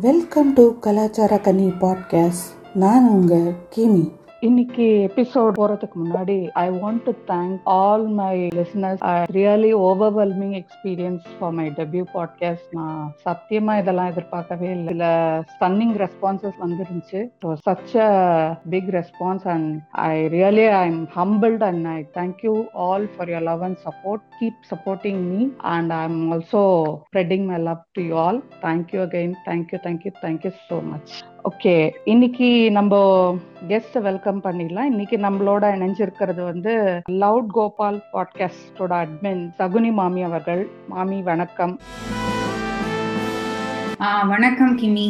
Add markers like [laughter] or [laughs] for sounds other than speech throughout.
Welcome to கலாச்சார கனி podcast நான் உங்கள் கிமி. இன்னைக்கு எபிசோட் போறதுக்கு முன்னாடி I want to thank all my listeners really overwhelming experience for my debut podcast நான் சத்தியமா இதெல்லாம் எதிர்பார்க்கவே இல்லை. இதுல ஸ்டன்னிங் ரெஸ்பான்சஸ் வந்துருந்துச்சு. So such a big response and I really I am humbled and I thank you all for your love and support keep supporting me and I am also spreading my love to you all thank you again thank you thank you thank you so much okay இன்னைக்கு நம்ம guest welcome பண்ணிடலாம். இன்னைக்கு நம்மளோட இணைஞ்சிருக்கிறது வந்து loud Gopal பாட்காஸ்டோட admin Shakuni மாமி அவர்கள். மாமி வணக்கம். ஆ வணக்கம் கிமி.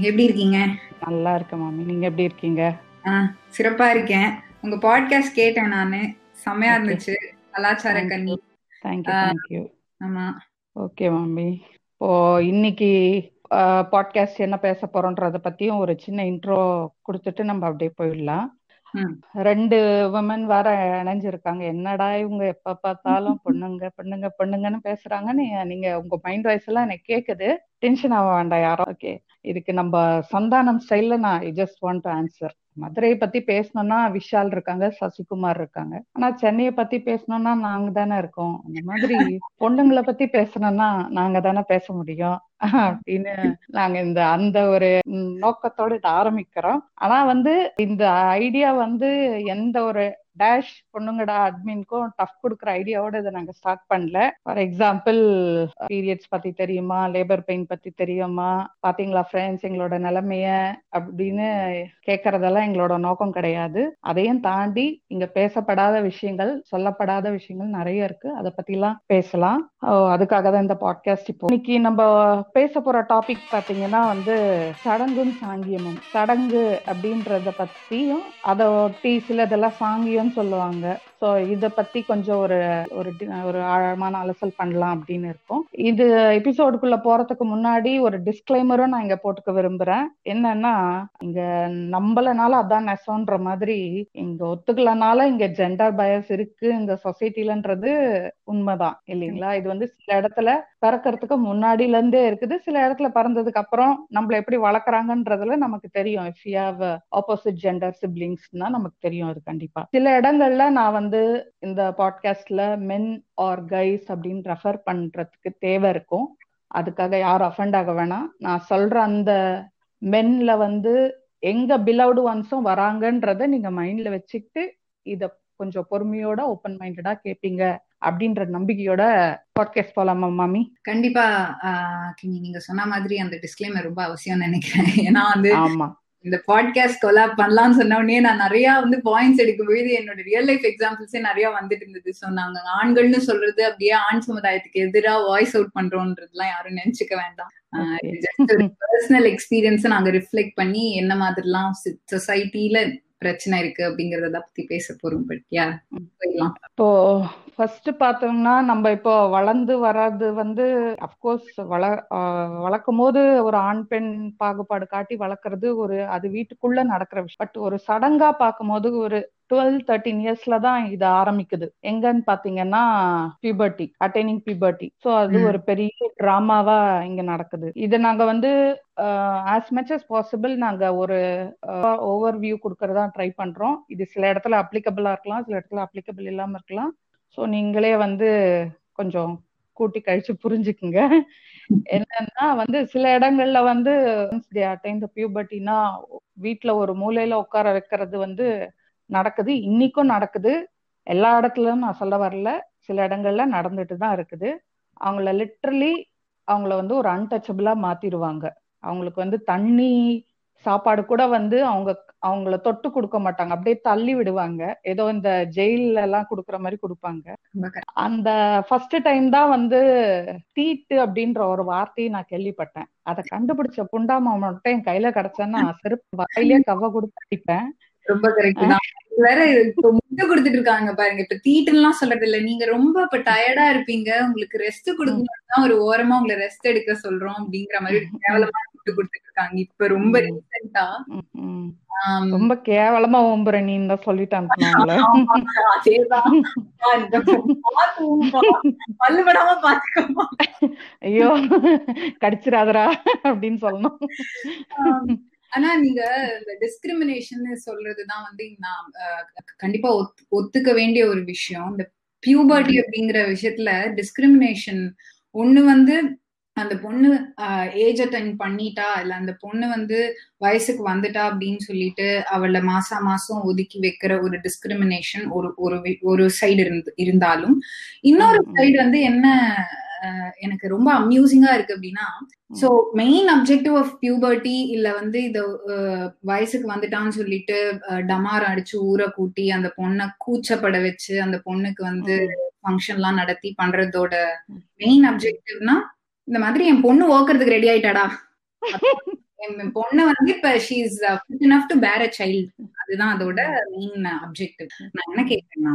எப்படி இருக்கீங்க? நல்லா இருக்கேன் மாமி. நீங்க எப்படி இருக்கீங்க? சிறப்பா இருக்கேன். உங்க பாட்காஸ்ட் கேட்டேன் நானு. செம்மையா இருந்துச்சு. கலாச்சார கண்ணி. தேங்க்யூ தேங்க்யூ ஆமா. ஓகே மாமி. இப்போ இன்னைக்கு பாட்காஸ்ட் என்ன பேச போறோன்றத பத்தியும் ஒரு சின்ன இன்ட்ரோ கொடுத்துட்டு நம்ம அப்படியே போயிடலாம். ரெண்டு உமன் வேற இணைஞ்சிருக்காங்க. என்னடா இவங்க எப்ப பார்த்தாலும் பொண்ணுங்க பொண்ணுங்க பொண்ணுங்கன்னு பேசுறாங்கன்னு நீங்க உங்க மைண்ட் வாய்ஸ் எல்லாம் எனக்கு கேக்குது. டென்ஷன் ஆக வேண்டாம் யாரும் ஓகே இதுக்கு நம்ம சந்தானம் ஸ்டைல்ல நான் I just want to answer மதுரையை பத்தி பேசணும்னா விஷால் இருக்காங்க சசிகுமார் இருக்காங்க. ஆனா சென்னையை பத்தி பேசணும்னா நாங்க தானே இருக்கோம். அந்த மாதிரி பொண்ணுங்களை பத்தி பேசணும்னா நாங்க தானே பேச முடியும். அப்படின்னு நாங்க இந்த அந்த ஒரு நோக்கத்தோட இதை ஆரம்பிக்கிறோம். ஆனா வந்து இந்த ஐடியா வந்து எந்த ஒரு டேஷ் பொண்ணுங்கடா அட்மின்க்கும் டஃப் கொடுக்குற ஐடியாவோட இதை நாங்க ஸ்டார்ட் பண்ணல. ஃபார் எக்ஸாம்பிள் பீரியட்ஸ் பத்தி தெரியுமா? லேபர் பெயின் பத்தி தெரியுமா? பாத்தீங்களா ஃப்ரெண்ட்ஸ் எங்களோட நிலைமைய? அப்படின்னு கேட்கறதெல்லாம் எங்களோட நோக்கம் கிடையாது. அதையும் தாண்டி இங்க பேசப்படாத விஷயங்கள் சொல்லப்படாத விஷயங்கள் நிறைய இருக்கு. அதை பத்தி எல்லாம் பேசலாம். அதுக்காக தான் இந்த பாட்காஸ்ட் இப்போ. இன்னைக்கு நம்ம பேச போற டாபிக் பாத்தீங்கன்னா வந்து சடங்கும் சாங்கியமும். சடங்கு அப்படின்றத பத்தியும் அதை ஒட்டி சிலதெல்லாம் சாங்கியம் சொல்லுவாங்க. ஸோ இதை பத்தி கொஞ்சம் ஒரு ஒரு ஒரு ஆழமான அலசல் பண்ணலாம் அப்படின்னு இருக்கும். இது எபிசோடுக்குள்ள போறதுக்கு முன்னாடி ஒரு டிஸ்கிளைமரும் நான் இங்க போட்டுக்க விரும்புறேன். என்னன்னா இங்க நம்பலனால அதான் நெசோன்ற மாதிரி இங்க ஒத்துக்கலனால இங்க ஜெண்டர் பயஸ் இருக்கு இந்த சொசைட்டிலன்றது உண்மைதான் இல்லைங்களா? இது வந்து சில இடத்துல பிறக்கிறதுக்கு முன்னாடில இருந்தே இருக்குது. சில இடத்துல பிறந்ததுக்கு அப்புறம் நம்மள எப்படி வளர்க்குறாங்கன்றதுல நமக்கு தெரியும். If you have opposite gender சிப்ளிங்ஸ்னா நமக்கு தெரியும் அது கண்டிப்பா. சில இடங்கள்ல நான் வந்து இந்த பாட்காஸ்ட்ல மென் ஆர் கைஸ் அப்படின்னு ரெஃபர் பண்றதுக்கு தேவை இருக்கும். அதுக்காக யாரும் அஃபெண்ட் ஆக வேணாம். நான் சொல்ற அந்த மென்ல வந்து எங்க பிலவுடு ஒன்ஸும் வராங்கன்றத நீங்க மைண்ட்ல வச்சுக்கிட்டு இத கொஞ்சம் பொறுமையோட ஓப்பன் மைண்டடா கேப்பீங்க அப்படின்ற நம்பிக்கையோட பாட்காஸ்ட் போலாமா மாமி? கண்டிப்பா நீங்க சொன்ன மாதிரி அந்த டிஸ்கிளைமர் ரொம்ப அவசியம் நினைக்கிறேன். ஏன்னா வந்து ஆமா. இந்த பாட்காஸ்ட் கொலாப் பண்ணலாம்னு சொன்ன உடனே நான் நிறைய வந்து பாயிண்ட்ஸ் எடுக்கும் போது என்னோட ரியல் லைஃப் எக்ஸாம்பிள்ஸே நிறைய வந்துட்டு இருந்தது. ஸோ நாங்க ஆண்கள்னு சொல்றது அப்படியே ஆண் சமுதாயத்துக்கு எதிராக வாய்ஸ் அவுட் பண்றோம்ன்றதுலாம் யாரும் நினைச்சுக்க வேண்டாம். பர்சனல் எக்ஸ்பீரியன்ஸ் நாங்க ரிஃப்ளெக்ட் பண்ணி என்ன மாதிரிலாம் சொசைட்டில பிரச்சனை இருக்கு அப்படிங்கறத பத்தி பேச போறோம். பட்டியா போயிடலாம். இப்போ ஃபர்ஸ்ட் பார்த்தோம்னா நம்ம இப்போ வளர்ந்து வர்றது வந்து அப்கோர்ஸ் வள வளர்க்கும் போது ஒரு ஆண் பெண் பாகுபாடு காட்டி வளர்க்கறது ஒரு அது வீட்டுக்குள்ள நடக்கிற விஷயம். பட் ஒரு சடங்கா பார்க்கும் போது ஒரு டுவெல் தேர்ட்டின் இயர்ஸ்ல தான் இது ஆரம்பிக்குது. எங்கன்னு பாத்தீங்கன்னா பியூபர்ட்டி அட்டைனிங் பியூபர்ட்டி ஸோ அது ஒரு பெரிய டிராமாவா இங்க நடக்குது. இது நாங்க வந்து ஆஸ் மச் அஸ் பாசிபிள் நாங்க ஒரு ஓவர் வியூ கொடுக்கறதா ட்ரை பண்றோம். இது சில இடத்துல அப்ளிகபிளா இருக்கலாம் சில இடத்துல அப்ளிகபிள் இல்லாம இருக்கலாம். ஸோ நீங்களே வந்து கொஞ்சம் கூட்டி கழிச்சு புரிஞ்சுக்குங்க. என்னன்னா வந்து சில இடங்கள்ல வந்து அட்டைன் த பியூபர்ட்டினா வீட்டுல ஒரு மூலையில உட்கார வைக்கிறது வந்து நடக்குது. இன்னைக்கும் நடக்குது. எல்லா இடத்துலயும் நான் சொல்ல வரல. சில இடங்கள்ல நடந்துட்டு தான் இருக்குது. அவங்கள லிட்ரலி அவங்கள வந்து ஒரு அன்டச்சபிளா மாத்திடுவாங்க. அவங்களுக்கு வந்து தண்ணி சாப்பாடு கூட வந்து அவங்க அவங்கள தொட்டு கொடுக்க மாட்டாங்க. அப்படியே தள்ளி விடுவாங்க. ஏதோ இந்த ஜெயில எல்லாம் கொடுக்குற மாதிரி கொடுப்பாங்க. அந்த ஃபர்ஸ்ட் டைம் தான் வந்து தீட்டு அப்படின்ற ஒரு வார்த்தையை நான் கேள்விப்பட்டேன். அதை கண்டுபிடிச்ச புண்டாமா மட்டும் என் கையில கிடைச்சேன்னா செருப்பு வாயிலே கவ கொடுத்து அடிப்பேன். ரொம்ப கரெக்ட் தான் வேற இப்ப முட்டை கொடுத்துட்டு இருக்காங்க பாருங்க. இப்ப தீட்டுலாம் சொல்றது இல்ல நீங்க ரொம்ப இப்ப டயர்டா இருப்பீங்க. உங்களுக்கு ரெஸ்ட் கொடுக்கணும் ஒரு ஓரமா உங்களை ரெஸ்ட் எடுக்க சொல்றோம் அப்படிங்கிற மாதிரி கேவலமா கொடுத்துட்டு இருக்காங்க. இப்ப ரொம்ப ரீசெண்டா ரொம்ப கேவலமா ஓம்புற நீ தான் சொல்லிட்டு அனுப்புனாங்களே [laughs] அதேதான். பல்லுபடாம பாத்துக்கோமா ஐயோ கடிச்சிராதரா அப்படின்னு சொல்லணும். ஆனா நீங்க இந்த டிஸ்கிரிமினேஷன் சொல்றதுதான் வந்து நான் கண்டிப்பா ஒத்துக்க வேண்டிய ஒரு விஷயம். இந்த பியூபர்ட்டி அப்படிங்கிற விஷயத்துல டிஸ்கிரிமினேஷன் ஒண்ணு வந்து அந்த பொண்ணு ஏஜ் அட்டன் பண்ணிட்டா இல்ல அந்த பொண்ணு வந்து வயசுக்கு வந்துட்டா அப்படின்னு சொல்லிட்டு அவளை மாசா மாசம் ஒதுக்கி வைக்கிற ஒரு டிஸ்கிரிமினேஷன் ஒரு ஒரு ஒரு சைடு இருந்து இருந்தாலும் இன்னொரு சைடு வந்து என்ன எனக்கு ரொம்ப அம்யூசிங்கா இருக்கு அப்படின்னா so main objective of puberty இல்ல வந்து இத வயசுக்கு வந்துட்டான்னு சொல்லிட்டு டமார் அடிச்சு ஊரை கூட்டி அந்த பொண்ணை கூச்சப்பட வச்சு அந்த பொண்ணுக்கு வந்து ஃபங்க்ஷன் எல்லாம் நடத்தி பண்றதோட மெயின் அப்ஜெக்டிவ்னா இந்த மாதிரி என் பொண்ணு ஓக்குறதுக்கு ரெடி ஆயிட்டாடா. [laughs] என் பொண்ணு வந்து இப்ப ஷீஸ் ஃபிட் இனஃப் டு பேர் அ சைல்டு அதுதான் அதோட மெயின் அப்ஜெக்டிவ் நான் என்ன கேட்கறேன்னா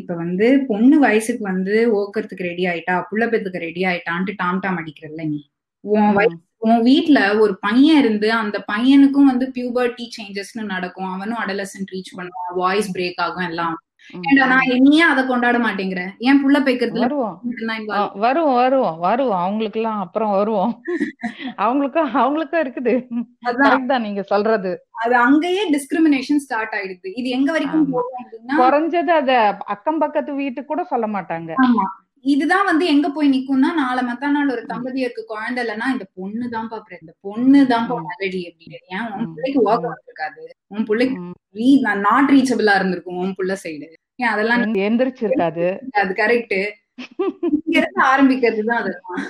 இப்ப வந்து பொண்ணு வயசுக்கு வந்து ஓக்குறதுக்கு ரெடி ஆயிட்டா புள்ள பெத்துக்கு ரெடி ஆயிட்டான்ட்டு டாம் டாம் அடிக்கிறல்ல நீ. உன் வயசு உன் வீட்டுல ஒரு பையன் இருந்து அந்த பையனுக்கும் வந்து பியூபர்ட்டி சேஞ்சஸ்னு நடக்கும். அவனும் அடலசன்ட் ரீச் பண்ணுவான் வாய்ஸ் பிரேக் ஆகும் எல்லாம். ஏண்டா நான் என்னையே அதை கொண்டாட மாட்டேங்கிறேன் ஏன் புள்ள பேக்கிறதுல வருவோம். வருவோம் வருவோம் வருவோம். அவங்களுக்கு எல்லாம் அப்புறம் வருவோம். அவங்களுக்கும் அவங்களுக்கும் இருக்குது. தான் நீங்க சொல்றது. அது அங்கேயே டிஸ்கிரிமினேஷன் ஸ்டார்ட் ஆயிடுது. இது எங்க வரைக்கும் குறைஞ்சது அத அக்கம் பக்கத்து வீட்டுக்கு கூட சொல்ல மாட்டாங்க. இதுதான் வந்து எங்க போய் நிக்கும்னா நாளை மத்த நாள் ஒரு தம்பதியருக்கு குழந்தை இல்லைன்னா இந்த பொண்ணு தான் பாப்புற இந்த பொண்ணு தான் நல்லடி அப்படின்னு. ஏன் உன் பிள்ளைக்கு ஒர்க் இருக்காது. உன் பிள்ளைக்கு நாட் ரீச்சபிளா இருந்திருக்கும் உன் புள்ள சைடு ஏன் அதெல்லாம் எந்திரிச்சிருக்காது. அது கரெக்ட் இங்க இருந்து ஆரம்பிக்கிறது தான் அதெல்லாம்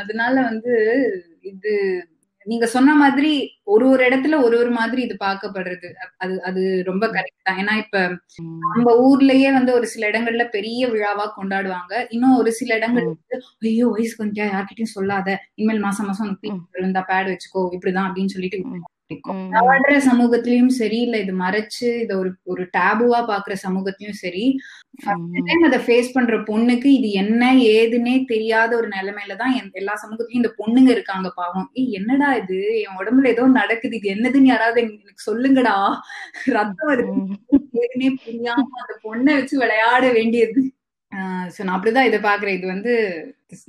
அதனால வந்து இது நீங்க சொன்ன மாதிரி ஒரு ஒரு இடத்துல ஒரு ஒரு மாதிரி இது பார்க்கப்படுறது. அது அது ரொம்ப கரெக்ட் தான். ஏன்னா இப்ப நம்ம ஊர்லயே வந்து ஒரு சில இடங்கள்ல பெரிய விழாவா கொண்டாடுவாங்க. இன்னும் ஒரு சில இடங்கள் வந்து ஐயோ வயசு கொஞ்சம் யார்கிட்டயும் சொல்லாத. இனிமேல் மாசம் மாசம் உனக்கு இருந்தா பேட் வச்சுக்கோ. இப்படிதான் அப்படின்னு சொல்லிட்டு வாழ்ற சமூகத்திலயும் சரி இல்ல இது மறைச்சு இத ஒரு ஒரு டேபுவா பாக்குற சமூகத்திலயும் சரி அதை ஃபேஸ் பண்ற பொண்ணுக்கு இது என்ன ஏதுன்னே தெரியாத ஒரு நிலைமையில தான் எல்லா சமூகத்திலயும் இந்த பொண்ணுங்க இருக்காங்க பாவம். என்னடா இது? என் உடம்புல ஏதோ நடக்குது இது என்னதுன்னு யாராவது எனக்கு சொல்லுங்கடா. ரத்தம் வருது. ஏதுன்னே புரியாம அந்த பொண்ணை வச்சு விளையாட வேண்டியது. ஸோ நான் அப்படிதான் இதை பாக்குறேன். இது வந்து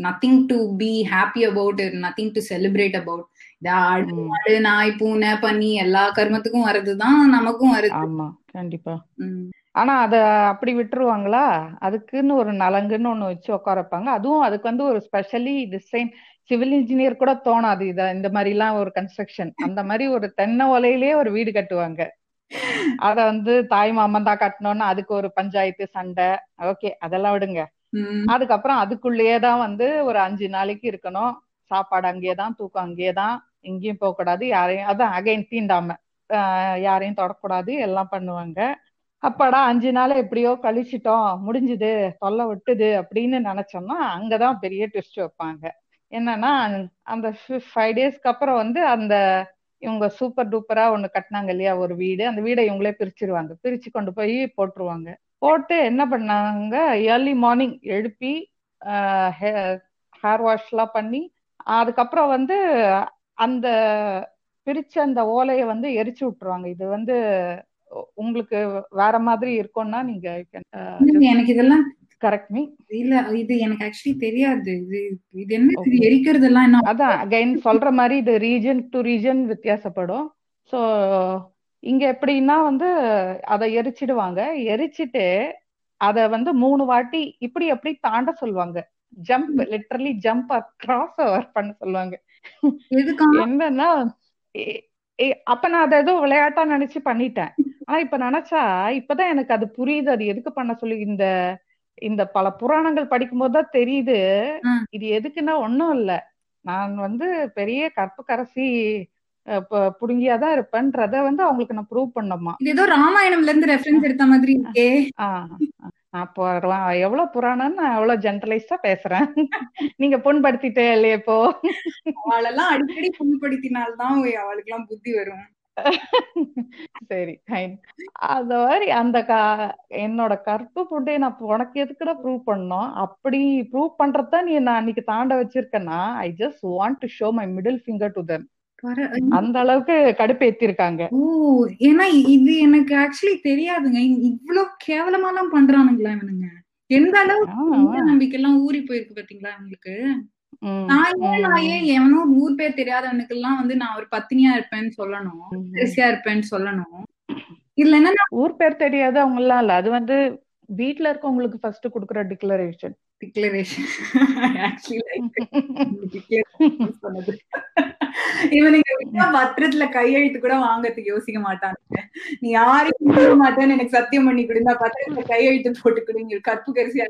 nothing to be happy about nothing to celebrate about ஆடு நாய் பூனை பண்ணி எல்லா கர்மத்துக்கும் வர்றதுதான் நமக்கும் வருது. ஆமா கண்டிப்பா. ஆனா அத அப்படி விட்டுருவாங்களா? அதுக்குன்னு ஒரு நலங்குன்னு ஒண்ணு வச்சு உட்கார வைப்பாங்க. அதுவும் அதுக்கு வந்து ஒரு ஸ்பெஷலி டிசைன் சிவில் இன்ஜினியர் கூட தோணாது. இத இந்த மாதிரி எல்லாம் ஒரு கன்ஸ்ட்ரக்ஷன் அந்த மாதிரி ஒரு தென்னை ஓலையிலேயே ஒரு வீடு கட்டுவாங்க. அத வந்து தாய் மாமன் தான் கட்டணும்னு அதுக்கு ஒரு பஞ்சாயத்து சண்டை. ஓகே அதெல்லாம் விடுங்க. அதுக்கப்புறம் அதுக்குள்ளேயே தான் வந்து ஒரு அஞ்சு நாளைக்கு இருக்கணும். சாப்பாடு அங்கேயேதான் தூக்கம் அங்கேயேதான் எங்கேயும் போக கூடாது யாரையும் அதான் அகைன் தீண்டாம. யாரையும் தொடக்கூடாது எல்லாம் பண்ணுவாங்க. அப்பாடா அஞ்சு நாள் எப்படியோ கழிச்சிட்டோம் முடிஞ்சுது தொல்லை விட்டுது அப்படின்னு நினைச்சோம்னா அங்கதான் பெரிய ட்விஸ்ட் வைப்பாங்க. என்னன்னா அந்த ஃபைவ் டேஸ்க்கு அப்புறம் வந்து அந்த இவங்க சூப்பர் டூப்பரா ஒண்ணு கட்டினாங்க இல்லையா ஒரு வீடு அந்த வீடை இவங்களே பிரிச்சிருவாங்க. பிரிச்சு கொண்டு போய் போட்டுருவாங்க. போட்டு என்ன பண்ணாங்க ஏர்லி மார்னிங் எழுப்பி ஹேர் வாஷ் எல்லாம் பண்ணி அதுக்கப்புறம் வந்து அந்த பிரிச்ச அந்த ஓலைய வந்து எரிச்சு விட்டுருவாங்க. இது வந்து உங்களுக்கு வேற மாதிரி இருக்கும்னா நீங்க எனக்கு இதெல்லாம் கரெக்ட் மீ இல்ல இது எனக்கு ஆக்சுவலி தெரியாது. இது இது என்ன இது எரிக்கிறதெல்லாம் என்ன? அதான் அகைன் சொல்ற மாதிரி இது ரீஜன் டு ரீஜன் வித்தியாசப்படும். ஸோ இங்க எப்படின்னா வந்து அதை எரிச்சிடுவாங்க. எரிச்சிட்டு அத வந்து மூணு வாட்டி இப்படி எப்படி தாண்ட சொல்லுவாங்க. Jump literally jump cross over பண்ண சொல்லுவாங்க. என்னன்னா அப்ப நான் அதை ஏதோ விளையாட்டா நினைச்சு பண்ணிட்டேன். ஆனா இப்ப நினைச்சா இப்பதான் எனக்கு அது புரியுது. அது எதுக்கு பண்ண சொல்லி இந்த இந்த பல புராணங்கள் படிக்கும் போதுதான் தெரியுது. இது எதுக்குன்னா ஒண்ணும் இல்ல. நான் வந்து பெரிய கற்புக்கரசி புடுங்கியாதான் இருப்பேன்றத வந்து அவங்களுக்கு நான் ப்ரூவ் பண்ணோமா ஏதோ ராமாயணம்ல இருந்து ரெஃபரன்ஸ் எடுத்த மாதிரி இருக்கே. அப்போ எவ்வளவு புராணம் நான் எவ்வளவு ஜென்ரலைஸ்டா பேசுறேன். நீங்க புண்படுத்திட்டே இல்லையே இப்போ. அவளெல்லாம் அடிக்கடி புண்படுத்தினால்தான் அவளுக்கு எல்லாம் புத்தி வரும். சரி அந்த மாதிரி அந்த என்னோட கற்பு புண்டைய நான் உனக்கு எதுக்குடா ப்ரூவ் பண்ணோம்? அப்படி ப்ரூவ் பண்றதா நீ நான் அன்னைக்கு தாண்ட வச்சிருக்கேன்னா I just want to show my middle finger to them அந்த அளவுக்கு கடுப்பேத்திருக்காங்க ஓ ஏன்னா இது எனக்கு ஆக்சுவலி தெரியாதுங்க. இவ்வளவு கேவலமா எல்லாம் பண்றானுங்களா இவனுங்க? எந்த அளவுக்கு நம்பிக்கை எல்லாம் ஊறி போயிருக்கு பாத்தீங்களா உங்களுக்கு நான் ஏன் நான் ஏன் எவனோ ஊர் பேர் தெரியாதவனுக்கு எல்லாம் வந்து நான் ஒரு பத்தினியா இருப்பேன்னு சொல்லணும். பெருசியா இருப்பேன்னு சொல்லணும். இதுல என்ன ஊர் பேர் தெரியாது அவங்க எல்லாம் இல்ல. அது வந்து வீட்ல இருக்கவங்களுக்கு ஃபர்ஸ்ட் குடுக்குற டிக்ளரேஷன் [laughs] [laughs] டிக்ளரேஷன் சொன்னது இவனுங்க பத்திரத்துல கையெழுத்து கூட வாங்கறதுக்கு யோசிக்க மாட்டாங்க நீ யாரையும் மாட்டேன்னு எனக்கு சத்தியம் பண்ணி கொடுந்தா பத்திரத்துல கையெழுத்து போட்டு கொடுங்க. கற்பு கரிசியா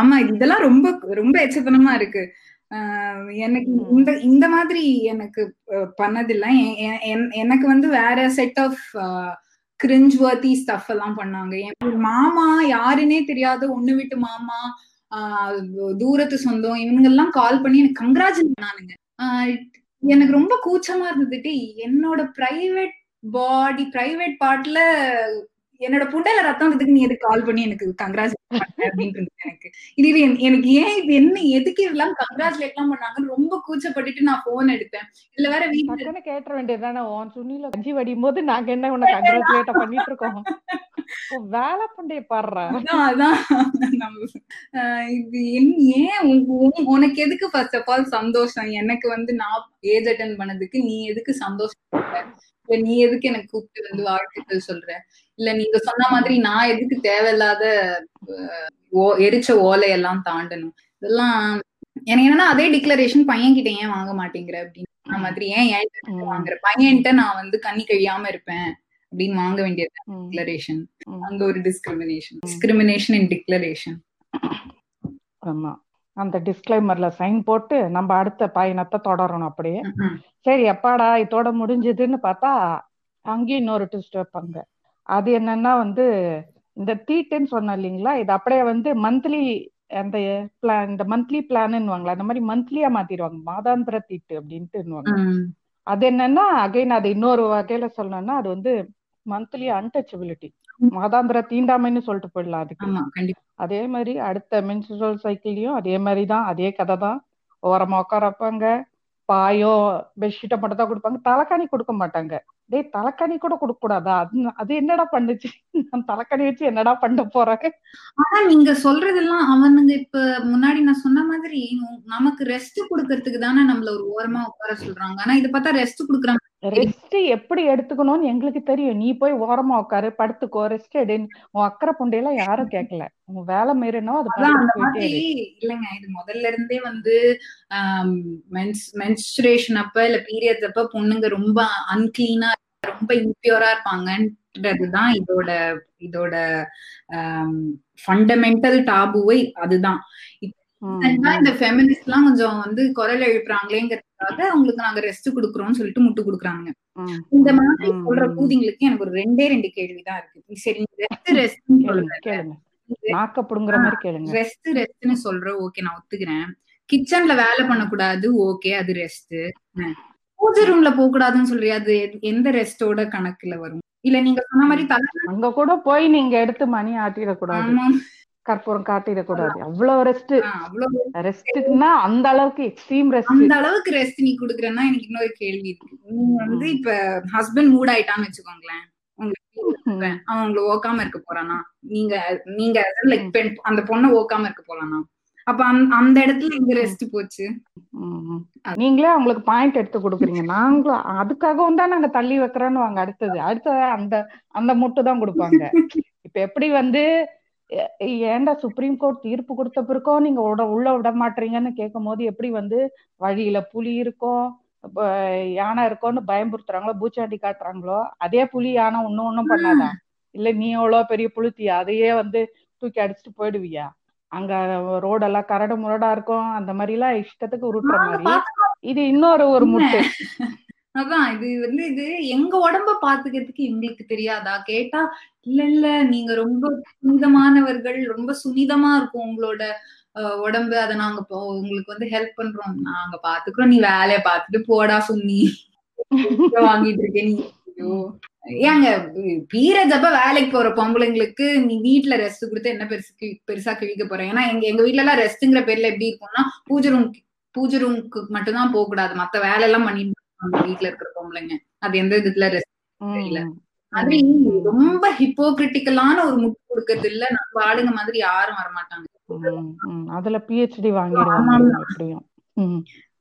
ஆமா இதெல்லாம் ரொம்ப ரொம்ப எச்சத்தனமா இருக்கு. எனக்கு இந்த இந்த மாதிரி எனக்கு பண்ணதில்லை. எனக்கு வந்து வேற set of cringe worthy stuff எல்லாம் பண்ணாங்க. என் மாமா யாருன்னே தெரியாத ஒண்ணு விட்டு மாமா தூரத்து சொந்தம் இவங்க எல்லாம் கால் பண்ணி எனக்கு கங்கராஜன் பண்ணானுங்க. எனக்கு ரொம்ப கூச்சமா இருந்ததுட்டு என்னோட பிரைவேட் பாடி பிரைவேட் பார்ட்ல என்னோட புண்டையில ரத்தம் வந்ததுக்கு நீ எதுக்கு கால் பண்ணி எனக்கு கங்க்ராச்சுலேட் அப்படின்னு எனக்கு. இது எனக்கு ஏன் இது என்ன எதுக்கு இதெல்லாம் கங்க்ராச்சுலேட் எல்லாம் பண்ணாங்கன்னு ரொம்ப கூச்சப்பட்டுட்டு நான் போன் எடுத்தேன். இதுல வேற வீட்டுல கேட்ட வேண்டியதுதானே உன் சுனில கஞ்சி வடியும் போது நாங்க என்ன உன்னை கங்க்ராச்சுலேட் பண்ணிட்டு இருக்கோம்? வேலை பண்டைய பாடுறா. அதான் இது ஏன் உனக்கு எதுக்கு ஃபர்ஸ்ட் ஆஃப் ஆல் சந்தோஷம்? எனக்கு வந்து நான் ஏஜ் அட்டன் பண்ணதுக்கு நீ எதுக்கு சந்தோஷம் இல்ல நீ எதுக்கு எனக்கு கூப்பிட்டு வந்து வாழ்த்துக்கள் சொல்ற? இல்ல நீங்க சொன்ன மாதிரி நான் எதுக்கு தேவையில்லாத எரிச்ச ஓலையெல்லாம் தாண்டணும்? இதெல்லாம் எனக்கு என்னன்னா அதே டிக்ளரேஷன் பையன் கிட்ட ஏன் வாங்க மாட்டேங்கிற அப்படின்னு மாதிரி ஏன் ஏன் வாங்குற? பையன்கிட்ட நான் வந்து கண்ணி கழியாம இருப்பேன் அப்படின்னு வாங்க வேண்டியது டிக்ளரேஷன் அங்க ஒரு டிஸ்கிரிமினேஷன் டிஸ்கிரிமினேஷன் இன் டிக்ளரேஷன் ஆமா. அந்த டிஸ்கிளைமர்ல சைன் போட்டு நம்ம அடுத்த பயணத்தை தொடரணும் அப்படியே. சரி எப்பாடா இதோட முடிஞ்சதுன்னு பார்த்தா அங்கேயும் இன்னொரு ட்விஸ்ட் வைப்பாங்க. அது என்னன்னா வந்து இந்த தீட்டுன்னு சொன்ன இல்லைங்களா? இது அப்படியே வந்து மந்த்லி அந்த பிளான் இந்த மந்த்லி பிளான்னுவாங்களா அந்த மாதிரி மந்த்லியா மாத்திடுவாங்க. மாதாந்திர தீட்டு அப்படின்ட்டு அது என்னன்னா அகைன் அது இன்னொரு வகையில சொல்லணும்னா அது வந்து மந்த்லி அன்டச்சபிலிட்டி மாதாந்திர தீண்டாமைன்னு சொல்லிட்டு போயிடலாம் அதுக்கு. அதே மாதிரி அடுத்த மென்சுரல் சைக்கிள்லயும் அதே மாதிரிதான் அதே கதை தான் ஓரமா உட்கார வைப்பாங்க பாயோ பெட்ஷீட்டை மட்டும் தான் கொடுப்பாங்க. தலைக்காணி கொடுக்க மாட்டாங்க. டேய் தலைக்காணி கூட கொடுக்க கூடாதா? அது அது என்னடா பண்ணுச்சு? நான் தலைக்காணி வச்சு என்னடா பண்ண போறேன்? ஆனா நீங்க சொல்றதெல்லாம் அவனுங்க இப்ப முன்னாடி நான் சொன்ன மாதிரி நமக்கு ரெஸ்ட் கொடுக்கறதுக்கு தானே நம்மள ஒரு ஓரமா உட்கார சொல்றாங்க. ஆனா இத பார்த்தா ரெஸ்ட் குடுக்குறாங்க. ரெஸ்ட் எப்படி எடுத்துக்கணும்னு எங்களுக்கு தெரியும். நீ போய் ஓரமா உட்காரு படுத்துக்கோ ரெஸ்ட் எடு. உன் அக்கறை புண்டையெல்லாம் யாரும் கேட்கல உன் வேலை மீறினோ அது இல்லைங்க. இது முதல்ல இருந்தே வந்து மென்ஸ்ட்ரேஷன் அப்ப இல்ல பீரியட்ஸ் அப்ப பொண்ணுங்க ரொம்ப அன்கிளீனா ரொம்ப இம்பியூரா இருப்பாங்கன்றதுதான் இதோட இதோட ஃபண்டமெண்டல் டாபுவை அதுதான். இந்த ஃபெமினிஸ்ட் எல்லாம் கொஞ்சம் வந்து குரல் எழுப்புறாங்களேங்கிறதுக்காக அவங்களுக்கு நாங்க ரெஸ்ட் குடுக்குறோம்னு சொல்லிட்டு முட்டு குடுக்குறாங்க இந்த மாதிரி சொல்ற கூதிங்களுக்கு எனக்கு ஒரு ரெண்டே ரெண்டு கேள்விதான் இருக்கு. சரி ரெஸ்ட் ரெஸ்ட் ரெஸ்ட் ரெஸ்ட்னு சொல்ற ஓகே நான் ஒத்துக்கிறேன். கிச்சன்ல வேலை பண்ணக்கூடாது ஓகே அது ரெஸ்ட் பூஜை ரூம்ல போக கூடாதுன்னு சொல்றியா? அது எந்த ரெஸ்டோட கணக்குல வரும்? இல்ல நீங்க சொன்ன மாதிரி அங்க கூட போய் நீங்க எடுத்து மணி ஆட்டிடக்கூடாது. கற்பூரம் காட்டிடக்கூடாது அவ்வளவு ரெஸ்ட் ரெஸ்ட்னா அந்த அளவுக்கு எக்ஸ்ட்ரீம் ரெஸ்ட் அந்த அளவுக்கு ரெஸ்ட் நீ குடுக்குறேன்னா எனக்கு இன்னொரு கேள்வி இருக்கு. நீங்க வந்து இப்ப ஹஸ்பண்ட் மூட் ஆயிட்டான்னு வச்சுக்கோங்களேன் [laughs] அவன் உங்களை ஓக்காம இருக்க போறானா? நீங்க நீங்க லைக் பெண் அந்த பொண்ணை ஓக்காம இருக்க போறானா? அப்ப அந்த இடத்துல எங்க ரெஸ்ட் போச்சு? நீங்களே அவங்களுக்கு பாயிண்ட் எடுத்து கொடுக்குறீங்க. நாங்களும் அதுக்காகவும் தான் நாங்க தள்ளி வைக்கிறோன்னு வாங்க. அடுத்தது அடுத்த அந்த அந்த முட்டு தான் கொடுப்பாங்க. [laughs] இப்ப எப்படி வந்து ஏன்டா சுப்ரீம் கோர்ட் தீர்ப்பு கொடுத்த பிறக்கும் நீங்க உள்ள விட மாட்டீங்கன்னு கேட்கும் போது எப்படி வந்து வழியில புலி இருக்கும் யானை இருக்கும்னு பயம்புறுத்துறாங்களோ பூச்சாண்டி காட்டுறாங்களோ அதே புலி யானை ஒன்னும் ஒன்னும் பண்ணாதா? இல்ல நீ எவ்வளவு பெரிய புளுத்தியா அதையே வந்து தூக்கி அடிச்சுட்டு போயிடுவியா? அங்க ரோடெல்லாம் கரடு முரடா இருக்கும். அந்த மாதிரி எல்லாம் இஷ்டத்துக்கு உருட்டுற மாதிரி. இது இன்னொரு ஒரு முட்டு. [laughs] அதான் இது வந்து இது எங்க உடம்ப பாத்துக்கிறதுக்கு எங்களுக்கு தெரியாதா? கேட்டா இல்ல இல்ல நீங்க ரொம்ப புனிதமானவர்கள் ரொம்ப சுனிதமா இருக்கும் உங்களோட உடம்பு. அதை நாங்க உங்களுக்கு வந்து ஹெல்ப் பண்றோம். நாங்க பாத்துக்கிறோம். நீ வேலைய பாத்துட்டு போடா சுன்னி. வாங்கிட்டு இருக்கேன் நீ. ஏங்க பீரியட்ஸ் அப்ப வேலைக்கு போற பொம்பளைங்களுக்கு நீ வீட்டுல ரெஸ்ட் கொடுத்து என்ன பெருசு பெருசா கிழிக்க போறேன் ஏன்னா எங்க எங்க வீட்டுல எல்லாம் ரெஸ்ட்ங்கிற பேர்ல எப்படி இருக்கும்னா பூஜை ரூம் பூஜை ரூம்க்கு மட்டும் தான் போக கூடாது மத்த வேலை எல்லாம் பண்ணிட்டு வீட்டுல இருக்கிற பொம்பளைங்க. அது எந்த விதத்துல தெரியல. மாதிரி ரொம்ப ஹிப்போகிரிட்டிக்கலான ஒரு முட்டு கொடுக்கறது இல்ல. நம்ம ஆளுங்க மாதிரி யாரும் வரமாட்டாங்க. அதுல பிஹெச்டி வாங்கிடுவாங்க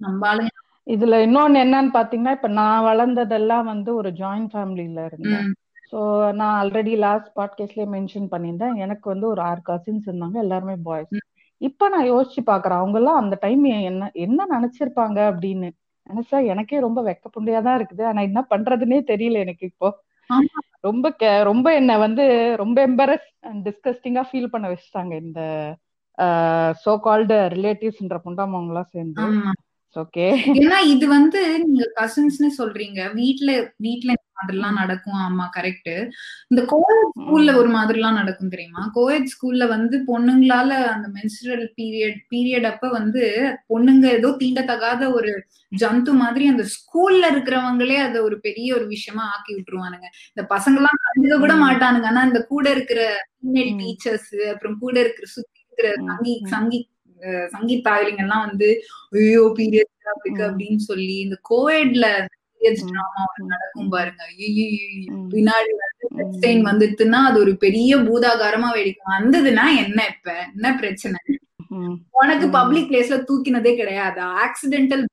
நம்ம ஆளுங்க இதுல இன்னொன்னு என்னன்னு பாத்தீங்கன்னா இப்ப நான் வளர்ந்ததெல்லாம் வந்து ஒரு ஜாயிண்ட் ஃபேமிலில இருந்தேன். ஸோ நான் ஆல்ரெடி லாஸ்ட் பாட்காஸ்ட்லயே மென்ஷன் பண்ணியிருந்தேன். எனக்கு வந்து ஒரு ஆறு கசின்ஸ் இருந்தாங்க. எல்லாருமே பாய்ஸ் இப்ப நான் யோசிச்சு பாக்குறேன். அவங்க எல்லாம் அந்த டைம் என்ன என்ன நினைச்சிருப்பாங்க அப்படின்னு. நினைச்சா எனக்கே ரொம்ப வெக்க புண்டையாதான் இருக்குது. ஆனா என்ன பண்றதுன்னே தெரியல எனக்கு இப்போ. ரொம்ப ரொம்ப என்ன வந்து ரொம்ப எம்பரஸ் அண்ட் டிஸ்கஸ்டிங்கா ஃபீல் பண்ண வச்சுட்டாங்க இந்த சோ கால்டு ரிலேட்டிவ்ஸ்ன்ற புண்டாமவங்க எல்லாம் சேர்ந்து. ஓகே. ஏன்னா இது வந்து நீங்க கசின்ஸ்னு சொல்றீங்க. வீட்ல வீட்ல மாதிரிலாம் நடக்கும். ஆமா கரெக்ட் இந்த கோயட் ஸ்கூல்ல ஒரு மாதிரிலாம் நடக்கும் தெரியுமா? கோயட் ஸ்கூல்ல வந்து பொண்ணுங்களால அந்த மென்சுரல் பீரியட் பீரியட் அப்ப வந்து பொண்ணுங்க ஏதோ தீண்டத்தகாத ஒரு ஜந்து மாதிரி அந்த ஸ்கூல்ல இருக்கிறவங்களே அதை ஒரு பெரிய ஒரு விஷயமா ஆக்கி விட்டுருவானுங்க. இந்த பசங்க எல்லாம் கண்டுக்க கூட மாட்டானுங்க. ஆனா இந்த கூட இருக்கிற ஃபீமேல் டீச்சர்ஸ் அப்புறம் கூட இருக்கிற சுத்தி இருக்கிற சங்கி சங்கி சங்கீத் தாயலிங்க எல்லாம் வந்து ஐயோ பீரியட் அப்படி அப்படின்னு சொல்லி இந்த கோவிட்ல நடக்கும் பாருங்க. பின்னாடி வந்து வந்துட்டுன்னா அது ஒரு பெரிய பூதாகாரமா வெடிக்கும். வந்ததுன்னா என்ன இப்ப? என்ன பிரச்சனை? உனக்கு பப்ளிக் பிளேஸ்ல தூக்கினதே கிடையாது? ஆக்சிடென்டல்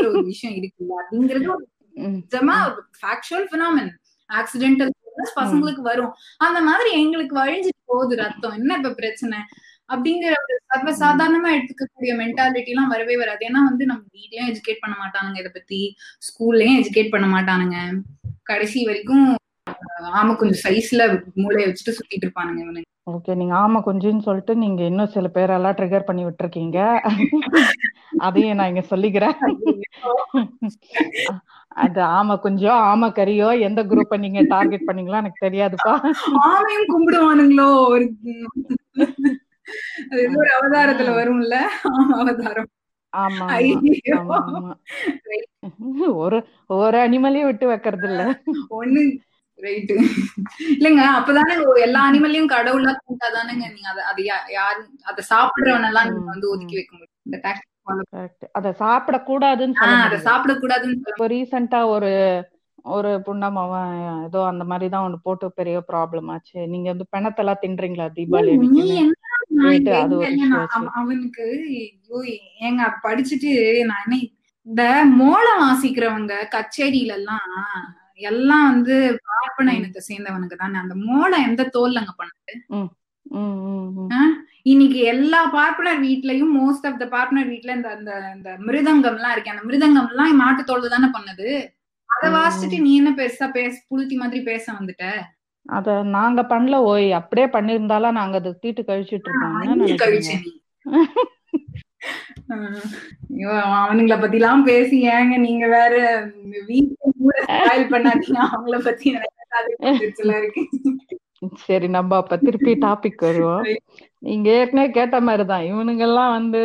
ஒரு விஷயம் இருக்குல்ல. அப்படிங்கிறது நிஜமா ஃபேக்சுவல் பினாமின் ஆக்சிடென்டல் பசங்களுக்கு வரும். அந்த மாதிரி எங்களுக்கு வழிஞ்சிட்டு போகுது ரத்தம். என்ன இப்ப பிரச்சனை? அப்படிங்கிற ஒரு சர்வசாதாரணமா எடுத்துக்கக்கூடிய மென்டாலிட்டி எல்லாம் வரவே வராது. ஏன்னா வந்து நம்ம வீட்லயும் எஜுகேட் பண்ண மாட்டானுங்க இதை பத்தி. ஸ்கூல்லயும் எஜுகேட் பண்ண மாட்டானுங்க. கடைசி வரைக்கும் ஆமா கொஞ்சம் சைஸ்ல மூளைய வச்சுட்டு சுத்திட்டு இருப்பானுங்க இவனுங்க. ஓகே நீங்க ஆமா கொஞ்சம்னு சொல்லிட்டு நீங்க இன்னும் சில பேரெல்லாம் ட்ரிகர் பண்ணி விட்டுருக்கீங்க. அதையும் நான் இங்க சொல்லிக்கிறேன். அது ஆமா கொஞ்சம் ஆமா கரியோ எந்த குரூப்ப நீங்க டார்கெட் பண்ணீங்களோ எனக்கு தெரியாதுப்பா. ஆமையும் கும்பிடுவானுங்களோ ஒரு அது ஒரு அவதாரத்துல வரும்ல? அவதாரம். ஆமா ஒரு ஒரு அனிமலையும் விட்டு வைக்கிறது இல்ல ஒண்ணு ரைட்டு இல்லைங்க அப்பதானே எல்லா அனிமலையும் கடவுளா கூட்டாதானேங்க நீங்க அத அது யாரு அத சாப்பிடுறவனெல்லாம் நீங்க வந்து ஒதுக்கி வைக்க முடியும். இந்த டாக்டிக் அத சாப்பிட கூடாதுன்னு அத சாப்பிட கூடாதுன்னு ரீசெண்டா ஒரு ஒரு புண்டம் அவன் ஏதோ அந்த மாதிரிதான் ஒண்ணு போட்டு பெரிய ப்ராப்ளம் ஆச்சு. நீங்க வந்து பெணத்தெல்லாம் தின்றீங்களா தீபாவளி அவனுக்கு ஏங்க படிச்சுட்டு நான் என்ன இந்த மோளம் வாசிக்கிறவங்க கச்சேரியில எல்லாம் எல்லாம் வந்து பார்ப்பன இனத்தை சேர்ந்தவனுக்கு தானே. அந்த மோளம் எந்த தோல்லங்க பண்ணுது? இன்னைக்கு எல்லா பார்ப்பனர் வீட்லயும் மோஸ்ட் ஆஃப் த பார்ப்பனர் வீட்ல இந்த அந்த இந்த மிருதங்கம் எல்லாம் இருக்கு அந்த மிருதங்கம் எல்லாம் மாட்டு தோல் தானே பண்ணுது அத வாசிச்சுட்டு நீ என்ன பெருசா பேச புளுத்தி மாதிரி பேச வந்துட்ட? அத நாங்க பண்ணல ஓய் அப்படியே பண்ணிருந்தாலும் நாங்க அதை தீட்டு கழிச்சிட்டு இருக்கோம் கழிச்சு அவனுங்களை பத்தி எல்லாம் பேசி ஏங்க நீங்க வேற பண்ணாதீங்க. அவங்கள பத்தி இருக்கு. சரி நம்ம அப்ப திருப்பி டாபிக் வருவோம். நீங்க ஏற்கனவே கேட்ட மாதிரிதான். இவனுங்க எல்லாம் வந்து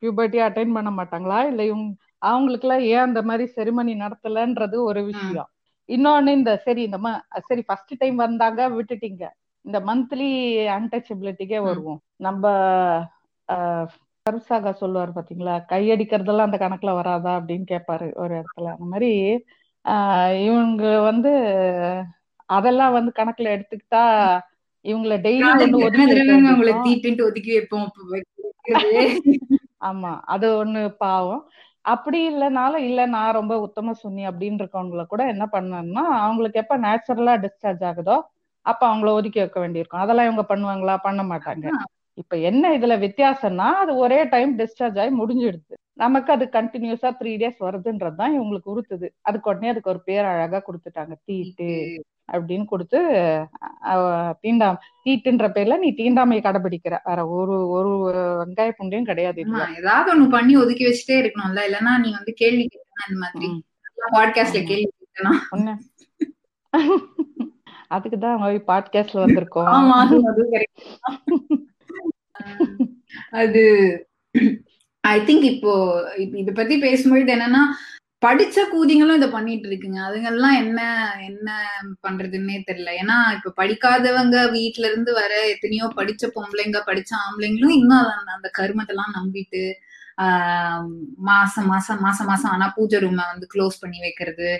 பியூபர்ட்டி அட்டைன் பண்ண மாட்டாங்களா? இல்ல இவங்க அவங்களுக்கு எல்லாம் ஏன் அந்த மாதிரி செரிமனி நடத்தலன்றது ஒரு விஷயம். இன்னொன்னு இந்த சரி இந்த சரி ஃபர்ஸ்ட் டைம் வந்தாங்க விட்டுட்டீங்க. இந்த மந்த்லி அன்டச்சபிலிட்டிக்கே வருவோம். நம்ம கருசாகா சொல்லுவார் பாத்தீங்களா? கையடிக்கிறதெல்லாம் அந்த கணக்குல வராதா அப்படின்னு கேட்பாரு ஒரு இடத்துல. அந்த மாதிரி இவங்க வந்து அதெல்லாம் வந்து கணக்குல எடுத்துக்கிட்டா இவங்கள டெய்லி ஒதுக்கி வைப்போம் [laughs] ஆமா அது ஒண்ணு பாவம். அப்படி இல்லைனாலும் இல்ல நான் ரொம்ப உத்தம சுன்னி அப்படின்னு இருக்கவங்கள கூட என்ன பண்ணணும்னா அவங்களுக்கு எப்ப நேச்சுரலா டிஸ்சார்ஜ் ஆகுதோ அப்ப அவங்கள ஒதுக்கி வைக்க வேண்டியிருக்கும். அதெல்லாம் இவங்க பண்ணுவாங்களா? பண்ண மாட்டாங்க. இப்ப என்ன இதுல வித்தியாசம்னா அது ஒரே டைம் டிஸ்சார்ஜ் ஆகி முடிஞ்சிடுது. நமக்கு அது கண்டினியூஸா த்ரீ டேஸ் வருதுன்றது தான் இவங்களுக்கு உறுத்துது. அதுக்கு உடனே அதுக்கு ஒரு பேர் அழகா கொடுத்துட்டாங்க தீட்டு. அப்படின்னு கொடுத்து தீண்டாம் தீட்டுன்ற பேர்ல நீ தீண்டாமையை கடைபிடிக்கிற வேற ஒரு ஒரு வெங்காய புண்டையும் கிடையாது ஏதாவது ஒண்ணு பண்ணி ஒதுக்கி வச்சுட்டே இருக்கணும்ல. இல்லன்னா நீ வந்து கேள்வி கேட்கணும் இந்த மாதிரி. பாட்காஸ்ட்ல கேள்வி கேட்கணும். அதுக்குதான் பாட்காஸ்ட்ல வந்திருக்கோம். அது ஐ திங்க் இப்போ இத பத்தி பேசும்பொழுது என்னன்னா படிச்ச கூதிங்களும் இதை பண்ணிட்டு இருக்குங்க. அதுங்கெல்லாம் என்ன என்ன பண்றதுன்னே தெரியல. ஏன்னா இப்ப படிக்காதவங்க வீட்டுல இருந்து வர எத்தனையோ படிச்ச பொம்பளைங்க படிச்ச ஆம்பளைங்களும் இன்னும் அந்த கருமத்தெல்லாம் நம்பிட்டு ஆஹ் மாசம் மாசம் மாசம் மாசம் ஆனா பூஜை ரூமை வந்து க்ளோஸ் பண்ணி வைக்கிறது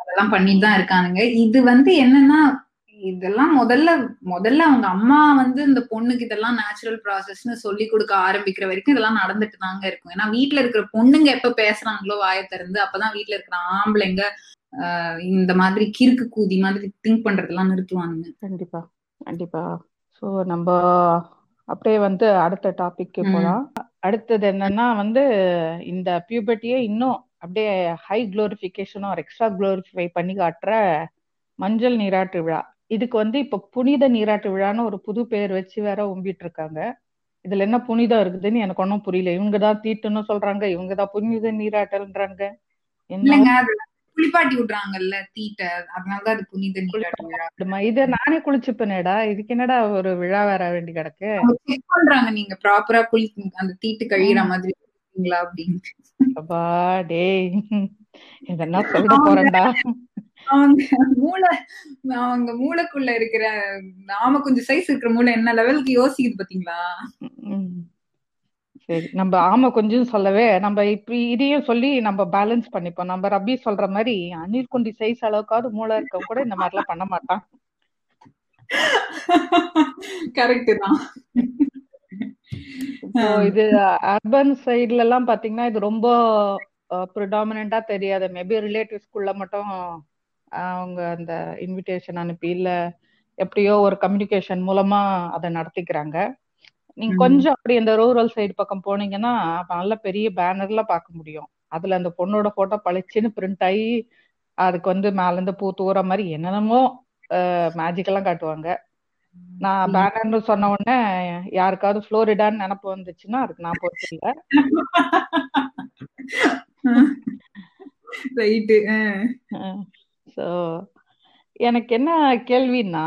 அதெல்லாம் பண்ணிட்டு தான் இருக்கானுங்க. இது வந்து என்னன்னா இதெல்லாம் முதல்ல முதல்ல அவங்க அம்மா வந்து இந்த பொண்ணுக்கு இதெல்லாம் நேச்சுரல் ப்ராசஸ்னு சொல்லி கொடுக்க ஆரம்பிக்கிற வரைக்கும் இதெல்லாம் நடந்துட்டு தாங்க இருக்கும். ஏன்னா வீட்டுல இருக்கிற பொண்ணுங்க எப்ப பேசுறாங்களோ வாய திறந்து அப்பதான் வீட்டுல இருக்கிற ஆம்பளைங்க இந்த மாதிரி கிறுக்கு கூதி மாதிரி திங்க் பண்றதெல்லாம் நிறுத்துவானுங்க. கண்டிப்பா கண்டிப்பா. சோ நம்ம அப்படியே வந்து அடுத்த டாபிக் போலாம். அடுத்தது என்னன்னா வந்து இந்த பியூபர்ட்டியே இன்னும் அப்படியே ஹை குளோரிபிகேஷனும் ஒரு எக்ஸ்ட்ரா குளோரிஃபை பண்ணி காட்டுற மஞ்சள் நீராட்டு விழா. இதுக்கு வந்து இப்ப புனித நீராட்டு விழான்னு ஒரு புது பேர் வச்சு வேற உம்பிட்டு இருக்காங்க இதுல என்ன புனிதம் இருக்குதுன்னு எனக்கு ஒன்னும் புரியல. இவங்கதான் தீட்டுன்னு சொல்றாங்க இவங்கதான் புனித நீராட்டல்ன்றாங்க. குளிப்பாட்டி விடுறாங்கல்ல தீட்ட. அதனாலதான் அது புனித நீராட்டு விழா. இத நானே குளிச்சுப்பேனேடா. இதுக்கு என்னடா ஒரு விழா வேற வேண்டி கிடக்கு? செக் பண்றாங்க நீங்க. ப்ராப்பரா குளி அந்த தீட்டு கழியிற மாதிரி அப்படின்னு அப்பா டேய். இதெல்லாம் சொல்ல போறேன்டா. அவங்க மூளை அவங்க மூளைக்குள்ள இருக்கிற நாம கொஞ்சம் சைஸ் இருக்கிற மூளை என்ன லெவலுக்கு யோசிக்குது பாத்தீங்களா? சரி நம்ம ஆமா கொஞ்சம் சொல்லவே நம்ம இப்படி இதையும் சொல்லி நம்ம பேலன்ஸ் பண்ணிப்போம். நம்ம ரபி சொல்ற மாதிரி அணில் குண்டி சைஸ் அளவுக்காவது மூளை இருக்க கூட இந்த மாதிரி எல்லாம் பண்ண மாட்டான். கரெக்ட் தான். இது அர்பன் சைட்ல எல்லாம் பாத்தீங்கன்னா இது ரொம்ப ப்ரிடாமினா தெரியாது. மேபி ரிலேட்டிவ்ஸ்குள்ள மட்டும் அவங்க அந்த இன்விடேஷன் அனுப்பி இல்ல எப்படியோ ஒரு கம்யூனிகேஷன் மூலமா அதை நடத்திக்கிறாங்க. நீங்க கொஞ்சம் அப்படி இந்த ரூரல் சைடு பக்கம் போனீங்கன்னா நல்ல பெரிய பேனர்ல பார்க்க முடியும். அதுல அந்த பொண்ணோட போட்டோ பளிச்சுன்னு பிரிண்ட் ஆகி அதுக்கு வந்து மேல இருந்து பூ தூர மாதிரி என்னென்னமோ மேஜிக் எல்லாம் காட்டுவாங்க. நான் பேனர்னு சொன்ன உடனே யாருக்காவது புளோரிடான்னு நினப்பு வந்துச்சுன்னா அதுக்கு நான் பொறுத்து இல்லை. ரைட்டு ஸோ எனக்கு என்ன கேள்வின்னா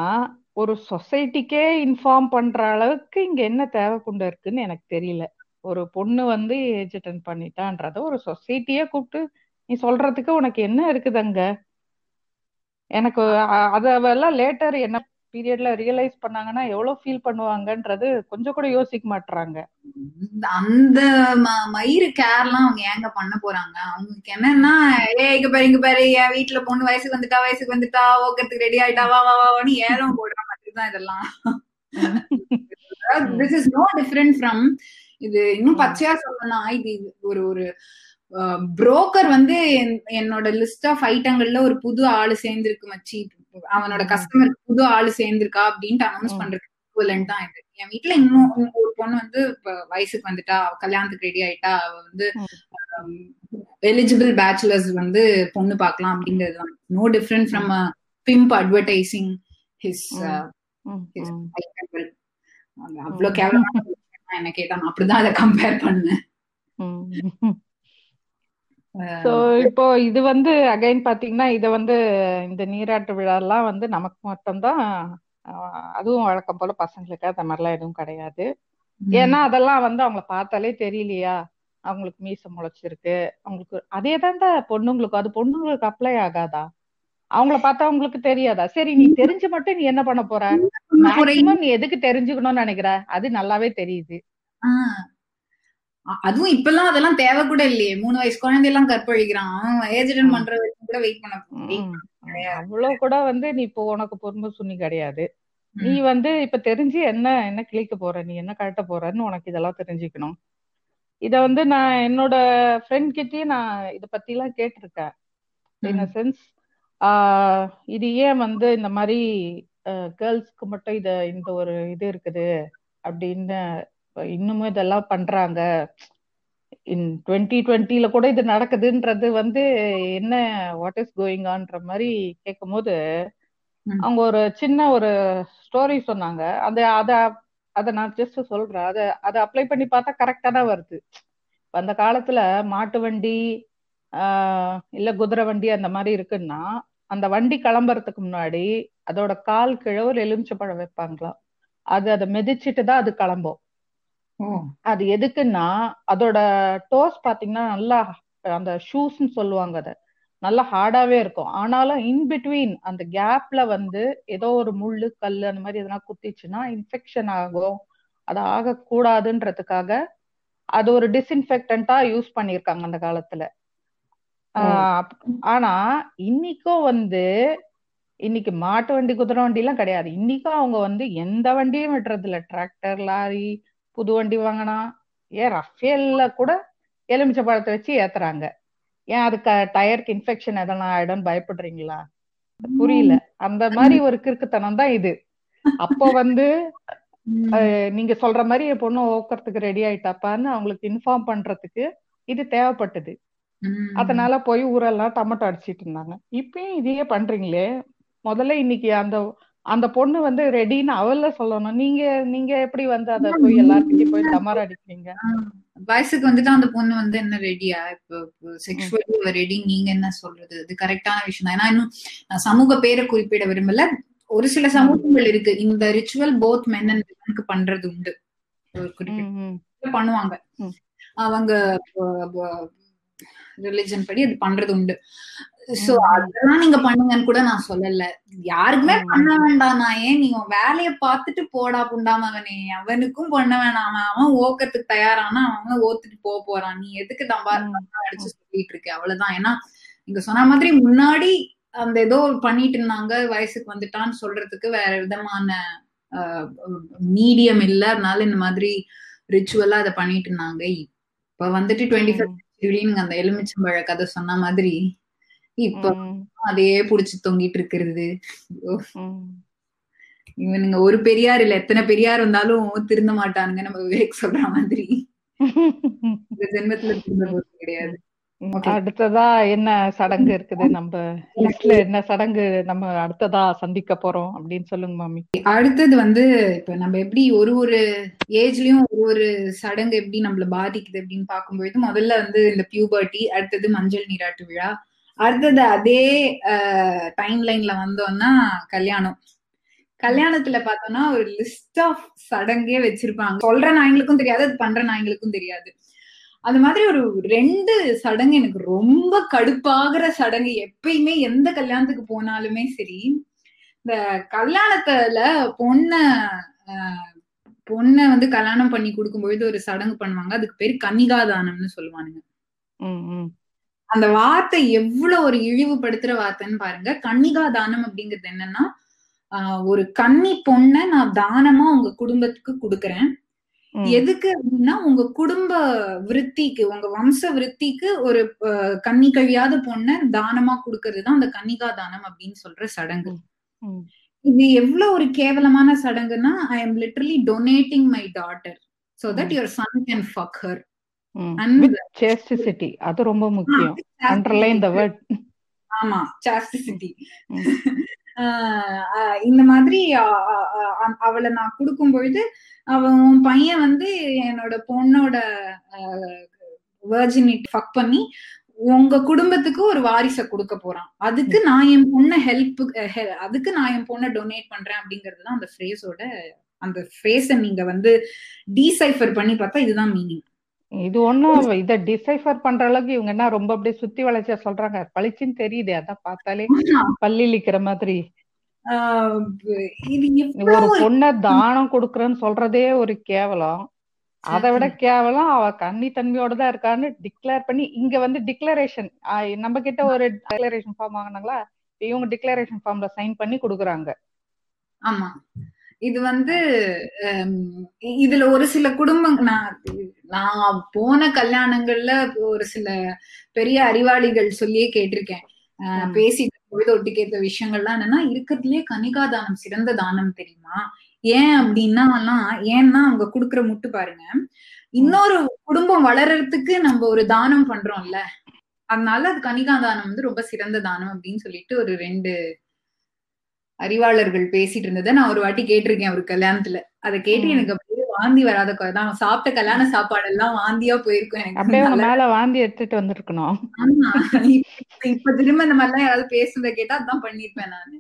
ஒரு சொசைட்டிக்கே இன்ஃபார்ம் பண்ற அளவுக்கு இங்க என்ன தேவை கொண்டு இருக்குன்னு எனக்கு தெரியல. ஒரு பொண்ணு வந்து ஏஜ் அட்டன் பண்ணிட்டான்றத ஒரு சொசைட்டியே கூப்பிட்டு நீ சொல்றதுக்கு உனக்கு என்ன இருக்குது அங்க? எனக்கு அதெல்லாம் லேட்டர் என்ன பீரியட்ல ரியலைஸ் பண்ணாங்கன்னா எவ்வளவு ஃபீல் பண்ணுவாங்கன்றது கொஞ்சம் கூட யோசிக்க மாட்டாங்க அந்த மயிறு கேர்லாம் அவங்க ஏங்க பண்ண போறாங்க? அவங்களுக்கு என்னன்னா ஏ இங்க பாரு இங்க பாரு என் வீட்டுல பொண்ணு வயசுக்கு வந்துட்டா வயசுக்கு வந்துட்டா ஓக்கிறதுக்கு ரெடி ஆயிட்டா வா வா வான்னு ஏலம் போடுற மாதிரி தான் இதெல்லாம். This is no different from இது இன்னும் பச்சையா சொல்லணும்னா இது ஒரு ஒரு புரோக்கர் வந்து என்னோட லிஸ்ட் ஆஃப் ஐட்டங்கள்ல ஒரு புது ஆளு சேர்ந்திருக்கு மச்சி. அவனோட கஸ்டமர் புது ஆளு சேர்ந்திருக்கா அப்படின்ட்டு அனௌன்ஸ் ஈக்குவலன்ட் தான் இது. என் வீட்டுல இன்னும் ஒரு பொண்ணு வந்து வயசுக்கு வந்துட்டா கல்யாணத்துக்கு ரெடி ஆயிட்டா அவ வந்து எலிஜிபிள் பேச்சுலர்ஸ் வந்து பொண்ணு பார்க்கலாம் அப்படிங்கிறது தான். No different from pimp advertising his அவ்வளவு கேவலமா என்ன கேட்டா நான் அப்படிதான் அதை கம்பேர் பண்ணேன் சோ இப்போ இது வந்து அகைன் பாத்தீங்கன்னா இத வந்து இந்த நீராட்டு விழாலாம் வந்து நமக்கு மட்டும்தான் அதுவும் வழக்கம் போல பசங்களுக்கு அந்த மாதிரிலாம் எதுவும் கிடையாது. ஏன்னா அதெல்லாம் வந்து அவங்கள பார்த்தாலே தெரியலையா? அவங்களுக்கு மீச முளைச்சிருக்கு. அவங்களுக்கு அதே தான்டா பொண்ணுங்களுக்கு அது பொண்ணுங்களுக்கு அப்ளை ஆகாதா? அவங்கள பார்த்தா அவங்களுக்கு தெரியாதா? சரி நீ தெரிஞ்சு மட்டும் நீ என்ன பண்ண போற? மேக்சிமம் நீ எதுக்கு தெரிஞ்சுக்கணும்னு நினைக்கிற? அது நல்லாவே தெரியுது. அதுவும் இப்பெல்லாம் அதெல்லாம் தேவை கூட இல்லையே. மூணு வயசு குழந்தை எல்லாம் கற்பழிக்கிறான். ஏஜ் அட்டன் பண்ற வரைக்கும் கூட வெயிட் பண்ண அவ்வளவு கூட வந்து நீ இப்போ உனக்கு பொறுமை சுண்ணி கிடையாது. நீ வந்து இப்ப தெரிஞ்சு என்ன என்ன கிளிக்க போற நீ என்ன கழட்ட போறன்னு உனக்கு இதெல்லாம் தெரிஞ்சுக்கணும். இத வந்து நான் என்னோட ஃப்ரெண்ட் கிட்டயே நான் இத பத்தி எல்லாம் கேட்டிருக்கேன் இன் சென்ஸ் இது ஏன் வந்து இந்த மாதிரி கேர்ள்ஸ்க்கு மட்டும் இத இந்த ஒரு இது இருக்குது அப்படின்னு இன்னுமும் இதெல்லாம் பண்றாங்க. இன் டுவெண்ட்டி டுவெண்ட்டில கூட இது நடக்குதுன்றது வந்து என்ன வாட் இஸ் கோயிங் ஆன்ற மாதிரி கேட்கும் போது அவங்க ஒரு சின்ன ஒரு ஸ்டோரி சொன்னாங்க. அந்த அத அத நான் ஜஸ்ட் சொல்றேன். அத அதை அப்ளை பண்ணி பார்த்தா கரெக்டா தான் வருது. அந்த காலத்துல மாட்டு வண்டி இல்ல குதிரை வண்டி அந்த மாதிரி இருக்குன்னா அந்த வண்டி கிளம்புறதுக்கு முன்னாடி அதோட கால் கீழே ஒரு எலுமிச்சப்பழம் வைப்பாங்களாம். அது அதை மிதிச்சிட்டு தான் அது கிளம்பும். அது எதுக்குன்னா அதோட டோஸ் பாத்தீங்கன்னா நல்லா அந்த ஷூஸ்ன்னு சொல்லுவாங்க அதை. நல்லா ஹார்டாவே இருக்கும். ஆனாலும் இன் பிட்வீன் அந்த கேப்ல வந்து ஏதோ ஒரு முள்ளு கல் அந்த மாதிரி எதனா குத்திச்சுன்னா இன்ஃபெக்ஷன் ஆகும். அது ஆகக்கூடாதுன்றதுக்காக அது ஒரு டிஸ்இன்ஃபெக்டண்டா யூஸ் பண்ணியிருக்காங்க அந்த காலத்துல. ஆனா இன்னைக்கும் வந்து இன்னைக்கு மாட்டு வண்டி குதிரை வண்டி எல்லாம் கிடையாது. இன்னைக்கும் அவங்க வந்து எந்த வண்டியும் விடுறது இல்ல டிராக்டர் லாரி புது வண்டி வாங்கினா ஏன் ரஃபேல்ல கூட எலுமிச்சை பழத்தை வச்சு ஏத்துறாங்க. ஏன் அதுக்கு டயருக்கு இன்ஃபெக்ஷன் எதனா ஆயிடும் பயப்படுறீங்களா? புரியல. அந்த மாதிரி ஒரு கிறுக்குத்தனம் தான் இது. அப்போ வந்து நீங்க சொல்ற மாதிரி என் பொண்ணு ஓக்கறதுக்கு ரெடி ஆயிட்டாப்பான்னு அவங்களுக்கு இன்ஃபார்ம் பண்றதுக்கு இது தேவைப்பட்டது. அதனால போய் ஊரெல்லாம் டமட்டோ அடிச்சிட்டு இருந்தாங்க. இப்பயும் இதையே பண்றீங்களே? முதல்ல இன்னைக்கு அந்த அந்த பொண்ணு வந்து ரெடின்னு அவள சொல்லணும். நீங்க நீங்க எப்படி வந்து அத போய் எல்லார்கிட்டயும் போய் டமாரா அடிக்கிறீங்க? வயசுக்கு வந்துட்டு அந்த பொண்ணு வந்து என்ன ரெடியா இப்போ செக்ஷுவலி ரெடி நீங்க என்ன சொல்றது? இது கரெக்டான விஷயம் தான். ஏன்னா இன்னும் நான் சமூக பேரை குறிப்பிட விரும்பல. ஒரு சில சமூகங்கள் இருக்கு. இந்த ரிச்சுவல் போத் மென் அண்ட் விமனுக்கு பண்றது உண்டு. பண்ணுவாங்க. அவங்க ரிலிஜன் படி அது பண்றது உண்டு. சோ அதெல்லாம் நீங்க பண்ணுங்கன்னு கூட நான் சொல்லல. யாருக்குமே பண்ண வேண்டாம் நான் ஏன் நீங்க வேலைய பார்த்துட்டு போடா புண்டாமவனே அவனுக்கும் பண்ண வேணாம். அவன் ஓக்கத்துக்கு தயாரானா அவன் ஓத்துட்டு போக போறான். நீ எதுக்கு தம்பா அடிச்சு சொல்லிட்டு இருக்க? அவ்வளவுதான். ஏன்னா நீங்க சொன்ன மாதிரி முன்னாடி அந்த ஏதோ பண்ணிட்டு இருந்தாங்க. வயசுக்கு வந்துட்டான்னு சொல்றதுக்கு வேற விதமான மீடியம் இல்ல. அதனால இந்த மாதிரி ரிச்சுவலா அதை பண்ணிட்டு இருந்தாங்க. இப்ப வந்துட்டு டுவெண்ட்டி ஃபர்ஸ்ட் அந்த எலுமிச்சம்பழ கதை சொன்ன மாதிரி இப்ப அதையே புடிச்சு தொங்கிட்டு இருக்கிறது. இவனுங்க ஒரு பெரியார் இல்ல எத்தனை பெரியார் வந்தாலும் திருந்த மாட்டானுங்க நம்ம விவேக் சொல்ற மாதிரி. இந்த ஜென்மத்துல திருந்த போறது கிடையாது. அடுத்ததா என்ன சடங்கு இருக்குது? நம்ம லிஸ்ட்ல என்ன சடங்கு நம்ம அடுத்ததா சந்திக்க போறோம் அப்படின்னு சொல்லுங்க மாமி. அடுத்தது வந்து இப்ப நம்ம எப்படி ஒரு ஒரு ஏஜ்லயும் ஒரு ஒரு சடங்கு எப்படி நம்மள பாதிக்குது அப்படின்னு பார்க்கும்பொழுது முதல்ல வந்து இந்த பியூபர்ட்டி அடுத்தது மஞ்சள் நீராட்டு விழா அடுத்தது அதே டைம் லைன்ல வந்தோம்னா கல்யாணம். கல்யாணத்துல பார்த்தோம்னா ஒரு லிஸ்ட் ஆஃப் சடங்கே வச்சிருப்பாங்க. சொல்ற நாய்களுக்கும் தெரியாது அது பண்ற நாய்களுக்கும் தெரியாது. அது மாதிரி ஒரு ரெண்டு சடங்கு எனக்கு ரொம்ப கடுப்பாகிற சடங்கு. எப்பயுமே எந்த கல்யாணத்துக்கு போனாலுமே சரி இந்த கல்யாணத்துல பொண்ண பொண்ணை வந்து கல்யாணம் பண்ணி கொடுக்கும்பொழுது ஒரு சடங்கு பண்ணுவாங்க. அதுக்கு பேர் கன்னிகாதானம்னு சொல்லுவானுங்க. அந்த வார்த்தை எவ்வளவு ஒரு இழிவுபடுத்துற வார்த்தைன்னு பாருங்க. கன்னிகா தானம் அப்படிங்கிறது என்னன்னா ஒரு கன்னி பொண்ண நான் தானமா உங்க குடும்பத்துக்கு கொடுக்கறேன். எதுக்கு அப்படின்னா உங்க குடும்ப விருத்திக்கு உங்க வம்ச விருத்திக்கு ஒரு கன்னி கழியாத பொண்ண தானமா கொடுக்கறது தான் அந்த கன்னிகா தானம் அப்படின்னு சொல்ற சடங்கு. இது எவ்வளவு ஒரு கேவலமான சடங்குன்னா I am literally donating my daughter so that your son can fuck her chastity அது ரொம்ப முக்கியம். அண்டர்லைன் த வேர்ட் ஆமா சாஸ்டிசிட்டி இந்த மாதிரி அவளை நான் கொடுக்கும் பொழுது அவன் பையன் வந்து என்னோட பொண்ணோட வேர்ஜினிட்டி ஃபக் பண்ணி உங்க குடும்பத்துக்கு ஒரு வாரிசை கொடுக்க போறான். அதுக்கு நான் என் பொண்ணை ஹெல்ப் அதுக்கு நான் என் பொண்ணை டொனேட் பண்றேன் அப்படிங்கிறது தான் அந்த ஃப்ரேஸோட அந்த ஃப்ரேஸை நீங்க வந்து டீசைஃபர் பண்ணி பார்த்தா இதுதான் மீனிங் இது ஒண்ணும் இத டிசைஃபர் பண்ற அளவுக்கு இவங்க என்ன ரொம்ப அப்படியே சுத்தி வளைச்சா சொல்றாங்க? பளிச்சுன்னு தெரியுது அதான் பார்த்தாலே பல்லிலிக்கிற மாதிரி. ஒரு பொண்ண தானம் கொடுக்கறன்னு சொல்றதே ஒரு கேவலம். அதை விட கேவலம். அவ கன்னி தன்மையோட தான் இருக்கான்னு டிக்ளேர் பண்ணி இங்க வந்து டிக்ளரேஷன் நம்ம கிட்ட ஒரு டிக்ளரேஷன் ஃபார்ம் வாங்கினாங்களா? இவங்க டிக்ளரேஷன் ஃபார்ம்ல சைன் பண்ணி கொடுக்குறாங்க. ஆமா. இது வந்து இதுல ஒரு சில குடும்பம் நான் நான் போன கல்யாணங்கள்ல ஒரு சில பெரிய அறிவாளிகள் சொல்லியே கேட்டிருக்கேன். பேசிட்டு பொழுது ஒட்டிக்கேத்த விஷயங்கள்லாம் என்னன்னா இருக்கிறதுலயே கனிகா தானம் சிறந்த தானம் தெரியுமா? ஏன் அப்படின்னா ஏன்னா அவங்க குடுக்குற முட்டு பாருங்க. இன்னொரு குடும்பம் வளர்றதுக்கு நம்ம ஒரு தானம் பண்றோம்ல. அதனால அது கனிகா தானம் வந்து ரொம்ப சிறந்த தானம் அப்படின்னு சொல்லிட்டு ஒரு ரெண்டு அறிவாளர்கள் பேசிட்டு இருந்ததை நான் ஒரு வாட்டி கேட்டிருக்கேன் ஒரு கல்யாணத்துல. அதை கேட்டு எனக்கு அப்படியே வாந்தி வராத தான். சாப்பிட்ட கல்யாண சாப்பாடு எல்லாம் வாந்தியா போயிருக்கும் எனக்கு. அப்படியே மேல வாந்தி எடுத்துட்டு வந்திருக்கணும். ஆமா. இப்ப திரும்ப இந்த மாதிரி எல்லாம் யாராவது பேசுறத கேட்டா அதான் பண்ணிருப்பேன் நானு.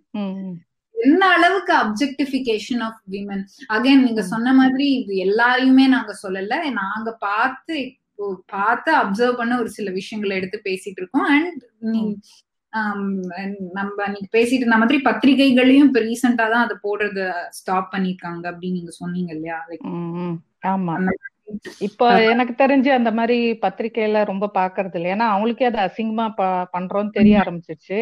என்ன அளவுக்கு அப்ஜெக்டிபிகேஷன் ஆஃப் விமன் அகைன் நீங்க சொன்ன மாதிரி இது எல்லாரையுமே நாங்க சொல்லல. நாங்க பார்த்து பார்த்து அப்சர்வ் பண்ண ஒரு சில விஷயங்களை எடுத்து பேசிட்டு இருக்கோம். அண்ட் நம்ம நீங்க பேசிட்டு இருந்த மாதிரி பத்திரிகைகளையும் இப்ப ரீசெண்டா தான் அதை போடுறத ஸ்டாப் பண்ணிருக்காங்க அப்படின்னு நீங்க சொன்னீங்க இல்லையா? ஆமா. இப்போ எனக்கு தெரிஞ்சு அந்த மாதிரி பத்திரிகையில ரொம்ப பாக்குறது இல்லை. ஏன்னா அவங்களுக்கே அது அசிங்கமா பண்றோம்னு தெரிய ஆரம்பிச்சிருச்சு.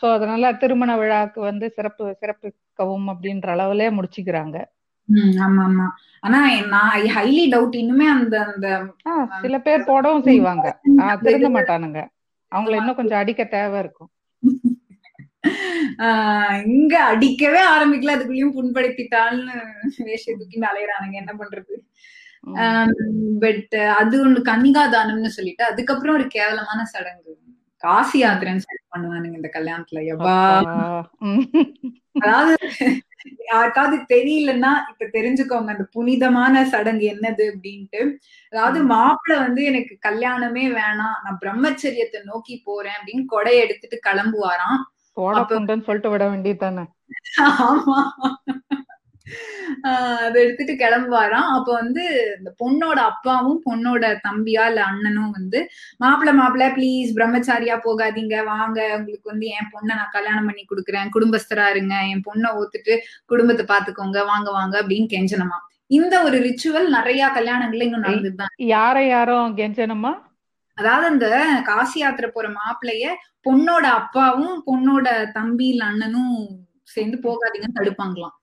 சோ அதனால திருமண விழாக்கு வந்து சிறப்பு சிறப்பிக்கவும் அப்படின்ற அளவுல முடிச்சுக்கிறாங்க. ஆமா ஆமா. ஆனா நான் ஹைலி டவுட் இன்னுமே அந்த அந்த சில பேர் போடவும் செய்வாங்க. திருந்த மாட்டானுங்க. அவங்கள இன்னும் கொஞ்சம் அடிக்க தேவை இருக்கும். இங்க அடிக்கவே ஆரம்பிக்கல. அதுக்குள்ளயும் புண்படுத்திட்டால்னு வேஷ தூக்கின்னு அலையறானுங்க என்ன பண்றது? பட் அது ஒண்ணு கன்னிகாதானம்னு சொல்லிட்டு அதுக்கப்புறம் ஒரு கேவலமான சடங்கு. காசி யாத்திரைன்னு பண்ணுவானுங்க இந்த கல்யாணத்துல. எவ்வா அதாவது யாருக்காவது தெரியலன்னா இப்ப தெரிஞ்சுக்கோங்க அந்த புனிதமான சடங்கு என்னது அப்படின்ட்டு. அதாவது மாப்பிள்ள வந்து எனக்கு கல்யாணமே வேணாம் நான் பிரம்மச்சரியத்தை நோக்கி போறேன் அப்படின்னு கொடையை எடுத்துட்டு கிளம்புவாராம். சொல்லிட்டு விட வேண்டியதானே ஆமா. அதை எடுத்துட்டு கிளம்புவாராம். அப்ப வந்து இந்த பொண்ணோட அப்பாவும் பொண்ணோட தம்பியா இல்ல அண்ணனும் வந்து மாப்பிள்ள மாப்பிள்ள ப்ளீஸ் பிரம்மச்சாரியா போகாதீங்க. வாங்க. உங்களுக்கு வந்து என் பொண்ணை நான் கல்யாணம் பண்ணி கொடுக்குறேன். குடும்பஸ்தரா இருங்க. என் பொண்ணை ஓத்துட்டு குடும்பத்தை பாத்துக்கோங்க. வாங்க வாங்க அப்படின்னு கெஞ்சனமா இந்த ஒரு ரிச்சுவல் நிறைய கல்யாணங்கள்ல இன்னும் நடந்துதான் யார யாரும் கெஞ்சனமா? அதாவது அந்த காசி யாத்திரை போற மாப்பிள்ளைய பொண்ணோட அப்பாவும் பொண்ணோட தம்பி இல்ல அண்ணனும் சேர்ந்து போகாதீங்கன்னு தடுப்பாங்களாம்.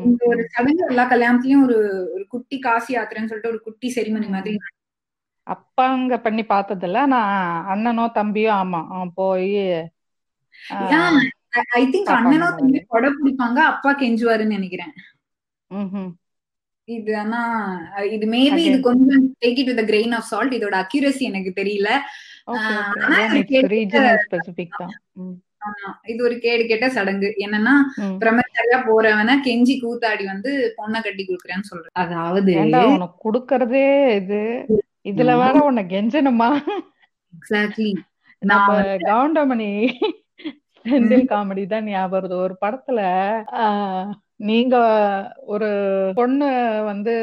இந்த ஒரு சடங்கு எல்லா கல்யாணத்துலயும் ஒரு ஒரு குட்டி காசி யாத்திரைன்னு சொல்லிட்டு ஒரு குட்டி செரிமனி மாதிரி. அப்பாங்க பண்ணி பார்த்ததில்ல. நான் அண்ணனோ தம்பியோ ஆமா போய் ஐ திங்க் அண்ணனோ தம்பி கொடை பிடிப்பாங்க அப்பா கெஞ்சுவாருன்னு நினைக்கிறேன். இது ஆனா இது மேபி இது கொஞ்சம் take it with grain of salt இதோட அக்யூரசி எனக்கு தெரியல. இது ஒரு கேடு கேட்ட சடங்கு. என்னன்னா பிரம்மச்சாரியா போறவன கெஞ்சி கூத்தாடி வந்து பொண்ணை கட்டி குடுக்குறேன்னு சொல்ற. அதாவது உனக்கு குடுக்கறதே இது? இதுல வேற உன்னை கெஞ்சணுமா? எக்ஸாக்ட்லி நம்ம கவுண்டமணி செந்தில் காமெடி தான் ஞாபகம் ஒரு படத்துல நீங்க ஒரு பொண்ணு வந்து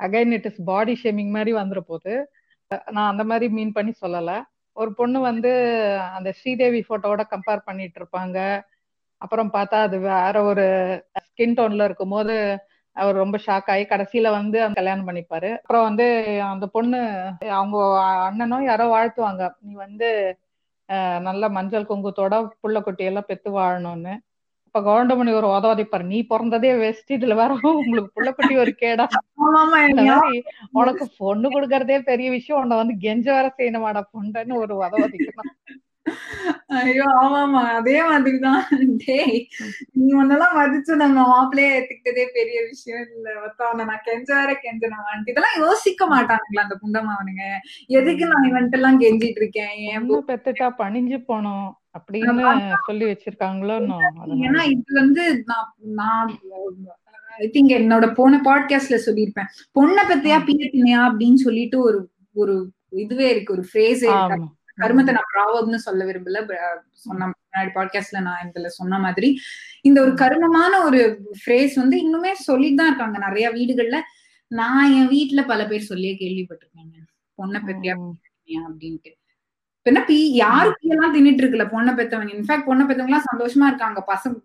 again it is body shaming மாதிரி வந்துற போது நான் அந்த மாதிரி மீன் பண்ணி சொல்லல. ஒரு பொண்ணு வந்து அந்த ஸ்ரீதேவி போட்டோவோட கம்பேர் பண்ணிட்டு இருப்பாங்க. அப்புறம் பார்த்தா அது வேற ஒரு ஸ்கின் டோன்ல இருக்கும் போது அவர் ரொம்ப ஷாக் ஆகி கடைசியில வந்து கல்யாணம் பண்ணிப்பாரு. அப்புறம் வந்து அந்த பொண்ணு அவங்க அண்ணனும் யாரோ வாழ்த்துவாங்க. நீ வந்து நல்ல மஞ்சள் குங்குத்தோட புள்ள குட்டியெல்லாம் பெத்து வாழணும்னு. இப்ப கவுண்டமணி ஒரு உதவதிப்பாரு. நீ பிறந்ததே வெஸ்ட் இதுல வேற உங்களுக்கு புள்ளக்குட்டி ஒரு கேடா. உனக்கு பொண்ணு கொடுக்கறதே பெரிய விஷயம். உன்னை வந்து கெஞ்ச வேற செய்யணுமாடா பொண்ணுன்னு ஒரு உதவதிக்கணும் ஐயோ ஆமாமா அதே மாதிரிதான். டேய் நீ ஒன்னெல்லாம் மதிச்சு நம்ம மாப்பிள்ளைய ஏத்துக்கிட்டதே பெரிய விஷயம் இல்ல. ஒத்தவன நான் கெஞ்ச வேற கெஞ்சனவான்ட்டு இதெல்லாம் யோசிக்க மாட்டானுங்களா அந்த புண்டமாவனுங்க எதுக்கு நான் இவன்ட்டு எல்லாம் கெஞ்சிட்டு இருக்கேன்? பெத்துட்டா பணிஞ்சு போனோம். அப்படின்னு சொல்லி வச்சிருக்காங்களோ ஏன்னா இது வந்து நான் நான் ஐ திங்க் என்னோட போன பாட்காஸ்ட்ல சொல்லியிருப்பேன். பொண்ணை பத்தியா பீட்டினியா அப்படின்னு சொல்லிட்டு ஒரு ஒரு இதுவே இருக்கு ஒரு ஃப்ரேஸே இருக்கு. கர்மத்தை நான் ப்ராவப்னு சொல்ல விரும்பல சொன்ன முன்னாடி பாட்காஸ்ட்ல நான் இதுல சொன்ன மாதிரி. இந்த ஒரு கர்மமான ஒரு ஃப்ரேஸ் வந்து இன்னுமே சொல்லிட்டு தான் இருக்காங்க நிறைய வீடுகள்ல. நான் என் வீட்டுல பல பேர் சொல்லியே கேள்விப்பட்டிருக்கேன் பொண்ணை பத்தியா அப்படின்ட்டு. என்ன பி யாரு எல்லாம் தின்னுட்டு இருக்குல்ல பொண்ணை பெத்தவங்க. இன்ஃபேக்ட் பொண்ணை பெத்தவங்க எல்லாம் சந்தோஷமா இருக்காங்க. பசங்க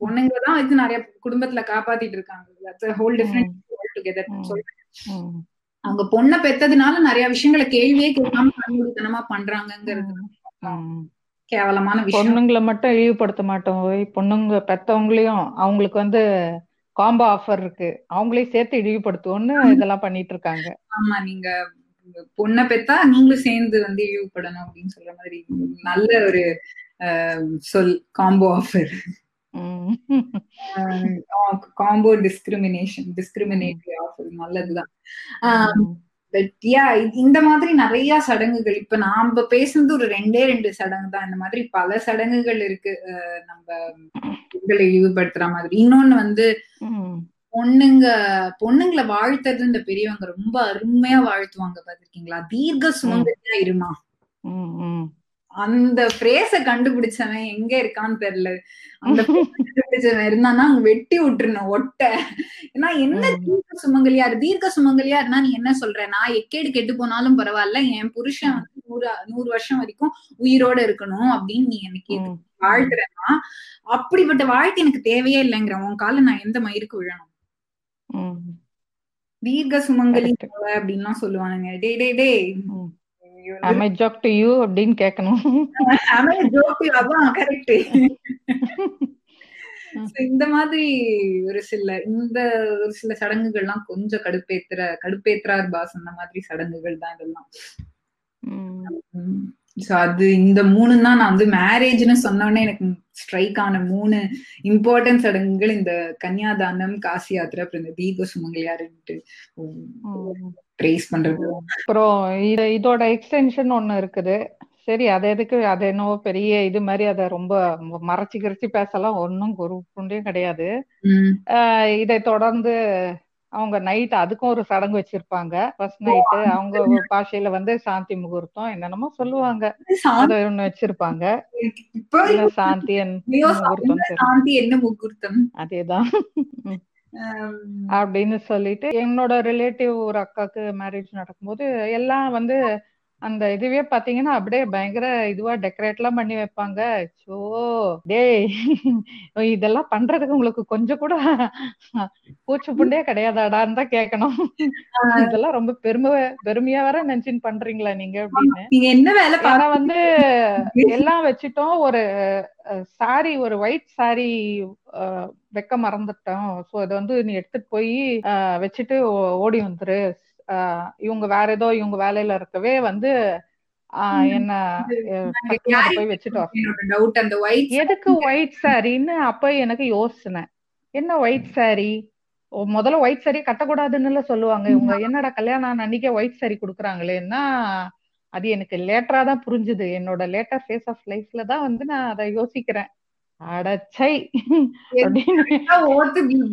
பொண்ணுங்க தான் வச்சு நிறைய குடும்பத்துல காப்பாத்திட்டு இருக்காங்க ஹோல் டிஃபரெண்ட் டுகெதர் சொல்றேன். அவங்க பொண்ணை பெத்ததுனால நிறைய விஷயங்களை கேள்வியே கேட்காம கண்மூடித்தனமா பண்றாங்கிறது கேவலமான விஷயம். பொண்ணுங்களை மட்டும் இழிவுபடுத்த மாட்டோம். பொண்ணுங்க பெத்தவங்களையும் அவங்களுக்கு வந்து காம்போ ஆஃபர் இருக்கு. அவங்களையும் சேர்த்து இழிவுபடுத்துவோம்னு இதெல்லாம் பண்ணிட்டு இருக்காங்க ஆமா நீங்க பொண்ணை பெத்தா நீங்களும் சேர்ந்து வந்து இழிவுபடணும் அப்படின்னு சொல்ற மாதிரி நல்ல ஒரு சொல் combo offer combo discrimination discriminatory offer நல்லதுதான். பட் யா இந்த மாதிரி நிறைய சடங்குகள் இப்ப நாம பேசுனது ஒரு ரெண்டே ரெண்டு சடங்கு தான். இந்த மாதிரி பல சடங்குகள் இருக்கு. நம்ம பெண்களை இழிவுபடுத்துற மாதிரி. இன்னொன்னு வந்து பொண்ணுங்க பொண்ணுங்களை வாழ்த்துறது இந்த பெரியவங்க ரொம்ப அருமையா வாழ்த்துவாங்க பாத்திருக்கீங்களா தீர்க்க சுமங்கலியா இருமா. அந்த பிரேச கண்டுபிடிச்சவன் எங்க இருக்கான்னு தெரியல. அந்த கண்டுபிடிச்சவன் இருந்தானா அங்க வெட்டி விட்டுருணும் ஒட்ட. ஏன்னா என்ன தீர்க்க சுமங்கலியார்? தீர்க்க சுமங்கலியார்னா நீ என்ன சொல்ற? நான் எக்கேடு கெட்டு போனாலும் பரவாயில்ல என் புருஷன் வந்து நூறு நூறு வருஷம் வரைக்கும் உயிரோட இருக்கணும் அப்படின்னு நீ எனக்கு வாழ்த்துறேன்னா அப்படிப்பட்ட வாழ்க்கை எனக்கு தேவையே இல்லைங்கிற உன் கால நான் எந்த மயிருக்கு விழணும்? தீர்க்க சுமங்கலி அப்படின்லாம் சொல்லுவானுங்க. டே டே டே. அமை ஜோக் டு யூ அப்படின்னு கேட்கணும் அமை ஜோக் டு அதான் கரெக்ட் இந்த மாதிரி ஒரு சில இந்த ஒரு சில சடங்குகள்லாம் கொஞ்சம் கடுப்பேத்துற கடுப்பேத்துறார் பாஸ் அந்த மாதிரி சடங்குகள் தான் இதெல்லாம். சோ அது இந்த மூணு தான் நான் வந்து மேரேஜ்னு சொன்னோடனே எனக்கு ஸ்ட்ரைக் ஆன மூணு இம்பார்ட்டன்ட் சடங்குகள் இந்த கன்னியாதானம் காசி யாத்திரை அப்புறம் இந்த தீப சுமங்கலியாருன்ட்டு. ப்ரேஸ் பண்றது. அப்புறம் இது இதோட எக்ஸ்டென்ஷன் ஒண்ணு இருக்குது. சரி அது எதுக்கு? அது என்னவோ பெரிய இது மாதிரி அதை ரொம்ப மறைச்சு கிரச்சி பேசலாம். ஒன்னும் ஒரு புண்டையும் கிடையாது. இதை தொடர்ந்து அவங்க நைட் அதுக்கும் ஒரு சடங்கு வச்சிருப்பாங்க. ஃபர்ஸ்ட் நைட்டு அவங்க பாஷையில வந்து சாந்தி முகூர்த்தம் என்னென்னமோ சொல்லுவாங்க. அத ஒண்ணு வச்சிருப்பாங்க. சாந்தி சாந்தி என்ன? முகூர்த்தம்? அதேதான். அப்படின்னு சொல்லிட்டு என்னோட ரிலேட்டிவ் ஒரு அக்காக்கு மேரேஜ் நடக்கும்போது எல்லாம் வந்து அந்த இதுவே பாத்தீங்கன்னா அப்படியே பயங்கர இதுவா டெக்கரேட் எல்லாம் பண்ணி வைப்பாங்க. சோ டேய் [laughs] இதெல்லாம் பண்றதுக்கு உங்களுக்கு கொஞ்சம் கூட [laughs] பூச்சி புண்டே கிடையாதாடான்னு தான் கேட்கணும் [laughs] இதெல்லாம் ரொம்ப பெருமை பெருமையா வேற நினைச்சுன்னு பண்றீங்களா நீங்க அப்படின்னு. நீங்க என்ன வேலை ஆனா வந்து எல்லாம் வச்சுட்டோம். ஒரு சாரி ஒரு ஒயிட் சாரி வைக்க மறந்துட்டோம். சோ அதை வந்து நீ எடுத்துட்டு போய் வச்சுட்டு ஓடி வந்துரு. இவங்க வேற ஏதோ இவங்க வேலையில இருக்கவே வந்து என்ன போய் வச்சுட்டு எதுக்கு ஒயிட் சாரின்னு அப்ப எனக்கு யோசினேன் என்ன ஒயிட் சாரி முதல்ல ஒயிட் சாரி கட்டக்கூடாதுன்னு சொல்லுவாங்க இவங்க. என்னடா கல்யாணம் அன்னைக்கே ஒயிட் சாரி குடுக்குறாங்களேன்னா அது எனக்கு லேட்டரா தான் புரிஞ்சுது. என்னோட லேட்டர் ஃபேஸ் ஆஃப் லைஃப்ல தான் வந்து நான் அதை யோசிக்கிறேன். அடச்சை.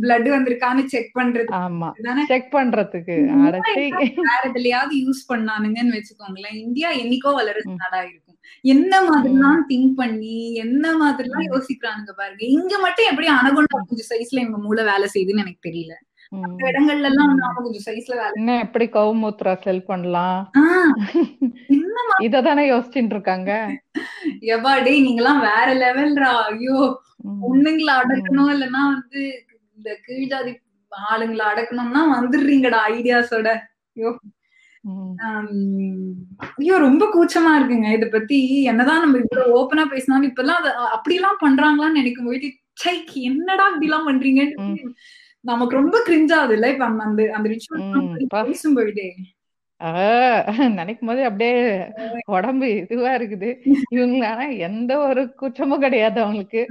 பிளட் வந்திருக்கான்னு செக் பண்றது ஆமா. செக் பண்றதுக்கு. அடச்சை. வேற எதுலயாவது யூஸ் பண்ணானுங்கன்னு வச்சுக்கோங்களேன். இந்தியா என்னைக்கோ வளர்றது நாடா இருக்கும். என்ன மாதிரிலாம் திங்க் பண்ணி என்ன மாதிரிலாம் யோசிக்கிறானுங்க பாருங்க. இங்க மட்டும் எப்படி அனகொண்டா கொஞ்சம் சைஸ்ல இவங்க மூளை வேலை செய்யுதுன்னு எனக்கு தெரியல. இடங்கள்ல எல்லாம் கொஞ்சம் சைஸ்ல வேலை என்ன எப்படி கவுமூத்ரா செல் பண்ணலாம்? [laughs] இததானே யோசிச்சுட்டு இருக்காங்க. [laughs] எவா டேய் நீங்கெல்லாம் வேற லெவல்ரா ஐயோ பொண்ணுங்களை அடக்கணும் இல்லைன்னா வந்து இந்த கீழ்ஜாதி ஆளுங்களை அடக்கணும்னா வந்துடுறீங்கடா ஐடியாஸோட ஐயோ. ஐயோ ரொம்ப கூச்சமா இருக்குங்க. இத பத்தி என்னதான் நம்ம இவ்வளவு ஓப்பனா பேசினாலும் இப்ப எல்லாம் அப்படி எல்லாம் பண்றாங்களான்னு நினைக்கும் போயிட்டு சை என்னடா இப்படி எல்லாம் பண்றீங்கன்னு நமக்கு ரொம்ப கிரிஞ்சாது இல்ல? இப்ப அந்த அந்த ரிச்சுவல் பேசும்பொழுதே. நினைக்கும் போது அப்படியே உடம்பு இதுவா இருக்குது. இவங்க ஆனா எந்த ஒரு குற்றமும் கிடையாது அவங்களுக்கு.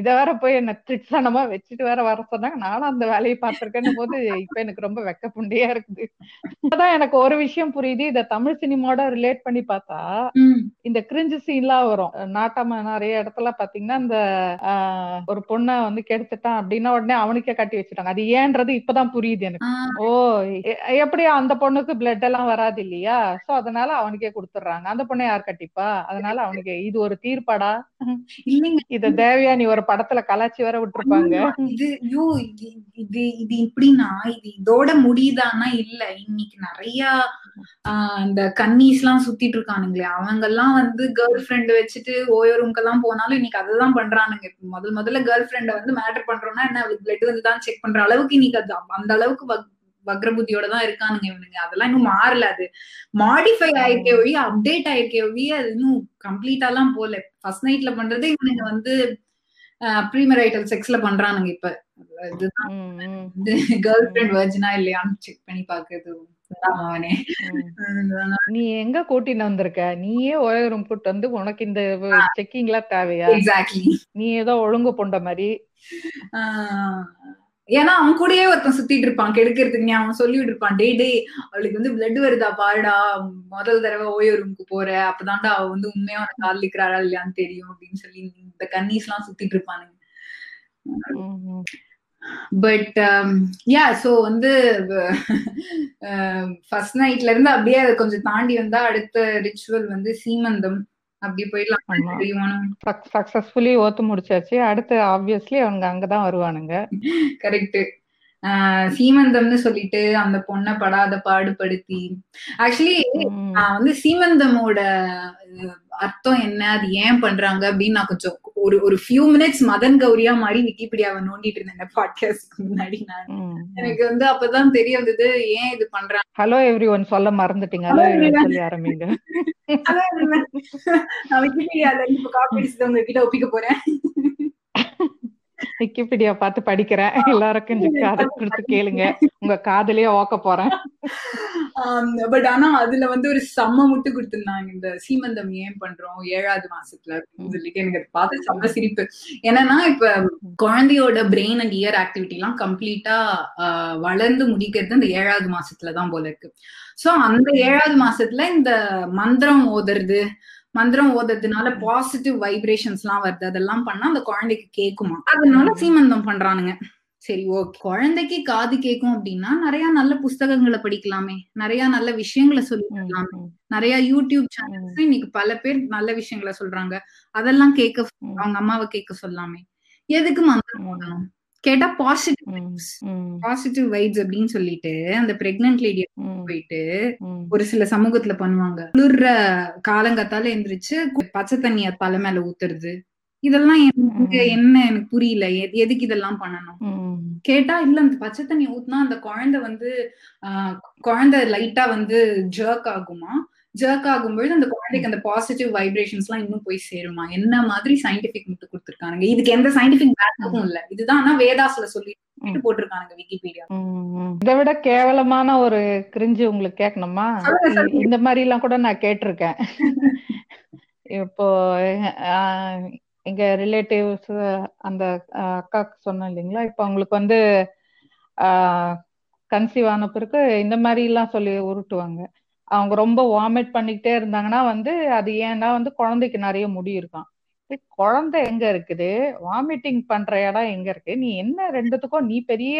இத வேற போய் என்ன திட்சணமா வச்சுட்டு வேற வர சொன்னாங்க. நானும் அந்த வேலையை பார்த்திருக்கேன் போது இப்ப எனக்கு ரொம்ப வெக்க புண்டியா இருக்குது. அதான் எனக்கு ஒரு விஷயம் புரியுது. இத தமிழ் சினிமாவோட ரிலேட் பண்ணி பார்த்தா இந்த கிரிஞ்சு சீன்லாம் வரும். நாட்டாம நிறைய இடத்துல பாத்தீங்கன்னா இந்த ஒரு பொண்ணை வந்து கெடுத்துட்டான் அப்படின்னா உடனே அவனுக்கே கட்டி வச்சுட்டாங்க. அது ஏன்றது இப்பதான் புரியுது எனக்கு. ஓ எப்படி அந்த பொண்ணுக்கு பிளட் எல்லாம் வராது இல்லையா சோ அதனால அவனுக்கே கொடுத்துடுறாங்க. அந்த பொண்ணை யார் கட்டிப்பா? அதனால அவனுக்கு இது ஒரு தீர்ப்பாடா? இத தேவையா நீ ஒரு படத்துல கலாச்சி வர விட்டுருப்பாங்க. இது ஐயோ இது இது இப்படின்னா இது இதோட முடியுதானா இல்ல இன்னைக்கு நிறைய இந்த கன்னிஸ் எல்லாம் சுத்திட்டு இருக்கானுங்களே. அவங்க எல்லாம் வந்து கேர்ள் ஃப்ரெண்ட் வச்சுட்டு ஓயோ ரூம்க்கு எல்லாம் போனாலும் இன்னைக்கு அதுதான் பண்றானுங்க. முதல் முதல்ல கேர்ள் ஃப்ரெண்ட வந்து மேட்டர் பண்றோம்னா என்ன? பிளட் வந்து தான் செக் பண்ற அளவுக்கு இன்னைக்கு அது அந்த அளவுக்கு வக்ரபுத்தியோட தான் இருக்கானுங்க இவனுங்க. அதெல்லாம் இன்னும் மாறல அது. மாடிஃபை ஆயிருக்கே ஒழிய அப்டேட் ஆயிருக்கே ஒழிய அது இன்னும் கம்ப்ளீட்டா எல்லாம் போல. ஃபர்ஸ்ட் நைட்ல பண்றதே இவனுங்க வந்து ப்ரீமரைட்டல் செக்ஸ்ல பண்றானுங்க இப்ப. இதுதான் கேர்ள் ஃபிரெண்ட் வர்ஜினா இல்லையான்னு செக் பண்ணி பாக்குறது. நீ எங்க கூட்டின்னு வந்திருக்க? நீயே ஓயோ ரூம் கூட்டு வந்து உனக்கு இந்த செக்கிங் எல்லாம் தேவையா? நீ ஏதோ ஒழுங்கு பொண்ட மாதிரி. ஏன்னா அவன் கூடயே ஒருத்தன் சுத்திட்டு இருப்பான் கெடுக்கிறதுக்கு அவன் சொல்லிட்டு இருப்பான் டே டே அவளுக்கு வந்து பிளட் வருதா? பாருடா முதல் தடவை ஓயோ ரூமுக்கு போற அப்பதான்டா அவ வந்து உண்மையா அவனை காதலிக்கிறாளா இல்லையான்னு தெரியும் அப்படின்னு சொல்லி இந்த கன்னீஸ் எல்லாம் சுத்திட்டு இருப்பானுங்க. பட் யா சோ வந்து [laughs] ஃபர்ஸ்ட் நைட்ல இருந்து அப்படியே அதை கொஞ்சம் தாண்டி வந்தா அடுத்த ரிச்சுவல் வந்து சீமந்தம். அப்படி போயிடலாம். சக்சஸ்ஃபுல்லி ஓத்து முடிச்சாச்சு. அடுத்து ஆப்வியஸ்லி அவங்க அங்கதான் வருவானுங்க. கரெக்ட் சீமந்தம்னு சொல்லிட்டு அந்த பொண்ணை படாத பாடுபடுத்தி. ஆக்சுவலி நான் வந்து சீமந்தமோட அர்த்தம் என்ன? அது ஏன் பண்றாங்க? அப்படின்னு நான் கொஞ்சம் ஒரு ஒரு ஃபியூ மினிட்ஸ் மதன் கௌரியா மாதிரி விக்கிபீடியாவை நோண்டிட்டு இருந்தேன் பாட்காஸ்ட்க்கு முன்னாடி நான். எனக்கு வந்து அப்பதான் தெரிய வந்தது ஏன் இது பண்றாங்க ஹலோ எவ்ரி ஒன் சொல்ல மறந்துட்டீங்க. ஹலோ சொல்லி ஆரம்பிங்க நான் விக்கிபீடியால இப்ப காப்பி அடிச்சது உங்ககிட்ட ஒப்பிக்க போறேன். விக்கிபீடியா பார்த்து படிக்கிறேன். எல்லாருக்கும் காதை கொடுத்து கேளுங்க. உங்க காதலியே ஓக்க போறேன். பட் ஆனா அதுல வந்து ஒரு செம்ம முட்டு கொடுத்திருந்தாங்க. இந்த சீமந்தம் ஏன் பண்றோம்? ஏழாவது மாசத்துல அப்படின்னு சொல்லிட்டு எனக்கு அதை பார்த்து செம்ம சிரிப்பு. என்னன்னா இப்ப குழந்தையோட பிரெயின் அண்ட் இயர் ஆக்டிவிட்டி எல்லாம் கம்ப்ளீட்டா வளர்ந்து முடிக்கிறது இந்த ஏழாவது மாசத்துலதான் போல இருக்கு. சோ அந்த ஏழாவது மாசத்துல இந்த மந்திரம் ஓதுறது மந்திரம் ஓதுறதுனால பாசிட்டிவ் வைப்ரேஷன்ஸ் எல்லாம் வருது. அதெல்லாம் பண்ணா அந்த குழந்தைக்கு கேக்குமா? அதனால சீமந்தம் பண்றானுங்க. சரி ஓகே குழந்தைக்கு காது கேட்கும் அப்படின்னா நிறைய நல்ல புஸ்தகங்களை படிக்கலாமே. நிறைய நல்ல விஷயங்களை சொல்லிக்கலாமே நிறைய யூடியூப் சேனல்ஸ் இன்னைக்கு பல பேர் நல்ல விஷயங்களை சொல்றாங்க. அதெல்லாம் கேட்க அவங்க அம்மாவை கேட்க சொல்லாமே. எதுக்கு மந்திரம் ஓதணும்? கேட்டா பாசிட்டிவ் பாசிட்டிவ் வைப்ஸ் அப்படின்னு சொல்லிட்டு அந்த பிரெக்னன்ட் லேடிய போயிட்டு ஒரு சில சமூகத்துல பண்ணுவாங்க. குளிர்ற காலங்கத்தால எந்திரிச்சு பச்சை தண்ணிய தலை மேல ஊத்துறது. இதெல்லாம் எனக்கு என்ன எனக்கு புரியல. எதுக்கு இதெல்லாம் பண்ணணும்? கேட்டா இல்ல அந்த பச்சை தண்ணி ஊத்துனா அந்த குழந்தை வந்து ஆஹ் குழந்தை லைட்டா வந்து ஜர்க் ஆகுமா? ஜர்க் ஆகும்பொழுது அந்த குழந்தைக்கு அந்த பாசிட்டிவ் வைப்ரேஷன்ஸ் எல்லாம் இன்னும் போய் சேருமா? என்ன மாதிரி சயின்டிபிக் முட்டு கொடுத்துருக்காங்க இதுக்கு எந்த சயின்டிபிக் பேக்கப்பும் இல்ல. இதுதான் ஆனா வேதாஸ்ல சொல்லி போட்டிருக்காங்க விக்கிபீடியா இதை விட கேவலமான ஒரு கிரிஞ்சு உங்களுக்கு கேட்கணுமா? இந்த மாதிரி எல்லாம் கூட நான் கேட்டிருக்கேன். [laughs] இப்போ எங்க ரிலேட்டிவ்ஸ் அந்த அக்காக்கு சொன்னேன் இல்லைங்களா? இப்போ அவங்களுக்கு வந்து கன்சீவ் ஆன பிறகு இந்த மாதிரி எல்லாம் சொல்லி உருட்டுவாங்க. அவங்க ரொம்ப வாமிட் பண்ணிக்கிட்டே இருந்தாங்கன்னா வந்து அது ஏன்னா வந்து குழந்தைக்கு நிறைய முடி இருக்கான் குழந்தை எங்க இருக்குது? வாமிட்டிங் பண்ற இடம் எங்க இருக்கு? நீ என்ன ரெண்டுத்துக்கும் நீ பெரிய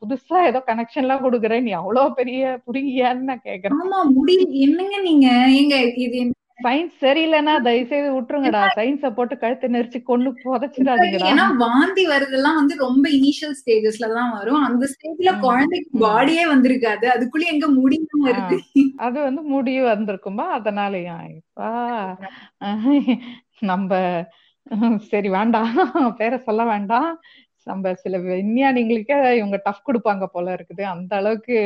புதுசா ஏதோ கனெக்ஷன் எல்லாம் கொடுக்குற நீ அவ்வளவு பெரிய புரியான்னு நான் கேக்குறேன். ஆமா முடி என்னங்க நீங்க? எங்க இது சயின்ஸ் சரியில்லைன்னா தயவு செய்து விட்டுருங்கடா சயின்ஸ போட்டு கழுத்து நெரிச்சு கொண்டு புதைச்சிடாதீங்கடா. ஏன்னா வாந்தி வருதெல்லாம் வந்து ரொம்ப இனிஷியல் ஸ்டேஜஸ்ல தான் வரும். அந்த ஸ்டேஜ்ல குழந்தைக்கு பாடியே வந்திருக்காது. அதுக்குள்ள எங்க முடியும் வருது அது வந்து முடி வந்திருக்குமா அதனாலயா இப்பா நம்ம சரி வேண்டாம். பேரை சொல்ல வேண்டாம். நம்ம சில விஞ்ஞானிகளுக்கே இவங்க டஃப் கொடுப்பாங்க போல இருக்குது. அந்த அளவுக்கு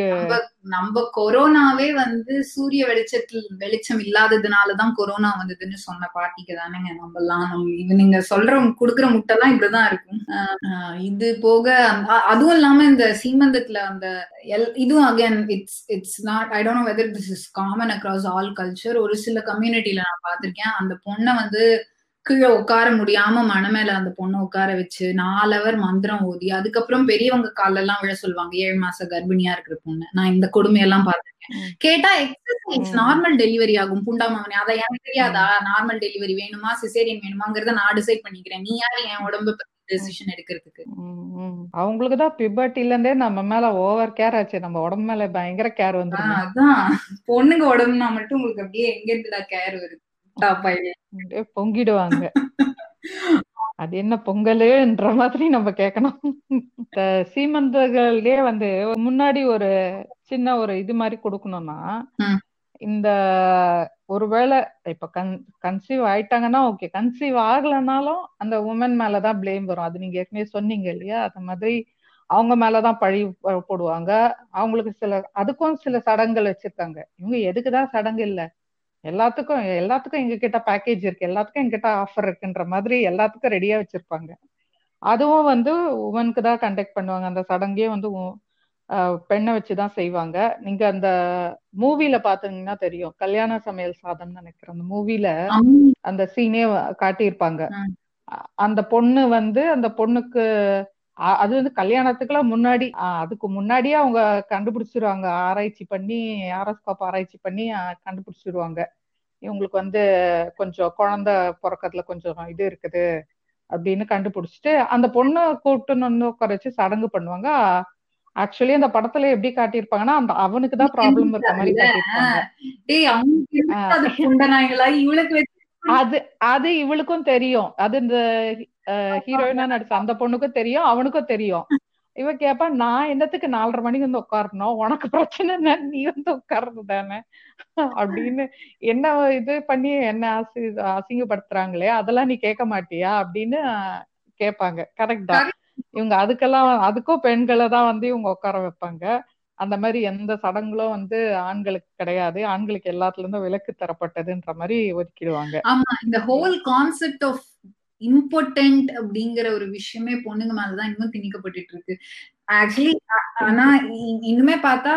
நம்ம கொரோனாவே வந்து சூரிய வெளிச்சத்தில் வெளிச்சம் இல்லாததுனாலதான் கொரோனா வந்ததுன்னு சொன்ன பாட்டிக்கு தானேங்க நம்ம எல்லாம் நீங்க சொல்ற குடுக்குற முட்டைலாம் இப்படிதான் இருக்கும். இது போக அதுவும் இல்லாம இந்த சீமந்தத்துல அந்த எல் இதுவும் again it's it's not I don't whether this is common across all culture ஒரு சில கம்யூனிட்டில நான் பாத்திருக்கேன் அந்த பொண்ணை வந்து கீழே உட்கார முடியாம மன மேல அந்த பொண்ணை உட்கார வச்சு நாலவர் மந்திரம் ஓதி அதுக்கப்புறம் பெரியவங்க கால எல்லாம் விழ சொல்லுவாங்க ஏழு மாச கர்ப்பிணியா இருக்கிற பொண்ணு. நான் இந்த கொடுமையெல்லாம் பார்த்திருக்கேன். கேட்டா எக்ஸசைஸ் நார்மல் டெலிவரி ஆகும் புண்டாமவனே. அதை எனக்கு தெரியாதா? நார்மல் டெலிவரி வேணுமா? சிசேரியன் வேணுமாங்கிறத நான் டிசைட் பண்ணிக்கிறேன். நீ யாரு? என் உடம்பு டெசிஷன் எடுக்கிறதுக்கு. அவங்களுக்கு தான் பிபர்ட்டில இருந்தே நம்ம மேல ஓவர் கேர் ஆச்சு. நம்ம உடம்பு மேல பயங்கர கேர் வந்து அதான். பொண்ணுங்க உடம்புனா மட்டும் உங்களுக்கு அப்படியே எங்க இருந்துடா கேர் வருது? பொங்கிடுவாங்க. அது என்ன பொங்கலுன்ற மாதிரி நம்ம கேட்கணும் இந்த சீமந்தர்கள்லயே வந்து முன்னாடி ஒரு சின்ன ஒரு இது மாதிரி கொடுக்கணும்னா இந்த ஒருவேளை இப்ப கன் கன்சீவ் ஆயிட்டாங்கன்னா ஓகே கன்சீவ் ஆகலனாலும் அந்த உமன் மேலதான் பிளேம் வரும். அது நீங்க ஏற்கனவே சொன்னீங்க இல்லையா? அந்த மாதிரி அவங்க மேலதான் பழி போடுவாங்க. அவங்களுக்கு சில அதுக்கும் சில சடங்குகள் வச்சிருக்காங்க. இவங்க எதுக்குதான் சடங்கு இல்லை? எல்லாத்துக்கும் எல்லாத்துக்கும் எங்க கிட்ட பேக்கேஜ் இருக்கு. எல்லாத்துக்கும் எங்கிட்ட ஆஃபர் இருக்குன்ற மாதிரி எல்லாத்துக்கும் ரெடியா வச்சிருப்பாங்க. அதுவும் வந்து உமனுக்கு தான் கண்டக்ட் பண்ணுவாங்க. அந்த சடங்கே வந்து பெண்ணை வச்சுதான் செய்வாங்க. நீங்க அந்த மூவில பாத்தீங்கன்னா தெரியும். கல்யாண சமையல் சாதம் நினைக்கிறேன். அந்த மூவில அந்த சீனே காட்டியிருப்பாங்க. அந்த பொண்ணு வந்து அந்த பொண்ணுக்கு அது வந்து கல்யாணத்துக்குலாம் முன்னாடி அதுக்கு முன்னாடியே அவங்க கண்டுபிடிச்சிருவாங்க. ஆராய்ச்சி பண்ணி ஆரோஸ்கோப் ஆராய்ச்சி பண்ணி கண்டுபிடிச்சிருவாங்க. இவங்களுக்கு வந்து கொஞ்சம் குழந்தை பிறக்கறதுல கொஞ்சம் இது இருக்குது அப்படின்னு கண்டுபிடிச்சிட்டு அந்த பொண்ணை கூப்பிட்டு வந்து உட்கார வச்சு சடங்கு பண்ணுவாங்க. ஆக்சுவலி அந்த படத்துல எப்படி காட்டியிருப்பாங்கன்னா அந்த அவனுக்கு தான் ப்ராப்ளம் இருக்க மாதிரி காட்டியிருப்பாங்க. அது அது இவளுக்கும் தெரியும். அது இந்த ஹீரோயினா நடிச்ச அந்த பொண்ணுக்கும் தெரியும் அவனுக்கும் தெரியும். இவ கேப்பா நான் என்னத்துக்கு நாலரை மணிக்கு வந்து உட்காரணும்? உனக்கு பிரச்சனை என்ன? நீ வந்து உட்கார்றது தானே? அப்படின்னு என்ன இது பண்ணி என்ன அசி அசிங்கப்படுத்துறாங்களே? அதெல்லாம் நீ கேட்க மாட்டியா? அப்படின்னு கேட்பாங்க. கரெக்ட் தான். இவங்க அதுக்கெல்லாம் அதுக்கும் பெண்களை தான் வந்து இவங்க உட்கார வைப்பாங்க. அந்த மாதிரி எந்த சடங்குகளும் வந்து ஆண்களுக்கு கிடையாது. ஆண்களுக்கு எல்லாத்துல இருந்தும் விலக்கு தரப்பட்டதுன்ற மாதிரி ஒதுக்கிடுவாங்க. ஆமா இந்த ஹோல் கான்செப்ட் ஆஃப் இம்பார்ட்டன்ட் அப்படிங்கிற ஒரு விஷயமே பொண்ணுங்க மேலதான் இன்னும் திணிக்கப்பட்டு இருக்கு ஆக்சுவலி ஆனா இன்னுமே பார்த்தா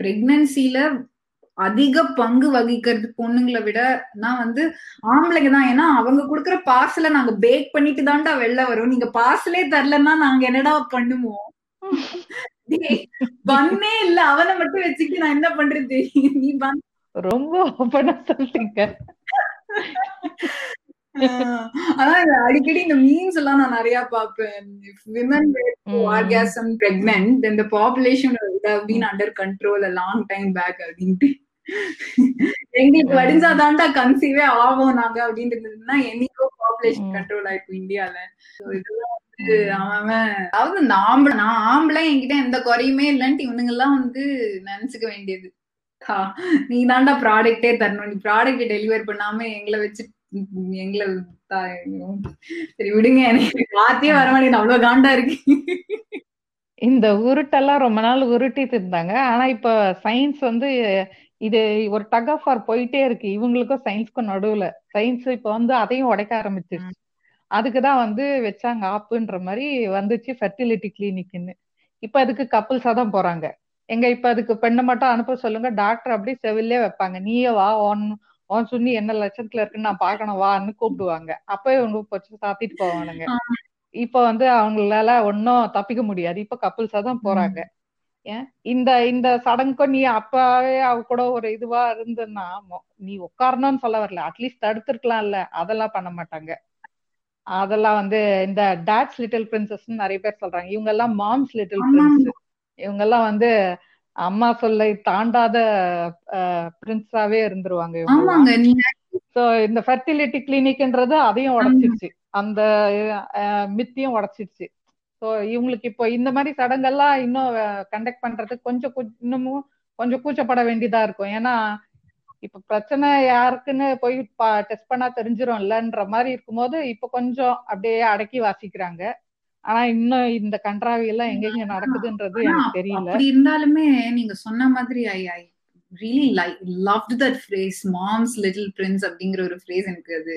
பிரெக்னன்சில அதிக பங்கு வகிக்கிறது பொண்ணுங்களை விட நான் வந்து ஆம்பளைங்க தான். ஏன்னா அவங்க கொடுக்குற பார்சலை நாங்க பேக் பண்ணிட்டு தான்டா வெளில வரும். நீங்க பார்சலே தரலன்னா நாங்க என்னடா பண்ணுவோம்? பண்ணே இல்ல. அவனை மட்டும் வச்சுக்கிட்டு நான் என்ன பண்றது? நீ ரொம்ப ஓப்பனா அதான் அடிக்கடி இந்த மீன்ஸ் எல்லாம் நான் நிறைய பாப்பேன் women orgasm pregnant then the population been under control long time back அப்படின்ட்டு. எங்களுக்கு வடிஞ்சா தாண்டா கன்சீவே ஆகும் நாங்க அப்படின்ட்டு இருந்ததுன்னா என்னைக்கோ பாப்புலேஷன் கண்ட்ரோல் ஆயிருக்கும் இந்தியால. இதெல்லாம் வந்து அவன் அதாவது இந்த ஆம்பளை நான் ஆம்பளை என்கிட்ட எந்த குறையுமே இல்லைன்ட்டு இவனுங்க எல்லாம் வந்து நினைச்சுக்க வேண்டியது. நீ தாண்டா ப்ராடக்டே தரணும். நீ ப்ராடக்ட் டெலிவர் பண்ணாம எங்களை வச்சு எங்களை சரி விடுங்க எனக்கு வார்த்தையே வர மாட்டேங்குது. அவ்வளவு காண்டா இருக்கு. இந்த உருட்டெல்லாம் ரொம்ப நாள் உருட்டிட்டு இருந்தாங்க. ஆனா இப்ப சயின்ஸ் வந்து இது ஒரு டக் ஆஃப் ஆர் போயிட்டே இருக்கு. இவங்களுக்கும் சயின்ஸ்க்கும் நடுவுல. சயின்ஸ் இப்ப வந்து அதையும் உடைக்க ஆரம்பிச்சிருச்சு. அதுக்குதான் வந்து வச்சாங்க ஆப்புன்ற மாதிரி வந்துச்சு ஃபெர்டிலிட்டி கிளினிக்னு இப்ப அதுக்கு கப்புள்ஸா தான் போறாங்க. எங்க இப்ப அதுக்கு பெண்ணை மட்டும் அனுப்ப சொல்லுங்க. டாக்டர் அப்படியே செவிலே வைப்பாங்க. நீயே வா ஒன் அவன் சொல்லி என்ன லட்சத்துல இருக்குன்னு நான் பாக்கணும் வான்னு கூப்பிடுவாங்க. அப்ப இவங்க கொஞ்சம் சாத்திட்டு போவானுங்க. இப்ப வந்து அவங்களால ஒன்னும் தப்பிக்க முடியாது. இப்ப கப்புள்ஸா தான் போறாங்க. ஏன்? இந்த இந்த சடங்குக்கும் நீ அப்பவே அவ கூட ஒரு இதுவா இருந்தன்னா நீ உட்காரணும்னு சொல்ல வரல. அட்லீஸ்ட் தடுத்துருக்கலாம்ல. அதெல்லாம் பண்ண மாட்டாங்க. அதெல்லாம் வந்து இந்த டாட்ஸ் லிட்டில் பிரின்சஸ் நிறைய பேர் சொல்றாங்க. இவங்க எல்லாம் மாம்ஸ் லிட்டில் பிரின்ஸ் இவங்க எல்லாம் வந்து அம்மா சொல்லை தாண்டாத பிரின்ஸாவே இருந்துருவாங்க சோ இந்த ஃபெர்டிலிட்டி கிளினிக்ன்றது அதையும் உடைச்சிருச்சு. அந்த மித்தியும் உடைச்சிருச்சு. ஸோ இவங்களுக்கு இப்போ இந்த மாதிரி சடங்கெல்லாம் இன்னும் கண்டக்ட் பண்றதுக்கு கொஞ்சம் இன்னமும் கொஞ்சம் கூச்சப்பட வேண்டியதா இருக்கும். ஏன்னா இப்ப பிரச்சனை யாருக்குன்னு போய் டெஸ்ட் பண்ணா தெரிஞ்சிரும்லன்ற மாதிரி இருக்கும்போது இப்ப கொஞ்சம் அப்படியே அடக்கி வாசிக்கிறாங்க. ஆனா இன்னும் இந்த கன்றாவி எல்லாம் எங்கெங்க நடக்குதுன்றது எனக்கு தெரியல. அப்படி இருந்தாலுமே நீங்க சொன்ன மாதிரி I I really like love that phrase moms little prince அப்படிங்கிற ஒரு ஃப்ரேஸ் எனக்கு அது.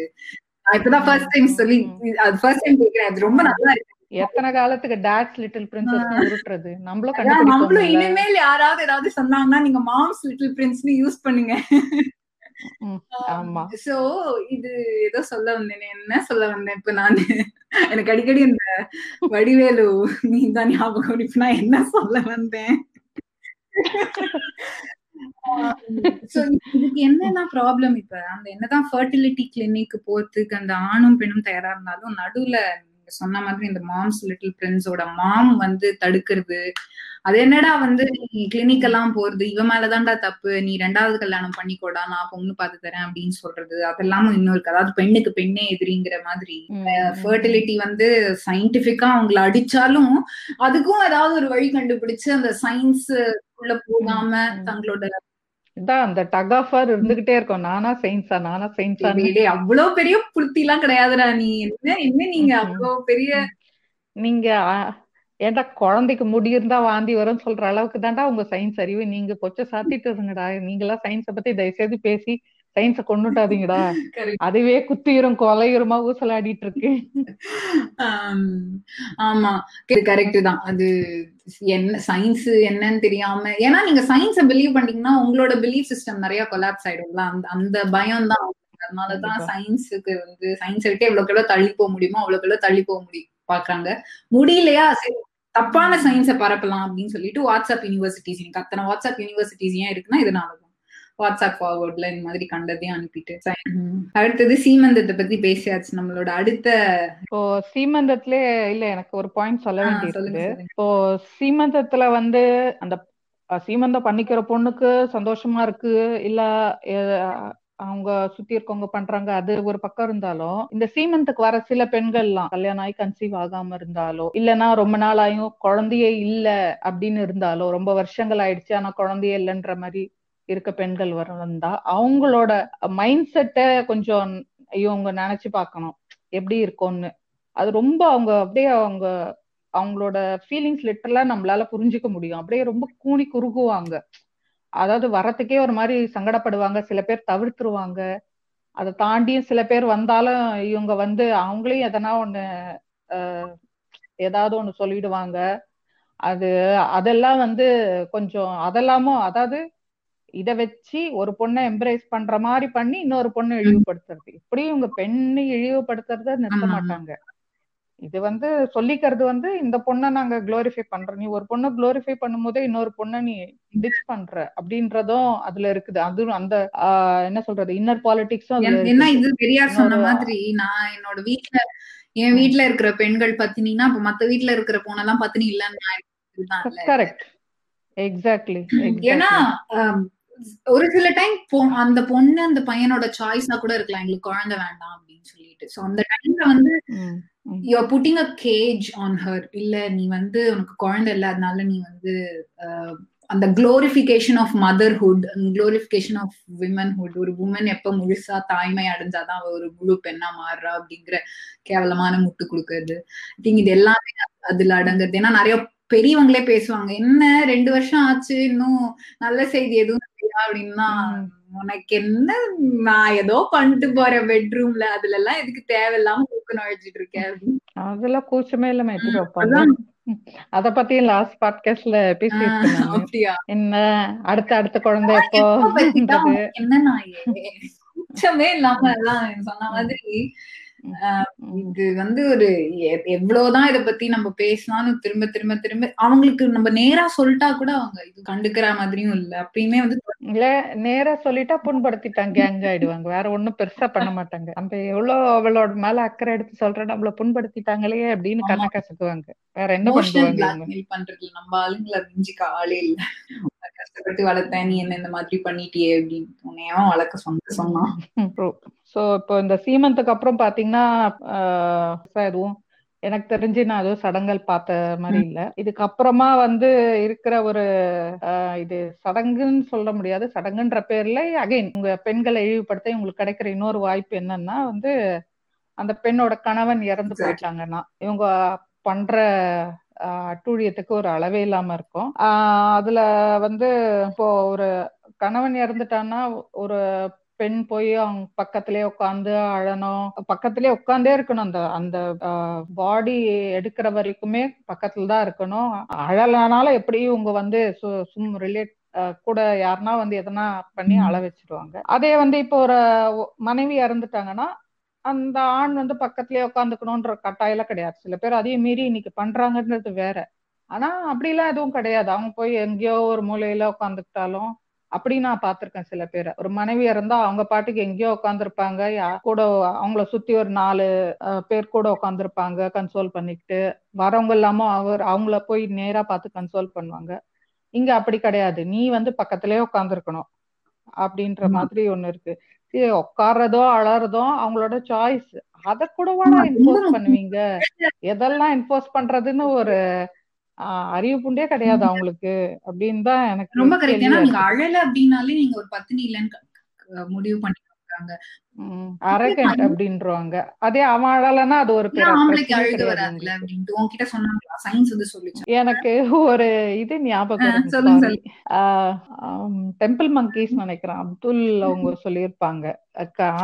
இப்பதான் ஃபர்ஸ்ட் டைம் சொல்லி அது ஃபர்ஸ்ட் டைம் கேக்குறேன் அது ரொம்ப நல்லா இருக்கு. எத்தனை காலத்துக்கு டாட்ஸ் லிட்டில் பிரின்சஸ் உருட்டுறது? நம்மளும் நம்மளும் இனிமேல் யாராவது ஏதாவது சொன்னாங்கன்னா நீங்க மாம்ஸ் லிட்டில் பிரின்ஸ்னு யூஸ் பண்ணுங்க. சோ இது ஏதோ சொல்ல வந்தேன் என்ன சொல்ல வந்தேன் இப்ப நானு? எனக்கு அடிக்கடி இந்த வடிவேலு நீ தான் ஞாபகம் இப்ப நான் என்ன சொல்ல வந்தேன்? இதுக்கு என்னன்னா ப்ராப்ளம் இப்ப? அந்த என்னதான் ஃபர்டிலிட்டி கிளினிக் போறதுக்கு அந்த ஆணும் பெண்ணும் தயாரா இருந்தாலும் நடுவுல சொன்ன மாதிரி இந்த மாம்ஸ் லிட்டில் பிரின்ஸோட மாம் வந்து தடுக்கிறது. அது என்னடா வந்து நீ கிளினிக் எல்லாம் போறது? இவ மேலதான்டா தப்பு. நீ ரெண்டாவது கல்யாணம் பண்ணிக்கோடா. நான் பொண்ணு பார்த்து தரேன் அப்படின்னு சொல்றது. அதெல்லாமும் இன்னும் இருக்கு அதாவது பெண்ணுக்கு பெண்ணே எதிரிங்கிற மாதிரி. ஃபர்டிலிட்டி வந்து சயின்டிபிக்கா அவங்கள அடிச்சாலும் அதுக்கும் ஏதாவது ஒரு வழி கண்டுபிடிச்சு அந்த சயின்ஸ் உள்ள போகாம தங்களோட இதான் அந்த டக் ஆஃப் இருந்துகிட்டே இருக்கும். நானா சயின்ஸா நானா சயின்ஸா அவ்வளவு பெரிய புளுத்தி எல்லாம் கிடையாதுடா நீ. என்ன என்ன நீங்க அவ்வளவு பெரிய நீங்க ஏன்டா குழந்தைக்கு முடி இருந்தா வாந்தி வரும்னு சொல்ற அளவுக்கு தான்டா உங்க சயின்ஸ் அறிவு நீங்க கொச்ச சாத்திட்டு இருங்கடா நீங்க எல்லாம் சயின்ஸ பத்தி தயவு செய்து பேசி சயின்ஸ கொண்டுட்டாதீங்கடா. அதுவே குத்திரும் கொலையுரமா ஊசலாடிட்டு இருக்கு. ஆமா கரெக்ட் தான். அது என்ன சயின்ஸ் என்னன்னு தெரியாம ஏன்னா நீங்க சயின்ஸ பிலீவ் பண்ணீங்கன்னா உங்களோட பிலீவ் சிஸ்டம் நிறைய கொலாப்ஸ் ஆயிடும்ல. அந்த அந்த பயம் தான். அதனாலதான் சயின்ஸுக்கு வந்து சயின்ஸை விட்டு எவ்வளவுக்கு எவ்வளவு தள்ளி போக முடியுமோ அவ்வளவுக்கு எவ்வளவு தள்ளி போக முடியும் பாக்குறாங்க. முடியலையா? சரி தப்பான சயின்ஸை பரப்பலாம் அப்படின்னு சொல்லிட்டு வாட்ஸ்அப் யூனிவர்சிட்டிஸ் எனக்கு அத்தனை வாட்ஸ்அப் யூனிவர்சிட்டிஸ் ஏன் இருக்குன்னா இதனாலதான். வாட்ஸ்அப் ஃபார்வர்ட்ல இந்த மாதிரி கண்டதையும் அனுப்பிட்டு. அடுத்தது சீமந்தத்தை பத்தி பேசியாச்சு நம்மளோட அடுத்த இப்போ சீமந்தத்திலே இல்ல எனக்கு ஒரு பாயிண்ட் சொல்ல வேண்டியது இப்போ சீமந்தத்துல வந்து அந்த சீமந்தம் பண்ணிக்கிற பொண்ணுக்கு சந்தோஷமா இருக்கு இல்ல அவங்க சுத்தி இருக்கவங்க பண்றாங்க அது ஒரு பக்கம் இருந்தாலும் இந்த சீமந்துக்கு வர சில பெண்கள்லாம் கல்யாணம் ஆகி கன்சீவ் ஆகாம இருந்தாலோ இல்லைன்னா ரொம்ப நாள் ஆயும் குழந்தையே இல்ல அப்படின்னு இருந்தாலோ ரொம்ப வருஷங்கள் ஆயிடுச்சு ஆனா குழந்தையே இல்லைன்ற மாதிரி இருக்க பெண்கள் வந்தா அவங்களோட மைண்ட் செட்டை கொஞ்சம் இவங்க நினைச்சு பார்க்கணும். எப்படி இருக்கும்னு. அது ரொம்ப அவங்க அப்படியே அவங்க அவங்களோட ஃபீலிங்ஸ் லிட்டரலா நம்மளால புரிஞ்சுக்க முடியும். அப்படியே ரொம்ப கூணி குறுகுவாங்க. அதாவது வரத்துக்கே ஒரு மாதிரி சங்கடப்படுவாங்க. சில பேர் தவிர்த்துருவாங்க. அதை தாண்டியும் சில பேர் வந்தாலும் இவங்க வந்து அவங்களையும் எதனா ஒண்ணு ஏதாவது ஒண்ணு சொல்லிடுவாங்க. அது அதெல்லாம் வந்து கொஞ்சம் அதெல்லாமும் அதாவது இத வச்சு ஒரு பொண்ணை எம்ப்ரேஸ் பண்ற மாதிரி பண்ணி இன்னொரு பொண்ணை இழிவுபடுத்துறது. இப்படியும் இவங்க பெண்ணை இழிவுபடுத்துறத நிறுத்த மாட்டாங்க. இது வந்து சொல்லிக்கிறது வந்து இந்த பொண்ணை நாங்க குளோரிஃபை பண்றோம். நீ ஒரு பொண்ணை குளோரிஃபை பண்ணும் போதே இன்னொரு பொண்ணை நீ டிச் பண்ற அப்படின்றதும் அதுல இருக்குது. அது அந்த என்ன சொல்றது இன்னர் பாலிடிக்ஸும் என்ன இது பெரியார் சொன்ன மாதிரி நான் என்னோட வீட்டுல என் வீட்டுல இருக்கிற பெண்கள் பத்தினா இப்ப மத்த வீட்டுல இருக்கிற பொண்ணெல்லாம் பத்தினி இல்லன்னு கரெக்ட் எக்ஸாக்ட்லி ஏன்னா ஒரு சில டைம் அந்த பொண்ணு அந்த பையனோட சாய்ஸா கூட இருக்கலாம். எங்களுக்கு குழந்தை வேண்டாம் அப்படின்னு சொல்லிட்டு. சோ அந்த டைம்ல வந்து you putting a cage on her இல்ல நீ வந்து உனக்கு குழந்தை இல்ல. அதனால நீ வந்து அந்த glorification of motherhood glorification of womanhood ஒரு உமன் எப்ப முழுசா தாய்மை அடைஞ்சாதான் அவ ஒரு முழு பெண்ணா மாறுறா அப்படிங்கிற கேவலமான முட்டு கொடுக்கறது. திங்க் இது எல்லாமே அதுல அடங்குறது. ஏன்னா நிறைய பெரியவங்களே பேசுவாங்க என்ன ரெண்டு வருஷம் ஆச்சு இன்னும் நல்ல செய்தி எதுவும் இல்லையா அப்படின்னா உனக்கு என்ன நான் ஏதோ பண்ணிட்டு போறேன் பெட்ரூம்ல அதுல எல்லாம் எதுக்கு தேவையில்லாம தூக்க நுழைச்சிட்டு இருக்கேன் அதெல்லாம் கூச்சமே வைப்பாங்க? அத பத்தி லாஸ்ட் பாட்காஸ்ட்ல அப்படியா? என்ன அடுத்த அடுத்த குழந்தை எப்போ? என்ன நாயே? கூச்சமே இல்லாம எல்லாம் சொன்ன மாதிரி இது வந்து ஒரு எவ்வளவுதான் இத பத்தி நம்ம பேசினாலும் திரும்ப திரும்ப திரும்ப அவங்களுக்கு நம்ம நேரா சொல்லிட்டா கூட அவங்க இது கண்டுக்கிற மாதிரியும் இல்ல. அப்பயுமே வந்து இல்ல நேரா சொல்லிட்டா புண்படுத்திட்டாங்க கேங் ஆயிடுவாங்க. வேற ஒண்ணும் பெருசா பண்ண மாட்டாங்க. நம்ம எவ்வளவு அவளோட மேல அக்கறை எடுத்து சொல்றோம் நம்மள புண்படுத்திட்டாங்களே அப்படின்னு கண்ண கசக்குவாங்க. வேற என்ன பண்ணுவாங்க பண்றது நம்ம ஆளுங்களை மிஞ்சிக்க ஆளே இல்ல. கஷ்டப்பட்டு வளர்த்தேன் நீ என்ன இந்த மாதிரி பண்ணிட்டியே அப்படின்னு. உன்னையும் வளர்க்க சொன்ன சொன்னான். சோ இப்போ இந்த சீமந்துக்கு அப்புறம் பாத்தீங்கன்னா எதுவும் எனக்கு தெரிஞ்சு நான் எதுவும் சடங்கல் பார்த்த மாதிரி இல்ல. இதுக்கப்புறமா வந்து இருக்கிற ஒரு இது சடங்குன்னு சொல்ல முடியாது. சடங்குன்ற பேர்ல அகைன் உங்க பெண்களை இழிவுபடுத்த உங்களுக்கு கிடைக்கிற இன்னொரு வாய்ப்பு என்னன்னா வந்து அந்த பெண்ணோட கணவன் இறந்து போயிட்டாங்கன்னா இவங்க பண்ற அட்டூழியத்துக்கு ஒரு அளவே இல்லாம இருக்கும். அதுல வந்து இப்போ ஒரு கணவன் இறந்துட்டான்னா ஒரு பெண் போய் அவங்க பக்கத்திலே உட்காந்து அழணும். பக்கத்திலே உட்காந்தே இருக்கணும். அந்த அந்த பாடி எடுக்கிற வரைக்குமே பக்கத்துல தான் இருக்கணும். அழலானாலும் எப்படியும் இவங்க வந்து சும் ரிலேட் கூட யாருன்னா வந்து எதனா பண்ணி அழ வச்சிருவாங்க. அதே வந்து இப்போ ஒரு மனைவி இறந்துட்டாங்கன்னா அந்த ஆண் வந்து பக்கத்துலயே உட்காந்துக்கணும்ன்ற கட்டாயம் கிடையாது. சில பேர் அதையும் மீறி இன்னைக்கு பண்றாங்கன்றது வேற. ஆனா அப்படிலாம் எதுவும் கிடையாது. அவங்க போய் எங்கேயோ ஒரு மூலையில உட்காந்துக்கிட்டாலும் அப்படி நான் பாத்திருக்கேன் சில பேரை. ஒரு மனைவி இருந்தா அவங்க பாட்டுக்கு எங்கேயோ உட்காந்துருப்பாங்க கூட அவங்கள சுத்தி ஒரு நாலு பேர் கூட உட்காந்துருப்பாங்க கன்சோல் பண்ணிக்கிட்டு. வரவங்க இல்லாம அவர் அவங்கள போய் நேரா பார்த்து கன்சோல் பண்ணுவாங்க. இங்க அப்படி கிடையாது. நீ வந்து பக்கத்திலே உட்காந்துருக்கணும் அப்படின்ற மாதிரி ஒண்ணு இருக்கு. உட்கார்றதோ அழறதோ அவங்களோட சாய்ஸ் அத கூடவாடா இன்போஸ் பண்ணுவீங்க. எதெல்லாம் இன்போஸ் பண்றதுன்னு ஒரு அறிவு புண்டே கிடையாது அவங்களுக்கு அப்படின்னு தான் எனக்கு ரொம்ப கரெக்ட் ஏன்னா நீங்க அழல அப்படின்னாலே நீங்க ஒரு பத்தினி இல்லைன்னு முடிவு பண்ணி அரகண்ட் அப்படின்றவாங்க. அதே அவன் அழலன்னா அது ஒரு ஆம்பளைக்கு அழுக வராதுல அப்படின்ட்டு உன்கிட்ட சொன்னாங்க சயின்ஸ் வந்து சொல்லிச்சு? எனக்கு ஒரு இது ஞாபகம் டெம்பிள் மங்கீஸ் நினைக்கிறேன். அப்துல் அவங்க சொல்லியிருப்பாங்க.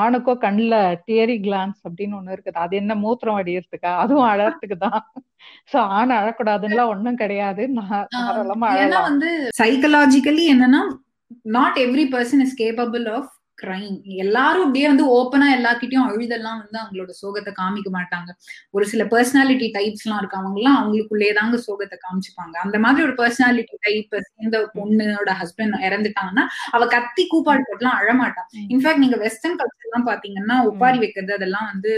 ஆணுக்கோ கண்ணுல டியரி கிளான்ஸ் அப்படின்னு ஒண்ணு இருக்குது. அது என்ன மூத்திரம் அடியறதுக்கா அதுவும் அழறதுக்கு தான். சோ ஆண் அழக்கூடாதுன்னா ஒண்ணும் கிடையாது. வந்து சைக்கலாஜிக்கலி என்னன்னா not every person is capable of crime எல்லாரும் அப்படியே வந்து ஓப்பனா எல்லார்கிட்டயும் அழுதெல்லாம் வந்து அவங்களோட சோகத்தை காமிக்க மாட்டாங்க. ஒரு சில பர்சனாலிட்டி டைப்ஸ் எல்லாம் இருக்கு அவங்க எல்லாம் அவங்களுக்குள்ளேயே தாங்க சோகத்தை காமிச்சுப்பாங்க. அந்த மாதிரி ஒரு பர்சனாலிட்டி டைப் சேர்ந்த பொண்ணோட ஹஸ்பண்ட் இறந்துட்டாங்கன்னா அவ கத்தி கூப்பாடு போட்டுலாம் அழமாட்டான் இன்ஃபேக்ட் நீங்க வெஸ்டர்ன் கல்ச்சர் எல்லாம் பாத்தீங்கன்னா ஒப்பாரி வைக்கிறது அதெல்லாம் வந்து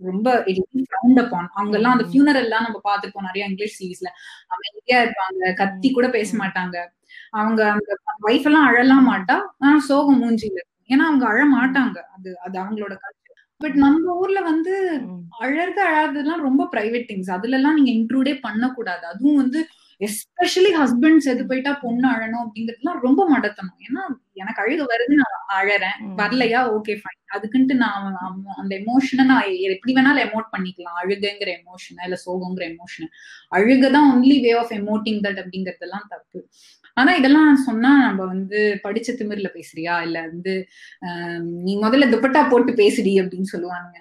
ரொம்ப அப்பான் அவங்க எல்லாம் அந்த ஃபியூனரல் எல்லாம் நம்ம பாத்துருப்போம் நிறைய இங்கிலீஷ் சீரீஸ்ல அமைதியா இருப்பாங்க கத்தி கூட பேச மாட்டாங்க. அவங்க அந்த ஒய்ஃப் எல்லாம் அழலாம் மாட்டா ஆனா சோகம் மூஞ்சில ஏன்னா அவங்க அழ மாட்டாங்க. அது அது அவங்களோட கல்ச்சர் பட் நம்ம ஊர்ல வந்து அழறது அழறதுலாம் ரொம்ப பிரைவேட் திங்ஸ் அதுல எல்லாம் நீங்க இன்க்ளூடே பண்ணக்கூடாது. அதுவும் வந்து எஸ்பெஷலி ஹஸ்பண்ட் செது போயிட்டா பொண்ணு அழணும் அப்படிங்கறதுலாம் ரொம்ப மடத்தணும் ஏன்னா எனக்கு அழுக வருது நான் அழறேன். வரலையா? ஓகே ஃபைன் அதுக்குன்ட்டு நான் அந்த எமோஷனை நான் எப்படி வேணாலும் எமோட் பண்ணிக்கலாம். அழுகுங்கிற எமோஷனை இல்ல சோகங்கிற எமோஷனை அழுகதான் only way of emoting that அப்படிங்கறதெல்லாம் தப்பு. ஆனா இதெல்லாம் சொன்னா நம்ம வந்து படிச்ச திமிர்ல பேசுறியா? இல்ல வந்து நீ முதல்ல துப்பட்டா போட்டு பேசுடி அப்படின்னு சொல்லுவாங்க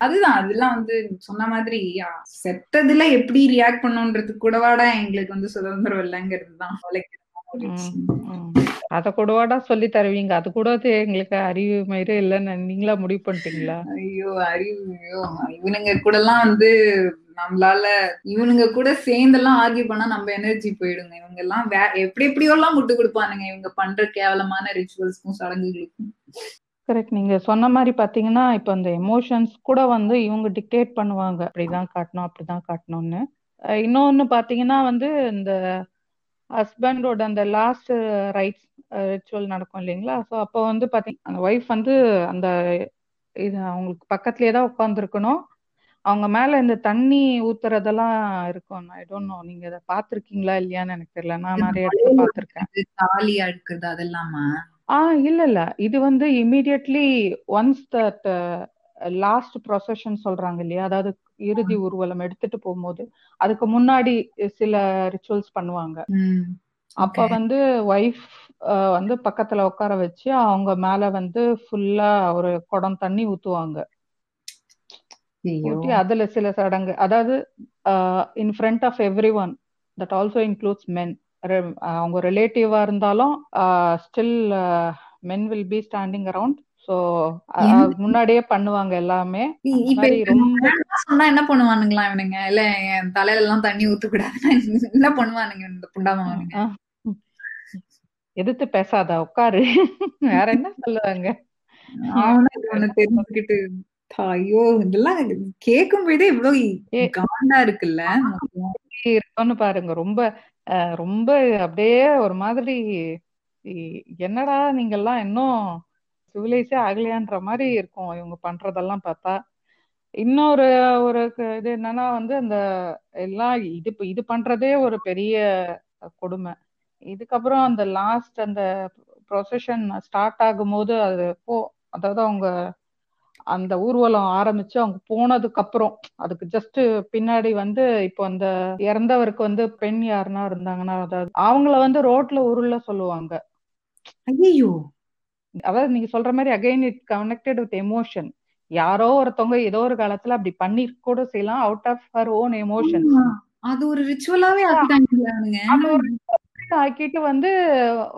அதுதான் அதெல்லாம் வந்து சொன்ன மாதிரி செத்ததுல எப்படி ரியாக்ட் பண்ணுன்றது கூடவாடா எங்களுக்கு வந்து சுதந்திரம் இல்லைங்கிறது தான் அத கூடவாடா சொல்லி தருவீங்க. அது கூட எங்களுக்கு அறிவு மயிரே இல்லைன்னு நீங்களா முடிவு பண்ணிட்டீங்களா? ஐயோ அறிவு ஐயோ. இவனுங்க கூட எல்லாம் வந்து நம்மளால இவனுங்க கூட சேர்ந்தெல்லாம் ஆர்கியூ பண்ணா நம்ம எனர்ஜி போயிடுங்க. இவங்க எல்லாம் வே எப்படி எப்படியோ எல்லாம் முட்டு கொடுப்பானுங்க. இவங்க பண்ற கேவலமான ரிச்சுவல்ஸ்க்கும் சடங்குகளுக்கும் கரெக்ட் நீங்க சொன்ன மாதிரி பாத்தீங்கன்னா இப்ப இந்த எமோஷன்ஸ் கூட வந்து இவங்க டிக்டேட் பண்ணுவாங்க. அப்படிதான் காட்டணும் அப்படிதான் காட்டணும்னு. இன்னொன்னு பாத்தீங்கன்னா வந்து இந்த ஹஸ்பண்டோட அந்த லாஸ்ட் ரைட்ஸ் ரிச்சுவல் நடக்கும் இல்லைங்களா? ஸோ அப்போ வந்து பாத்தீங்கன்னா அந்த ஒய்ஃப் வந்து அந்த இது அவங்களுக்கு பக்கத்துலயே தான் உட்காந்துருக்கணும் அவங்க மேல இந்த தண்ணி ஊத்துறதெல்லாம் இருக்கும். ஐ டோன்ட் நோ நீங்க இதை பாத்திருக்கீங்களா இல்லையான்னு எனக்கு தெரியல. நான் நிறைய இடத்துல பாத்திருக்கேன் தாலி அடுக்குறது அதெல்லாமா? ஆஹ் இல்ல இல்ல. இது வந்து immediately once that last procession சொல்றாங்க இல்லையா? அதாவது இறுதி ஊர்வலம் எடுத்துட்டு போகும்போது அதுக்கு முன்னாடி சில ரிச்சுவல்ஸ் பண்ணுவாங்க. அப்ப வந்து ஒய்ஃப் வந்து பக்கத்துல உட்கார வச்சு அவங்க மேல வந்து ஃபுல்லா ஒரு குடம் தண்ணி ஊத்துவாங்க. ஊட்டி அதுல சில சடங்கு அதாவது in front of everyone that also includes men அவங்க ரிலேட்டிவா இருந்தாலும் still men will be standing around so முன்னாடியே பண்ணுவாங்க எல்லாமே. சொன்னா என்ன பண்ணுவானுங்களா இவனுங்க? இல்ல என் தலையில எல்லாம் தண்ணி ஊத்த கூடாதுன்னா என்ன பண்ணுவானுங்க இந்த புண்டாமாவனுங்க? எதிர்த்து பேசாத உட்காரு. வேற என்ன சொல்லுவாங்க? தெரிஞ்சுக்கிட்டு ஐயோ இதெல்லாம் கேட்கும் போதே இவ்வளவு காண்டா இருக்குல்ல? இருக்குன்னு பாருங்க. ரொம்ப ரொம்ப அப்படியே ஒரு மாதிரி என்னடா நீங்க எல்லாம் இன்னும் சிவிலைஸே ஆகலையான்ற மாதிரி இருக்கும் இவங்க பண்றதெல்லாம் பார்த்தா. இன்னொரு ஒரு இது என்னன்னா வந்து அந்த எல்லாம் இது இது பண்றதே ஒரு பெரிய கொடுமை. இதுக்கப்புறம் அந்த லாஸ்ட் அந்த ப்ரொசஷன் ஸ்டார்ட் ஆகும்போது அது போ அதாவது அவங்க அந்த ஊர்வலம் ஆரம்பிச்சு அவங்க போனதுக்கு அப்புறம் அதுக்கு ஜஸ்ட் பின்னாடி வந்து இப்போ அந்த இறந்தவருக்கு வந்து பெண் யாருன்னா இருந்தாங்கன்னா அதாவது அவங்கள வந்து ரோட்ல உருள சொல்லுவாங்க. ஐயோ அதாவது நீங்க சொல்ற மாதிரி again it connected with emotion யாரோ ஒருத்தவங்க ஏதோ ஒரு காலத்துல அப்படி பண்ணி கூட செய்யலாம் out of her own emotion அது ஒரு ரிச்சுவலாவே ஆக்கிட்டு வந்து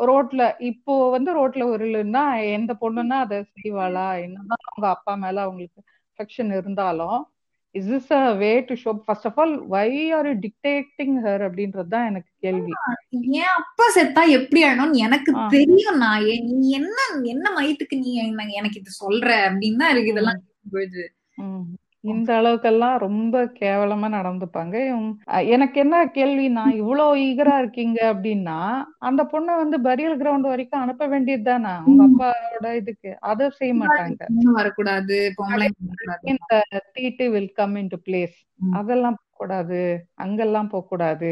ரோட்ல இப்போ வந்து ரோட்ல உருளுன்னா எந்த பொண்ணுன்னா அதை செய்வாளா? என்னதான் அவங்க அப்பா மேல அவங்களுக்கு அஃபெக்ஷன் இருந்தாலும் is is a way to show first of all why are you dictating her அப்படின்றது தான் எனக்கு கேள்வி. ஏன் அப்பா செத்தா எப்படி ஆகணும்னு எனக்கு தெரியும் நான். நீ என்ன என்ன மயத்துக்கு நீ எனக்கு இது சொல்ற அப்படின்னு தான் இருக்கு இதெல்லாம் பொழுது இந்த அளவுக்கெல்லாம் ரொம்ப கேவலமா நடந்துப்பாங்க. எனக்கு என்ன கேள்வினா இவ்வளவு ஈகரா இருக்கீங்க அப்படின்னா அந்த பொண்ணை வந்து பரியல் கிரவுண்ட் வரைக்கும் அனுப்ப வேண்டியது தானே உங்க அப்பாவோட இதுக்கு. அதை செய்ய மாட்டாங்க. வரக்கூடாது இந்த தீட்டு will come into place அதெல்லாம் கூடாது அங்கெல்லாம் போக கூடாது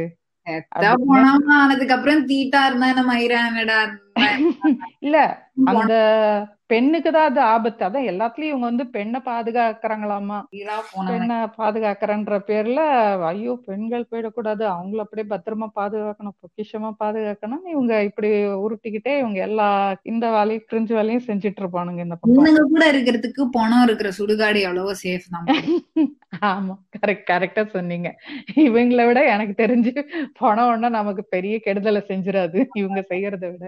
ஆனதுக்கு அப்புறம் தீட்டா இருந்தா மயிரானடா [laughs] இல்ல அந்த பெண்ணுக்கு தான் அது ஆபத்து. அதான் எல்லாத்துலயும் இவங்க வந்து பெண்ணை பாதுகாக்கிறாங்களாமா? பெண்ணை பாதுகாக்கிறன்ற பேர்ல ஐயோ பெண்கள் போயிடக்கூடாது. அவங்கள அப்படியே பத்திரமா பாதுகாக்கணும் பொக்கிஷமா பாதுகாக்கணும் இவங்க இப்படி உருட்டிக்கிட்டே இவங்க எல்லா இந்த வேலையும் கிரிஞ்சு வேலையும் செஞ்சுட்டு இருப்பானுங்க இந்த கூட இருக்கிறதுக்கு பணம் இருக்கிற சுடுகாடு எவ்வளவோ சேஃப் தான். [laughs] ஆமா கரெக்ட் கரெக்டா சொன்னீங்க. இவங்களை விட எனக்கு தெரிஞ்சு பணம் ஒண்ணா நமக்கு பெரிய கெடுதலை செஞ்சிடாது இவங்க செய்யறத விட.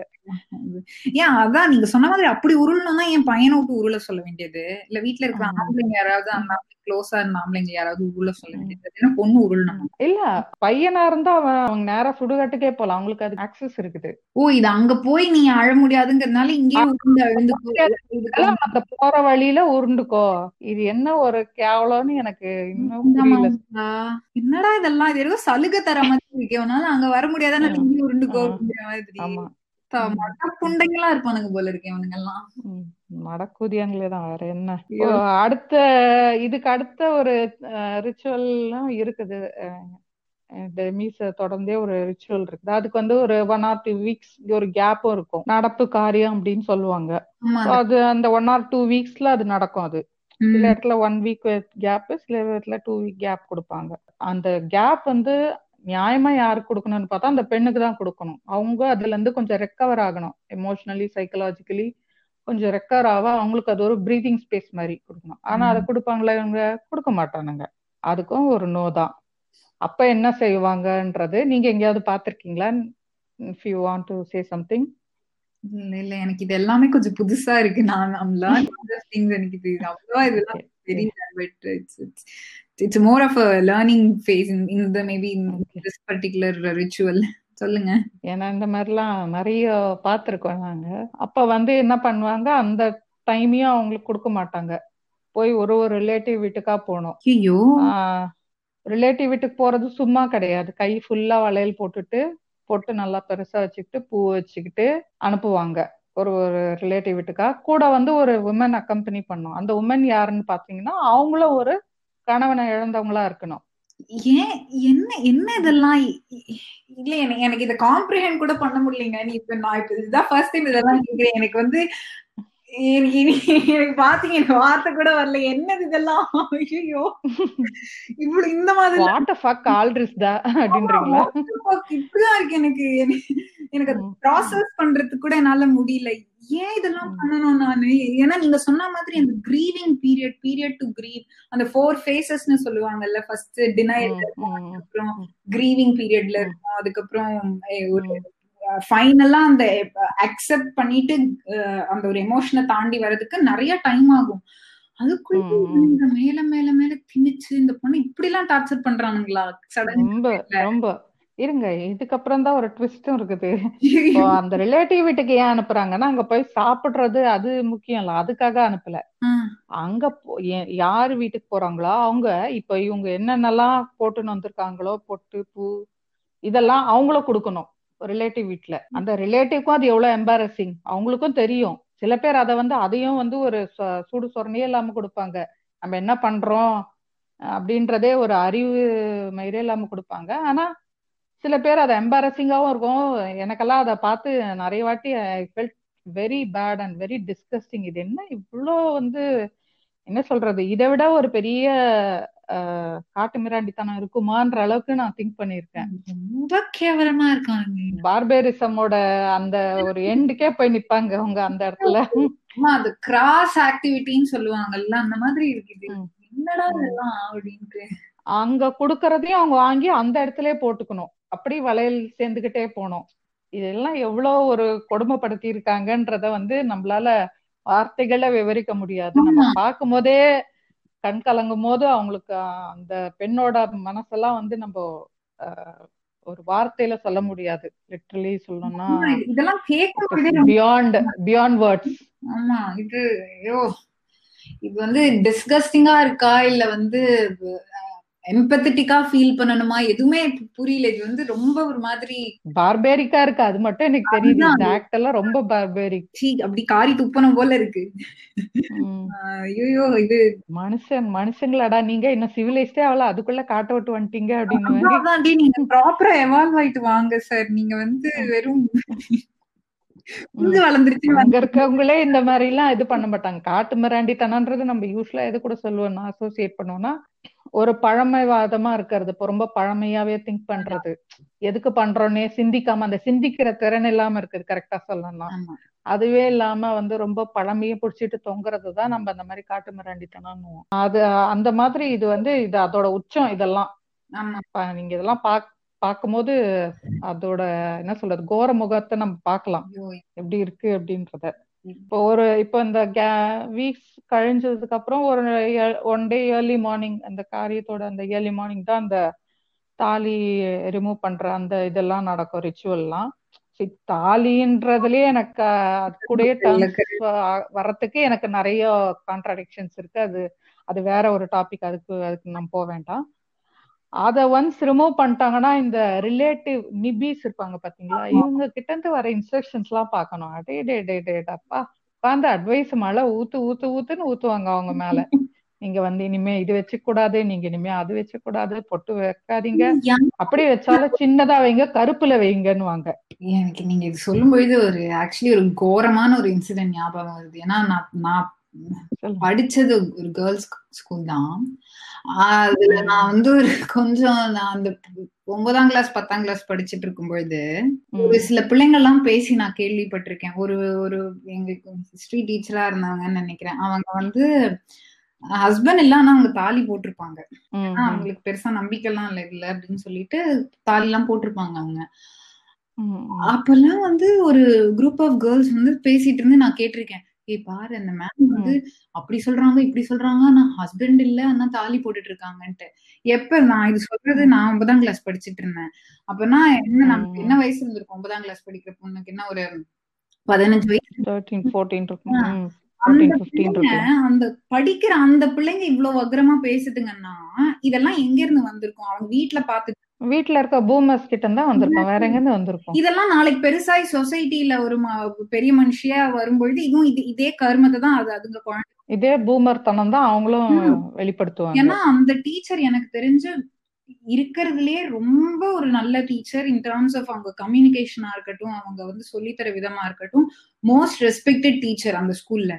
ஏன் அதான் நீங்க சொன்ன மாதிரி அப்படி உருளணும்னா என் பையனை விட்டு உருள சொல்ல வேண்டியது. இல்ல வீட்டுல இருக்கிற ஆம்பளைங்க யாராவது அந்த க்ளோஸா இருந்த ஆம்பளைங்க யாராவது உருள சொல்ல வேண்டியது. ஏன்னா பொண்ணு உருளணும் இல்ல பையனா இருந்தா அவன் அவங்க நேரா சுடுகாட்டுக்கே போலாம். அவங்களுக்கு அது ஆக்சஸ் இருக்குது. ஓ இது அங்க போய் நீ அழ முடியாதுங்கிறதுனால இங்கேயே உருண்டு அழுந்து அந்த போற வழியில உருண்டுக்கோ. இது என்ன ஒரு கேவலம்னு எனக்கு இன்னும் என்னடா இதெல்லாம்? இது ஏதோ சலுகை தர மாதிரி இருக்கவனால அங்க வர முடியாதானே இங்கே உருண்டுக்கோ அப்படிங்கிற மாதிரி. ஆமா. புண்டைங்களா இருப்பானுங்க போல இருக்கு இவனுங்க எல்லாம் மடக்கூதியாங்களே தான் வேற என்ன? அடுத்த இதுக்கு அடுத்த ஒரு ரிச்சுவல்லாம் இருக்குது. மீச தொடர்ந்தே ஒரு ரிச்சுவல் இருக்குது. அதுக்கு வந்து ஒரு ஒன் ஆர் டூ வீக்ஸ் ஒரு கேப்பும் இருக்கும். நடப்பு காரியம் அப்படின்னு சொல்லுவாங்க. அது அந்த ஒன் ஆர் டூ வீக்ஸ்ல அது நடக்கும் அது. சில இடத்துல ஒன் வீக் கேப் சில இடத்துல டூ வீக் கேப் கொடுப்பாங்க. அந்த கேப் வந்து நியாயமா யாருக்கு கொடுக்கணும்னு பார்த்தா அந்த பெண்ணுக்கு தான் கொடுக்கணும். அவங்க அதுல இருந்து கொஞ்சம் ரெக்கவர் ஆகணும். எமோஷனலி சைக்கலாஜிக்கலி கொஞ்சம் ரெக்கவர் ஆக அவங்களுக்கு அது ஒரு பிரீதிங் ஸ்பேஸ் மாதிரி கொடுக்கணும். ஆனா அதை கொடுப்பாங்களா இவங்க? கொடுக்க மாட்டானுங்க. அதுக்கும் ஒரு நோ தான். அப்ப என்ன செய்வாங்கன்றது நீங்க எங்கேயாவது பாத்திருக்கீங்களா if you want to say something இல்ல எனக்கு இது எல்லாமே கொஞ்சம் புதுசா இருக்கு. நான் எனக்கு இது அவ்வளவா இதெல்லாம் தெரியல but it's it's it's more of a learning phase in the maybe this particular ritual சொல்லுங்க. ஏன்னா இந்த மாதிரிலாம் நிறைய பார்த்துருக்கோம் நாங்க. அப்ப வந்து என்ன பண்ணுவாங்க அந்த டைமையும் அவங்களுக்கு கொடுக்க மாட்டாங்க. போய் ஒரு ஒரு ரிலேட்டிவ் வீட்டுக்கா போனோம் ஐயோ ரிலேட்டிவ் வீட்டுக்கு போறது சும்மா கிடையாது. கை ஃபுல்லா வளையல் போட்டுட்டு பொட்டு நல்லா பெருசா வச்சுக்கிட்டு பூ வச்சுக்கிட்டு அனுப்புவாங்க. ஒரு ஒரு ரிலேட்டிவ் வீட்டுக்கா. கூட வந்து ஒரு உமன் அக்கம்பெனி பண்ணும். அந்த உமன் யாருன்னு பாத்தீங்கன்னா அவங்களும் ஒரு கணவனை இழந்தவங்களா இருக்கணும். ஏன் என்ன என்ன இதெல்லாம்? இல்ல எனக்கு எனக்கு இதை காம்ப்ரிஹெண்ட் கூட பண்ண முடியலங்க. நீ இப்ப நான் இப்ப இதுதான் ஃபர்ஸ்ட் டைம் இதெல்லாம் கேக்குறேன். எனக்கு வந்து எனக்கு பாத்தீங்க எனக்கு வார்த்தை கூட வரல. என்னது இதெல்லாம்? ஐயோ இவ்வளவு இந்த மாதிரி. வாட் ஃபக் ஆல் ரிஸ் தா அப்படின்றீங்களா? இப்படிதான் இருக்கு எனக்கு. எனக்கு ப்ராசஸ் பண்றதுக்கு கூட என்னால முடியல. ஏன் இதெல்லாம் பண்ணணும் நானு? ஏன்னா நீங்க சொன்ன மாதிரி அந்த grieving period period to grieve அந்த ஃபோர் ஃபேசஸ்னு சொல்லுவாங்கல்ல ஃபர்ஸ்ட் டினைல் அதுக்கப்புறம் கிரீவிங் பீரியட்ல இருக்கும் அதுக்கப்புறம் ஒரு ஃபைனலா அந்த அக்செப்ட் பண்ணிட்டு அந்த ஒரு எமோஷனை தாண்டி வர்றதுக்கு நிறைய டைம் ஆகும். அதுக்குள்ள மேல மேல மேல திணிச்சு இந்த பொண்ணு இப்படி எல்லாம் டார்ச்சர் பண்றானுங்களா ரொம்ப ரொம்ப. இருங்க இதுக்கப்புறம் தான் ஒரு ட்விஸ்டும் இருக்குது. [laughs] அந்த ரிலேட்டிவ் வீட்டுக்கு ஏன் அனுப்புறாங்கன்னா அங்க போய் சாப்பிடுறது அது முக்கியம் இல்ல அதுக்காக அனுப்பல. அங்க யாரு வீட்டுக்கு போறாங்களோ அவங்க இப்ப இவங்க என்னென்னலாம் போட்டுன்னு வந்திருக்காங்களோ பொட்டு பூ இதெல்லாம் அவங்களும் கொடுக்கணும் ரிலேட்டிவ் வீட்ல. அந்த ரிலேட்டிவ்க்கும் அது எவ்வளவு எம்பாரசிங் அவங்களுக்கும் தெரியும். சில பேர் அதை வந்து அதையும் வந்து ஒரு சூடு சொரணையே இல்லாம கொடுப்பாங்க. நம்ம என்ன பண்றோம் அப்படின்றதே ஒரு அறிவு மயிரே இல்லாம கொடுப்பாங்க. ஆனா சில பேர் அதை எம்பாரசிங்காவும் இருக்கும். எனக்கெல்லாம் அதை பார்த்து நிறைய வாட்டி I felt very bad and very disgusting இது என்ன இவ்வளோ வந்து என்ன சொல்றது? இதை விட ஒரு பெரிய காட்டு மிராண்டித்தனம் இருக்குமான்ற அளவுக்கு நான் திங்க் பண்ணிருக்கேன் ரொம்ப கேவலமா இருக்காங்க. பார்பேரிசமோட அந்த ஒரு எண்டுக்கே போய் நிப்பாங்க அவங்க அந்த இடத்துல. அது கிராஸ் ஆக்டிவிட்டின்னு சொல்லுவாங்கல்ல அந்த மாதிரி இருக்குது. என்னடா இதெல்லாம் அப்படின்ட்டு. அங்க குடுக்கறதையும் அவங்க வாங்கி அந்த இடத்துல போட்டுக்கணும். அப்படி வளையல் சேர்ந்துகிட்டே போனோம். இதெல்லாம் எவ்வளவு ஒரு கொடுமைப்படுத்தி இருக்காங்கன்றத வந்து நம்மளால வார்த்தைகள விவரிக்க முடியாது. நம்ம பார்க்கும் போதே கண் கலங்கும் போது அவங்களுக்கு அந்த பெண்ணோட மனசெல்லாம் வந்து நம்ம ஒரு வார்த்தையில சொல்ல முடியாது. லிட்டரலி சொல்லணும்னா இதெல்லாம் கேட்க பியாண்ட் பியாண்ட் வேர்ட்ஸ் ஆமா இது ஐயோ இது வந்து டிஸ்கஸ்டிங்கா இருக்கா? இல்ல வந்து எம்பத்தட்டிக்கா ஃபீல் பண்ணணுமா? எதுவுமே புரியல. இது வந்து ரொம்ப ஒரு மாதிரி பார்பேரிக்கா இருக்கு. அது மட்டும் எனக்கு தெரியுது. இந்த ஆக்ட் எல்லாம் ரொம்ப பார்பேரிக் அப்படி காரி துப்பனம் போல இருக்கு. ஐயோ இது மனுஷன் மனுஷங்களாடா நீங்க இன்னும் சிவிலைஸ்டே அவள அதுக்குள்ள காட்ட விட்டு வந்துட்டீங்க அப்படின்னு நீங்க ப்ராப்பரா எவால்வ் ஆயிட்டு வாங்க சார் நீங்க வந்து வெறும் அங்க இருக்கவங்களே இந்த மாதிரி எல்லாம் இது பண்ண மாட்டாங்க. காட்டு மிராண்டித்தனன்றது நம்ம யூஸ்வலா எது கூட சொல்லுவோம்னா அசோசியேட் பண்ணுவோம்னா ஒரு பழமைவாதமா இருக்கிறது. இப்போ ரொம்ப பழமையாவே திங்க் பண்றது. எதுக்கு பண்றோன்னே சிந்திக்காம அந்த சிந்திக்கிற திறன் இல்லாம இருக்குது கரெக்டா சொல்லலாம் அதுவே இல்லாம வந்து ரொம்ப பழமையும் பிடிச்சிட்டு தொங்குறது தான் நம்ம அந்த மாதிரி காட்டு மிராண்டித்தனம் அது அந்த மாதிரி இது வந்து இது அதோட உச்சம் இதெல்லாம். நீங்க இதெல்லாம் பாக் பார்க்கும்போது அதோட என்ன சொல்றது கோர முகத்தை நம்ம பார்க்கலாம். எப்படி இருக்கு அப்படின்றத. இப்போ ஒரு இப்போ இந்த வீக்ஸ் கழிஞ்சதுக்கு அப்புறம் ஒரு ஒன் டே ஏர்லி மார்னிங் அந்த காரியத்தோட அந்த ஏர்லி மார்னிங் தான் அந்த தாலி ரிமூவ் பண்ற அந்த இதெல்லாம் நடக்கும் ரிச்சுவல்லாம் தாலின்றதுலயே எனக்கு அது கூட வர்றதுக்கு எனக்கு நிறைய கான்ட்ராடிக்ஷன்ஸ் இருக்கு. அது அது வேற ஒரு டாபிக் அதுக்கு அதுக்கு நம்ம போக வேண்டாம். அத ஒன்ஸ் ரிமூவ் பண்ணிட்டாங்கன்னா இந்த ரிலேட்டிவ் நிபிஸ் இருப்பாங்க பாத்தீங்களா? இவங்க கிட்ட இருந்து வர இன்ஸ்ட்ரக்ஷன்ஸ் எல்லாம் பாக்கணும் அடே டே டே டே அப்பா உட்காந்து அட்வைஸ் மழை ஊத்து ஊத்து ஊத்துன்னு ஊத்துவாங்க அவங்க மேல. [laughs] நீங்க வந்து இனிமே இது வச்சு கூடாது நீங்க இனிமே அது வச்சு கூடாது பொட்டு வைக்காதீங்க. அப்படி வச்சாலும் சின்னதா வைங்க கருப்புல வைங்கன்னு வாங்க எனக்கு நீங்க இது சொல்லும்போது ஒரு ஆக்சுவலி ஒரு கோரமான ஒரு இன்சிடென்ட் ஞாபகம் வருது. ஏன்னா நான் நான் படிச்சது ஒரு கேர்ள்ஸ் ஸ்கூல் தான். அதுல நான் வந்து ஒரு கொஞ்சம் நான் அந்த ஒன்பதாம் கிளாஸ் பத்தாம் கிளாஸ் படிச்சுட்டு இருக்கும் பொழுது ஒரு சில பிள்ளைங்க எல்லாம் பேசி நான் கேள்விப்பட்டிருக்கேன். ஒரு ஒரு எங்க ஹிஸ்டரி டீச்சரா இருந்தாங்கன்னு நினைக்கிறேன். அவங்க வந்து ஹஸ்பண்ட் ஆனா அவங்க தாலி போட்டிருப்பாங்க. அவங்களுக்கு பெருசா நம்பிக்கை எல்லாம் இல்ல இல்ல அப்படின்னு சொல்லிட்டு தாலி எல்லாம் போட்டிருப்பாங்க அவங்க. அப்பெல்லாம் வந்து ஒரு குரூப் ஆஃப் கேர்ள்ஸ் வந்து பேசிட்டு இருந்து நான் கேட்டிருக்கேன். ஏய் பாரு அந்த மேம் வந்து அப்படி சொல்றாங்க இப்படி சொல்றாங்க. ஆனா ஹஸ்பண்ட் இல்ல ஆனா தாலி போட்டுட்டு இருக்காங்கன்ட்டு எப்ப நான் இது சொல்றது நான் ஒன்பதாம் கிளாஸ் படிச்சுட்டு இருந்தேன் அப்பனா என்ன நமக்கு என்ன வயசு இருந்திருக்கும்? ஒன்பதாம் கிளாஸ் படிக்கிற பொண்ணுக்கு என்ன ஒரு பதினஞ்சு வயசு அந்த படிக்கிற அந்த பிள்ளைங்க இவ்வளவு வக்ரமா பேசுதுங்கன்னா இதெல்லாம் எங்க இருந்து வந்திருக்கும்? அவங்க வீட்டுல பாத்து வீட்டுல இருக்க பூமர்ஸ் கிட்ட தான் வந்திருக்கோம். வேற எங்க இருந்து வந்திருக்கோம்? இதெல்லாம் நாளைக்கு பெருசாய் சொசைட்டில ஒரு பெரிய மனுஷியா வரும்பொழுது இதுவும் இது இதே கருமத்தை தான் அது அதுங்க குழந்தை. இதே பூமர் தனம் தான் அவங்களும் வெளிப்படுத்துவாங்க. ஏன்னா அந்த டீச்சர் எனக்கு தெரிஞ்சு இருக்கிறதுலயே ரொம்ப ஒரு நல்ல டீச்சர் இன் டேர்ம்ஸ் ஆஃப் அவங்க கம்யூனிகேஷனா இருக்கட்டும் அவங்க வந்து சொல்லித்தர விதமா இருக்கட்டும் மோஸ்ட் ரெஸ்பெக்டட் டீச்சர் அந்த ஸ்கூல்ல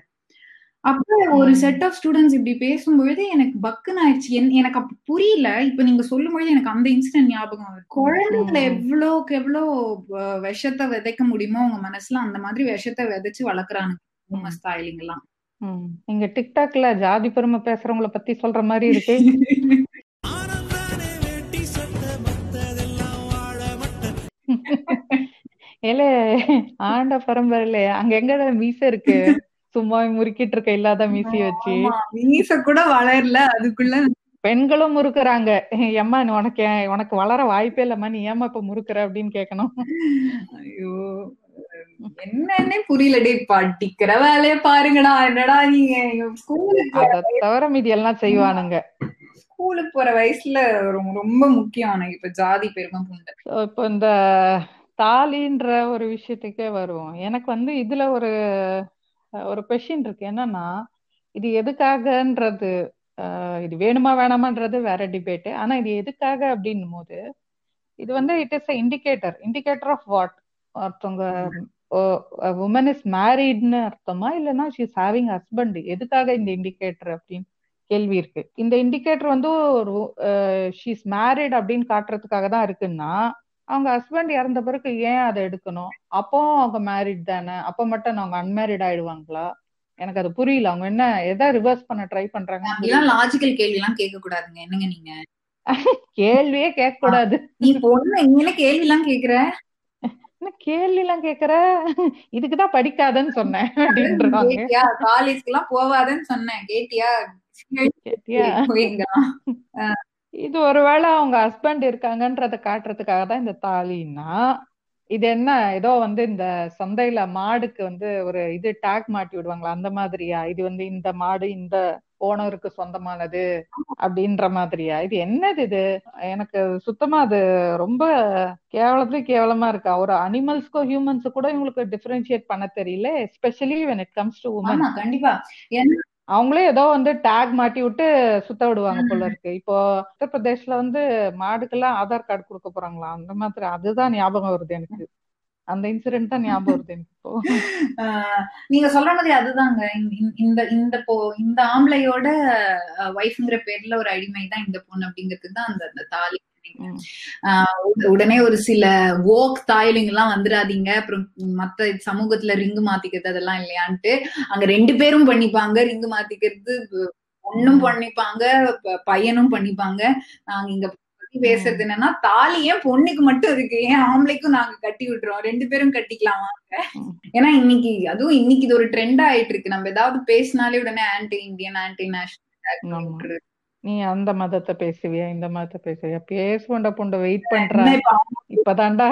அப்ப ஒரு செட் ஆஃப் ஸ்டூடெண்ட்ஸ் இப்படி பேசும்பொழுது எனக்கு பக்குன்னு ஆயிடுச்சு. எனக்கு அப்ப புரியல. இப்ப நீங்க சொல்லும் பொழுது எனக்கு அந்த இன்சிடென்ட் ஞாபகம் வருது. குழந்தைங்களை எவ்வளோக்கு எவ்வளோ விஷத்தை விதைக்க முடியுமோ அவங்க மனசுல அந்த மாதிரி விஷத்தை விதைச்சு வளர்க்குறானுங்க. ஸ்டைலிங் எல்லாம் நீங்க டிக்டாக்ல ஜாதி பெருமை பேசுறவங்கள பத்தி சொல்ற மாதிரி இருக்கு. [laughs] ஏலே ஆண்ட பரம்பரையில அங்க எங்க மீச இருக்கு? சும்மா முறுக்கிட்டு இருக்க இல்லாத மீசி வச்சு. மீச கூட வளரல அதுக்குள்ள. பெண்களும் முறுக்குறாங்க. ஏம்மா உனக்கு உனக்கு வளர வாய்ப்பே இல்லம்மா. நீ ஏமா இப்ப முறுக்குற அப்படின்னு கேட்கணும் ஐயோ. என்னன்னே புரியல. டே படிக்கிற வேலைய பாருங்கடா. என்னடா நீங்க? ஸ்கூலுக்கு தவிர மீதி எல்லாம் செய்வானுங்க. ஸ்கூலுக்கு போற வயசுல ரொம்ப முக்கியம். எனக்கு இப்ப ஜாதி பெருமை புண்டை. இப்போ இந்த தாலின்ற ஒரு விஷயத்துக்கே வருவோம். எனக்கு வந்து இதுல ஒரு ஒரு கொஷின் இருக்கு. என்னன்னா இது எதுக்காகன்றது இது வேணுமா வேணாமான்றது வேற டிபேட் ஆனா இது எதுக்காக அப்படின்னும் போது இது வந்து it is indicator indicator of what ஒருத்தவங்க உமன் இஸ் மேரீட்னு அர்த்தமா? இல்லைன்னா ஷீஸ் ஹேவிங் ஹஸ்பண்ட் எதுக்காக இந்த இண்டிகேட்டர் அப்படின்னு கேள்வி இருக்கு. இந்த இண்டிகேட்டர் வந்து ஒரு ஷீஸ் மேரிட் அப்படின்னு காட்டுறதுக்காக தான் இருக்குன்னா அவங்க ஹஸ்பண்ட் இறந்த பிறகு ஏன் அதை எடுக்கணும்? அப்போ அவங்க மேரிட் தானே? அப்ப மட்டும் அவங்க அன்மேரிட் ஆயிடுவாங்களா? எனக்கு அது புரியல. அவங்க என்ன எதை ரிவர்ஸ் பண்ண ட்ரை பண்றாங்க லாஜிக்கல் கேள்வி எல்லாம் கேட்க கூடாதுங்க என்னங்க நீங்க? [laughs] கேள்வியே கேட்க கூடாது நீ பொண்ணு என்ன கேள்வி எல்லாம் கேக்குற கேள்வி எல்லாம் கேக்குற இதுக்குதான் படிக்காதன்னு சொன்னேன் அப்படின்றாங்க. காலேஜ்க்கு எல்லாம் போவாதன்னு சொன்னேன். கேட்டியா? கேட்டியா? இது ஒருவேளை அவங்க ஹஸ்பண்ட் இருக்காங்கன்றத காட்டுறதுக்காக தான் இந்த தாலின்னா இது என்ன ஏதோ வந்து இந்த சந்தையில மாடுக்கு வந்து ஒரு இது டேக் மாட்டி விடுவாங்களா? அந்த மாதிரியா? இது வந்து இந்த மாடு இந்த ஓனருக்கு சொந்தமானது அப்படின்ற மாதிரியா? இது என்னது இது? எனக்கு சுத்தமா அது ரொம்ப கேவலத்துல கேவலமா இருக்கா. ஒரு அனிமல்ஸ்க்கோ ஹியூமன்ஸ் கூட இவங்களுக்கு டிஃபரன்ஷியேட் பண்ண தெரியல especially when it comes to women கண்டிப்பா. அவங்களே ஏதோ வந்து டேக் மாட்டி விட்டு சுத்த விடுவாங்க போல இருக்கு. இப்போ உத்தரப்பிரதேஷ்ல வந்து மாடுக்கெல்லாம் ஆதார் கார்டு கொடுக்க போறாங்களா? அந்த மாதிரி அதுதான் ஞாபகம் வருது எனக்கு. அந்த இன்சிடென்ட் தான் ஞாபகம் வருது எனக்கு இப்போ. [laughs] நீங்க சொல்ற மாதிரி அதுதாங்க. இந்த இந்த போ இந்த ஆம்பளையோட ஒய்ஃப்ங்கிற பேர்ல ஒரு அடிமை தான் இந்த பொண்ணு அப்படிங்கிறதுக்கு தான் அந்த அந்த தாலி. உடனே ஒரு சில ஓக் தாயிலிங் எல்லாம் வந்துடாதீங்க அப்புறம் மத்த சமூகத்துல ரிங்கு மாத்திக்கிறது அதெல்லாம் இல்லையான்ட்டு அங்க ரெண்டு பேரும் பண்ணிப்பாங்க. ரிங்கு மாத்திக்கிறது பொண்ணும் பண்ணிப்பாங்க பையனும் பண்ணிப்பாங்க. நாங்க இங்க பேசுறது என்னன்னா தாலி ஏன் பொண்ணுக்கு மட்டும் இருக்கு? ஏன் ஆம்பளைக்கும் நாங்க கட்டி விட்டுறோம்? ரெண்டு பேரும் கட்டிக்கலாமா? ஏன்னா இன்னைக்கு அதுவும் இன்னைக்கு இது ஒரு ட்ரெண்ட் ஆயிட்டு இருக்கு. நம்ம ஏதாவது பேசினாலே உடனே ஆன்டி இந்தியன் ஆன்டி நேஷனல் நீ அந்த மதத்தை பேசுவியா இந்த மதத்தை பேசுவியா? பேசுவண்ட புண்ட வெயிட் பண்ற. இப்பதான்டா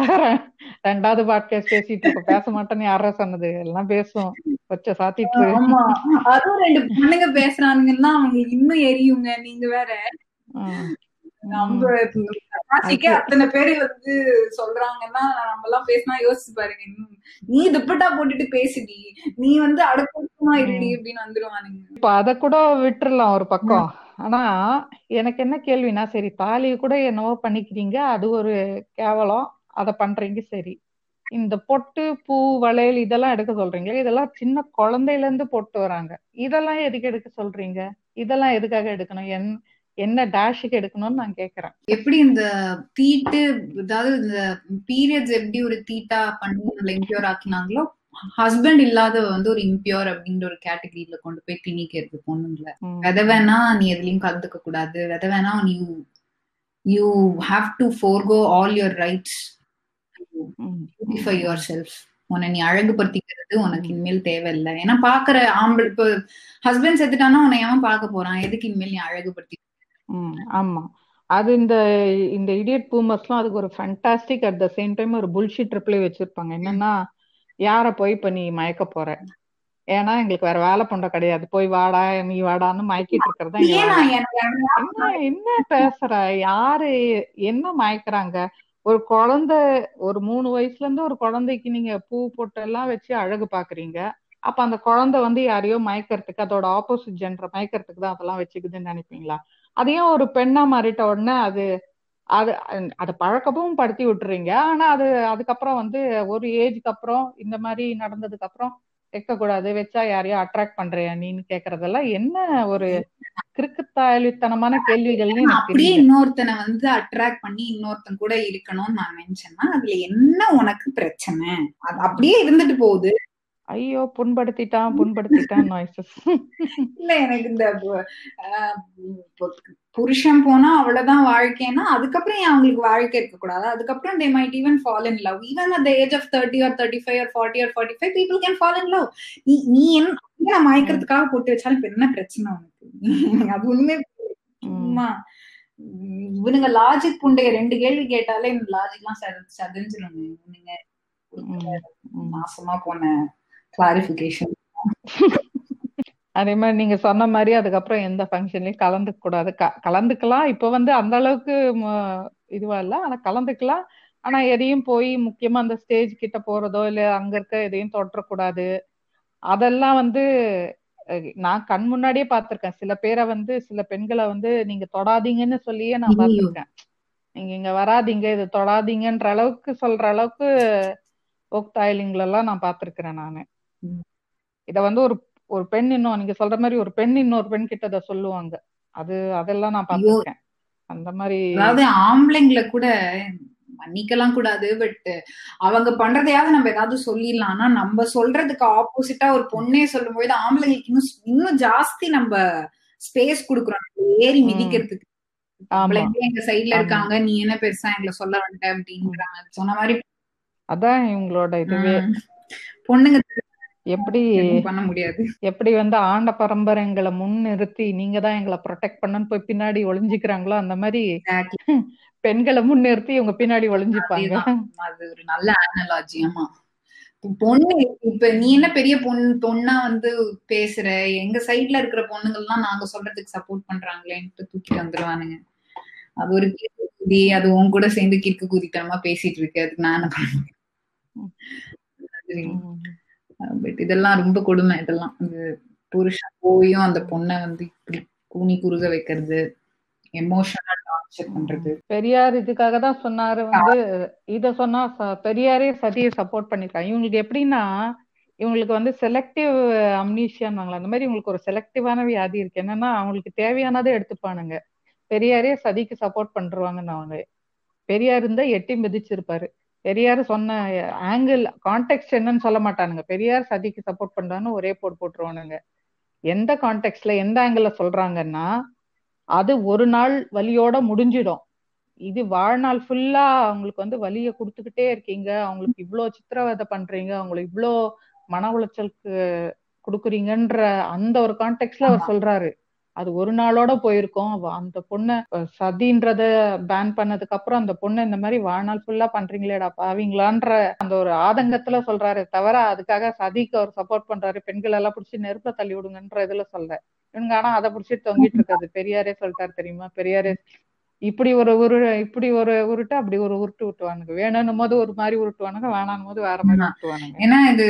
ரெண்டாவது பாட்காஸ்ட் பேசிட்டு இருக்க. பேச மாட்டேன்னு யாரா சொன்னது? எல்லாம் பேசுவோம். கொச்ச சாத்திட்டு. அதுவும் ரெண்டு பொண்ணுங்க பேசுறானுங்கன்னா அவங்க இன்னும் எரியுங்க. நீங்க வேற. நம்ம அத்தனை பேரு வந்து சொல்றாங்கன்னா நம்ம எல்லாம் பேசினா யோசிச்சு பாருங்க. நீ துப்பட்டா போட்டுட்டு பேசுடி. நீ வந்து அடக்கமா இருடி அப்படின்னு வந்துருவானுங்க. இப்ப அத கூட விட்டுறலாம் ஒரு பக்கம். ஆனா எனக்கு என்ன கேள்வினா சரி தாலியை கூட என்னவோ பண்ணிக்கிறீங்க அது ஒரு கேவலம் அத பண்றீங்க சரி. இந்த பொட்டு பூ வளையல் இதெல்லாம் எடுக்க சொல்றீங்க இதெல்லாம் சின்ன குழந்தையில இருந்து போட்டு வராங்க. இதெல்லாம் எதுக்கு எடுக்க சொல்றீங்க? இதெல்லாம் எதுக்காக எடுக்கணும்? என் என்ன டேஷுக்கு எடுக்கணும்னு நான் கேக்குறேன். எப்படி இந்த தீட்டு அதாவது இந்த பீரியட்ஸ் எப்படி ஒரு தீட்டா பண்ணி நம்மள இன்க்யூர் ஆக்கினாங்களோ ஹஸ்பண்ட் இல்லாத வந்து ஒரு இம்பியூர் அப்படின்ற ஒரு கேட்டகரியில கொண்டு போய் திணிக்கிறது பொண்ணுங்கள. வித வேணா நீ எதுலயும் கலந்துக்க கூடாது. வித வேணா நீ you have to forgo all your rights beautify yourself உன்னை நீ அழகுபடுத்திக்கிறது உனக்கு இனிமேல் தேவையில்லை. ஏன்னா பாக்குற ஆம்பளை இப்போ ஹஸ்பண்ட் செத்துட்டானா உன்னை ஏன் பார்க்க போறான்? எதுக்கு இனிமேல் நீ அழகுபடுத்தி ஆமா. அது இந்த இந்த இடியட் பூமர்ஸ்லாம் அதுக்கு ஒரு fantastic at the same time ஒரு புல்ஷிட் ரிப்ளை வச்சிருப்பாங்க. என்னன்னா யார போய் இப்ப நீ மயக்க போற? ஏன்னா எங்களுக்கு வேற வேலை பண்ற கிடையாது. போய் வாடா நீ வாடான்னு மயக்கிட்டு இருக்கிறதா என்ன என்ன பேசுற? யாரு என்ன மயக்குறாங்க? ஒரு குழந்தை ஒரு மூணு வயசுல இருந்து ஒரு குழந்தைக்கு நீங்க பூ பொட்டு எல்லாம் வச்சு அழகு பாக்குறீங்க. அப்ப அந்த குழந்தை வந்து யாரையோ மயக்கிறதுக்கு அதோட ஆப்போசிட் ஜென்டர் மயக்கிறதுக்கு தான் அதெல்லாம் வச்சுக்குதுன்னு நினைப்பீங்களா? அதையும் ஒரு பெண்ணா மாறிட்ட உடனே அது அது அதை பழக்கமும் படுத்தி விட்டுறீங்க. ஆனா அது அதுக்கப்புறம் வந்து ஒரு ஏஜ்க்கு அப்புறம் இந்த மாதிரி நடந்ததுக்கு அப்புறம் வைக்க கூடாது வச்சா யாரையோ அட்ராக்ட் பண்றியா நீன்னு கேக்குறதெல்லாம் என்ன ஒரு கிறுக்குத்தாயலித்தனமான கேள்விகள்னு அப்படியே இன்னொருத்தனை வந்து அட்ராக்ட் பண்ணி இன்னொருத்தன் கூட இருக்கணும்னு நான் நினைச்சேன்னா அதுல என்ன உனக்கு பிரச்சனை? அது அப்படியே இருந்துட்டு போகுது. ஐயோ புண்படுத்திட்டான் புண்படுத்திட்டான் நாய்ஸஸ் இல்ல எனக்கு இந்த புருஷன் போனா அவ்வளவுதான் வாழ்க்கைன்னா அதுக்கப்புறம் அவங்களுக்கு வாழ்க்கை இருக்க கூடாது அதுக்கப்புறம் they might even fall in love even at age of thirty or thirty five or forty or forty five people can fall in love நீ நீ என்ன மயக்கிறதுக்காக போட்டு வச்சாலும் இப்ப என்ன பிரச்சனை உனக்கு? அது சும்மா. இவனுங்க லாஜிக் புண்டைய ரெண்டு கேள்வி கேட்டாலே இந்த லாஜிக் எல்லாம் சதஞ்சிரும் இவனுங்க மாசமா போன கிளாரிபிகேஷன் அதே மாதிரி நீங்க சொன்ன மாதிரி அதுக்கப்புறம் எந்த ஃபங்க்ஷன்லயும் கலந்துக்க கூடாது கலந்துக்கலாம். இப்ப வந்து அந்த அளவுக்கு இதுவா இல்ல. ஆனா கலந்துக்கலாம். ஆனா எதையும் போய் முக்கியமா அந்த ஸ்டேஜ் கிட்ட போறதோ இல்ல அங்க இருக்க எதையும் தொற்றக்கூடாது அதெல்லாம் வந்து நான் கண் முன்னாடியே பாத்திருக்கேன் சில பேரை வந்து சில பெண்களை வந்து நீங்க தொடாதீங்கன்னு சொல்லியே நான் பாத்திருக்கேன் நீங்க இங்க வராதீங்க. இது தொடாதீங்கன்ற அளவுக்கு சொல்ற அளவுக்கு ஓக் தாயிலிங்ல எல்லாம் நான் பாத்திருக்கிறேன் நானு. இத வந்து ஒரு ஒரு பெண் இன்னும் நீங்க சொல்ற மாதிரி ஒரு பெண் இன்னொரு பெண் கிட்ட அதை சொல்லுவாங்க. அது அதெல்லாம் நான் பாத்திருக்கேன் அந்த மாதிரி அதாவது ஆம்பளைங்களை கூட மன்னிக்கலாம் கூடாது பட் அவங்க பண்றதையாவது நம்ம ஏதாவது சொல்லிடலாம். ஆனா நம்ம சொல்றதுக்கு ஆப்போசிட்டா ஒரு பொண்ணே சொல்லும் போது ஆம்பளைங்களுக்கு இன்னும் இன்னும் ஜாஸ்தி நம்ம ஸ்பேஸ் கொடுக்குறோம். ஏறி மிதிக்கிறதுக்கு. எங்க சைட்ல இருக்காங்க? நீ என்ன பெருசா எங்களை சொல்ல வேண்ட அப்படின்றாங்க. சொன்ன மாதிரி அதான் இவங்களோட இதுவே. பொண்ணுங்க எப்படி பண்ண முடியாது. எப்படி வந்து ஆண்ட பரம்பரைங்களை முன் நிறுத்தி நீங்க தான் எங்களை ப்ரொடெக்ட் பண்ணன்னு போய் பின்னாடி ஒளிஞ்சுக்கிறாங்களோ அந்த மாதிரி பெண்களை முன் நிறுத்தி இவங்க பின்னாடி ஒளிஞ்சுப்பாங்க. அது ஒரு நல்ல அனலாஜி ஆமா. பொண்ணு இப்ப நீ என்ன பெரிய பொண்ணு பொண்ணா வந்து பேசுற? எங்க சைட்ல இருக்கிற பொண்ணுங்கள்லாம் நாங்க சொல்றதுக்கு சப்போர்ட் பண்றாங்களேன்ட்டு தூக்கிட்டு வந்துருவானுங்க. அது ஒரு குதி அது உன் கூட சேர்ந்து கிறுக்கு குதித்தனமா பேசிட்டு இருக்கு. அதுக்கு நான் பட் இதெல்லாம் ரொம்ப கொடுமை இதெல்லாம். புருஷன் போயும் அந்த பொண்ணை வந்து இப்படி கூனி குறுக வைக்கிறது எமோஷனல் டார்ச்சர் பண்றது. பெரியார் இதுக்காக தான் சொன்னாரு வந்து இத சொன்னா பெரியாரே சதியை சப்போர்ட் பண்ணிருக்காங்க. இவங்களுக்கு எப்படின்னா இவங்களுக்கு வந்து செலக்டிவ் அம்னீஷியான்னு அந்த மாதிரி இவங்களுக்கு ஒரு செலக்டிவான வியாதி இருக்கு. என்னன்னா அவங்களுக்கு தேவையானதை எடுத்துப்பானுங்க. பெரியாரே சதிக்கு சப்போர்ட் பண்றாங்கன்னு அவங்க பெரியார் இருந்தா எட்டி மிதிச்சிருப்பாரு. பெரியார் சொன்ன ஆங்கிள் கான்டெக்ட் என்னன்னு சொல்ல மாட்டானுங்க. பெரியார் சதிக்கு சப்போர்ட் பண்றான்னு ஒரே போட்டு போட்டுருவானுங்க. எந்த கான்டெக்ட்ல எந்த ஆங்கிள் சொல்றாங்கன்னா அது ஒரு நாள் வலியோட முடிஞ்சிடும். இது வாழ்நாள் ஃபுல்லா அவங்களுக்கு வந்து வலியை கொடுத்துக்கிட்டே இருக்கீங்க. அவங்களுக்கு இவ்வளோ சித்திரவதை பண்றீங்க. அவங்களுக்கு இவ்வளோ மன உளைச்சலுக்கு கொடுக்குறீங்கன்ற அந்த ஒரு கான்டெக்ட்ல அவர் சொல்றாரு. அது ஒரு நாளோட போயிருக்கோம். அந்த பொண்ணை சதின்றத பேன் பண்ணதுக்கு அப்புறம் அந்த பொண்ணு இந்த மாதிரி வாழ்நாள் ஃபுல்லா பண்றீங்களேடா பாவீங்களான்ற அந்த ஒரு ஆதங்கத்துல சொல்றாரு. தவிர அதுக்காக சதிக்கு அவர் சப்போர்ட் பண்றாரு. பெண்கள் எல்லாம் பிடிச்சி நெருப்ப தள்ளி விடுங்கன்ற இதுல சொல்ல இவங்க ஆனா அதை பிடிச்சிட்டு தொங்கிட்டு இருக்காது பெரியாரே சொல்லிட்டாரு தெரியுமா? பெரியாரே இப்படி ஒரு உரு இப்படி ஒரு உருட்டு அப்படி ஒரு உருட்டு விட்டுவானுங்க வேணும்னும் போது ஒரு மாதிரி உருட்டுவானுங்க வேணாம் போது வேற மாதிரி உருட்டுவானுங்க ஏன்னா இது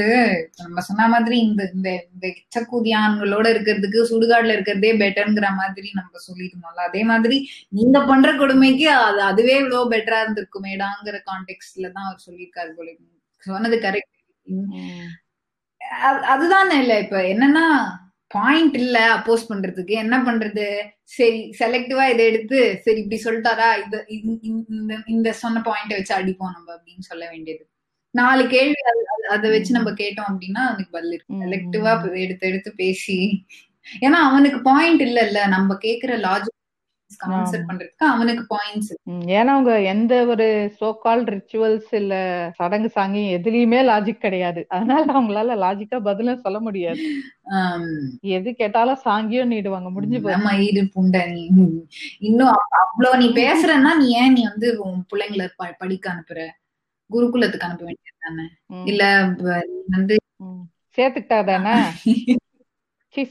நம்ம சொன்ன மாதிரி இந்த இந்த இந்த இச்சக்கூதியான்களோட இருக்கிறதுக்கு சுடுகாடுல இருக்கிறதே பெட்டர்ங்கிற மாதிரி நம்ம சொல்லிருந்தோம்ல அதே மாதிரி நீங்க பண்ற கொடுமைக்கு அது அதுவே இவ்வளவு பெட்டரா இருந்திருக்குமேடாங்கிற கான்டெக்ட்ல தான் அவர் சொல்லியிருக்காரு போல சொன்னது கரெக்ட் அதுதான் இல்ல இப்ப என்னன்னா பாயிண்ட் இல்ல அப்போஸ் பண்றதுக்கு. என்ன பண்றது? சரி செலக்டிவா இதை எடுத்து சரி இப்படி சொல்லிட்டாரா? இது இந்த இந்த சொன்ன பாயிண்ட வச்சு அடிப்போம் நம்ம அப்படின்னு சொல்ல வேண்டியது. நாலு கேள்வி அதை வச்சு நம்ம கேட்டோம் அப்படின்னா அதுக்கு பதில் இருக்கு. செலக்டிவா எடுத்து எடுத்து பேசி. ஏன்னா அவனுக்கு பாயிண்ட் இல்ல இல்ல நம்ம கேக்குற லாஜிக் கான்செப்ட் பண்றதுக்கு அவனுக்கு பாயிண்ட்ஸ் ஏன்னா அவங்க எந்த ஒரு சோகால் ரிச்சுவல்ஸ் இல்ல சடங்கு சாங்கி எதுலயுமே லாஜிக் கிடையாது. அதனால அவங்களால லாஜிக்கா பதிலும் சொல்ல முடியாது. எது கேட்டாலும் சாங்கியும் நீடுவாங்க முடிஞ்சு போய் இது புண்ட நீ. இன்னும் அவ்வளவு நீ பேசுறன்னா நீ ஏன் நீ வந்து உன் பிள்ளைங்களை படிக்க அனுப்புற? குருகுலத்துக்கு அனுப்ப வேண்டியது தானே? இல்ல வந்து சேர்த்துக்கிட்டா [laughs] தானே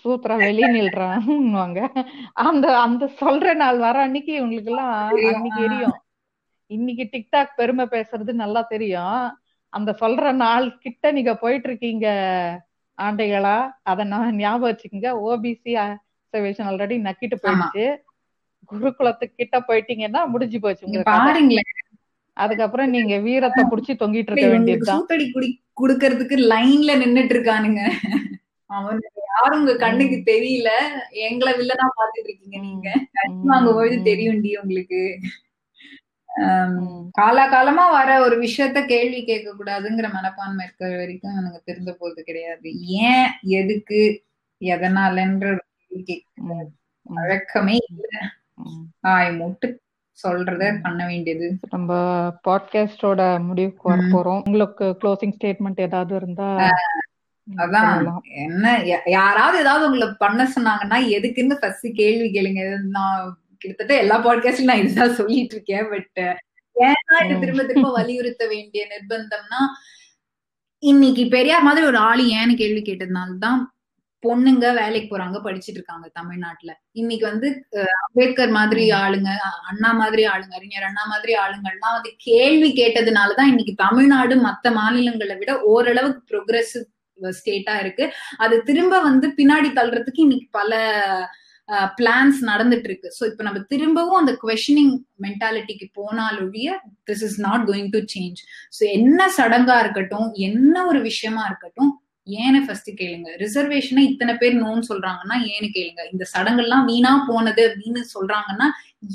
சூத்திரா வெளியே நில்றாங்க அந்த அந்த சொல்ற நாள் வர அன்னைக்கு இவங்களுக்கு எல்லாம் அன்னைக்கு எரியும் இன்னைக்கு டிக்டாக் பெருமை பேசுறது நல்லா தெரியும். அந்த சொல்ற நாள் கிட்ட நீங்க போயிட்டு இருக்கீங்க ஆண்டைகளா? அத நான் ஞாபகம் வச்சுக்கோங்க. ஓபிசி ரிசர்வேஷன் ஆல்ரெடி நக்கிட்டு போயிடுச்சு. குருகுலத்துக்கு கிட்ட போயிட்டீங்கன்னா முடிஞ்சு போச்சு பாருங்களேன் அதுக்கப்புறம் நீங்க வீரத்தை புடிச்சு தொங்கிட்டு இருக்க வேண்டியதுதான். குடுக்கறதுக்கு லைன்ல நின்னுட்டு இருக்கானுங்க. அவன் யாரும் உங்க கண்ணுக்கு தெரியல. எங்களை வில்லனா பாத்துட்டு இருக்கீங்க நீங்க. வாங்க பொழுது தெரியும்டி உங்களுக்கு. காலாகாலமா வர ஒரு விஷயத்த கேள்வி கேட்க கூடாதுங்கிற மனப்பான்மை இருக்கிற வரைக்கும் எனக்கு தெரிந்த போறது கிடையாது. ஏன் எதுக்கு எதனாலன்ற கேள்வி கேட்க வழக்கமே இல்ல. ஆய் முட்டு சொல்றத பண்ண வேண்டியது. நம்ம பாட்காஸ்டோட முடிவுக்கு வர போறோம். உங்களுக்கு க்ளோசிங் ஸ்டேட்மெண்ட் ஏதாவது இருந்தா அதான். என்ன யாராவது ஏதாவது உங்களை பண்ண சொன்னாங்கன்னா எதுக்குன்னு ஃபர்ஸ்ட் கேள்வி கேளுங்க. நான் கிட்டத்தட்ட எல்லா பாட்காஸ்ட்லயும் நான் இதுதான் சொல்லிட்டு இருக்கேன் பட் ஏன்னா இது திரும்ப திரும்ப வலியுறுத்த வேண்டிய நிர்பந்தம்னா இன்னைக்கு பெரியார் மாதிரி ஒரு ஆளு ஏன்னு கேள்வி கேட்டதுனால்தான் பொண்ணுங்க வேலைக்கு போறாங்க படிச்சுட்டு இருக்காங்க தமிழ்நாட்டுல. இன்னைக்கு வந்து அம்பேத்கர் மாதிரி ஆளுங்க அண்ணா மாதிரி ஆளுங்க அறிஞர் அண்ணா மாதிரி ஆளுங்கள்லாம் வந்து கேள்வி கேட்டதுனாலதான் இன்னைக்கு தமிழ்நாடு மத்த மாநிலங்களை விட ஓரளவுக்கு ப்ரோக்ரஸிவ் ஸ்டேட்டா இருக்கு. அது திரும்ப வந்து பின்னாடி தள்ளுறதுக்கு இன்னைக்கு பல பிளான்ஸ் நடந்துட்டு இருக்கு ஸோ இப்போ நம்ம திரும்பவும் அந்த கொஷனிங் மென்டாலிட்டிக்கு போனாலொழிய this is not going to change so என்ன சடங்கா இருக்கட்டும் என்ன ஒரு விஷயமா இருக்கட்டும் ஏன்னு ஃபர்ஸ்ட் கேளுங்க. ரிசர்வேஷனை இத்தனை பேர் நோன்னு சொல்றாங்கன்னா ஏன்னு கேளுங்க. இந்த சடங்கெல்லாம் வீணா போனது அப்படின்னு சொல்றாங்கன்னா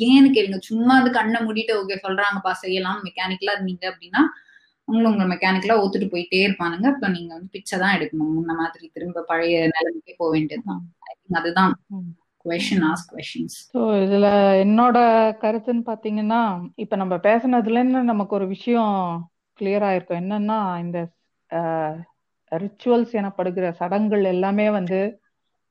ஏன்னு கேளுங்க. சும்மா அது கண்ணை மூடிட்டு ஓகே சொல்றாங்கப்பா செய்யலாம் மெக்கானிக்கலா இருந்தீங்க அப்படின்னா அவங்க உங்க மெக்கானிக்கலா ஒத்துட்டு போயிட்டே இருப்பானுங்க. அப்ப நீங்க வந்து பிச்சை தான் எடுக்கணும். முன்ன மாதிரி திரும்ப பழைய நிலைமைக்கே போக வேண்டியதுதான் அதுதான் கொஷின் ஆஸ்க் கொஷின்ஸ் ஸோ இதுல என்னோட கருத்துன்னு பாத்தீங்கன்னா இப்ப நம்ம பேசுனதுல நமக்கு ஒரு விஷயம் கிளியர் ஆயிருக்கும். என்னன்னா இந்த ரிச்சுவல்ஸ் எனப்படுகிற சடங்குகள் எல்லாமே வந்து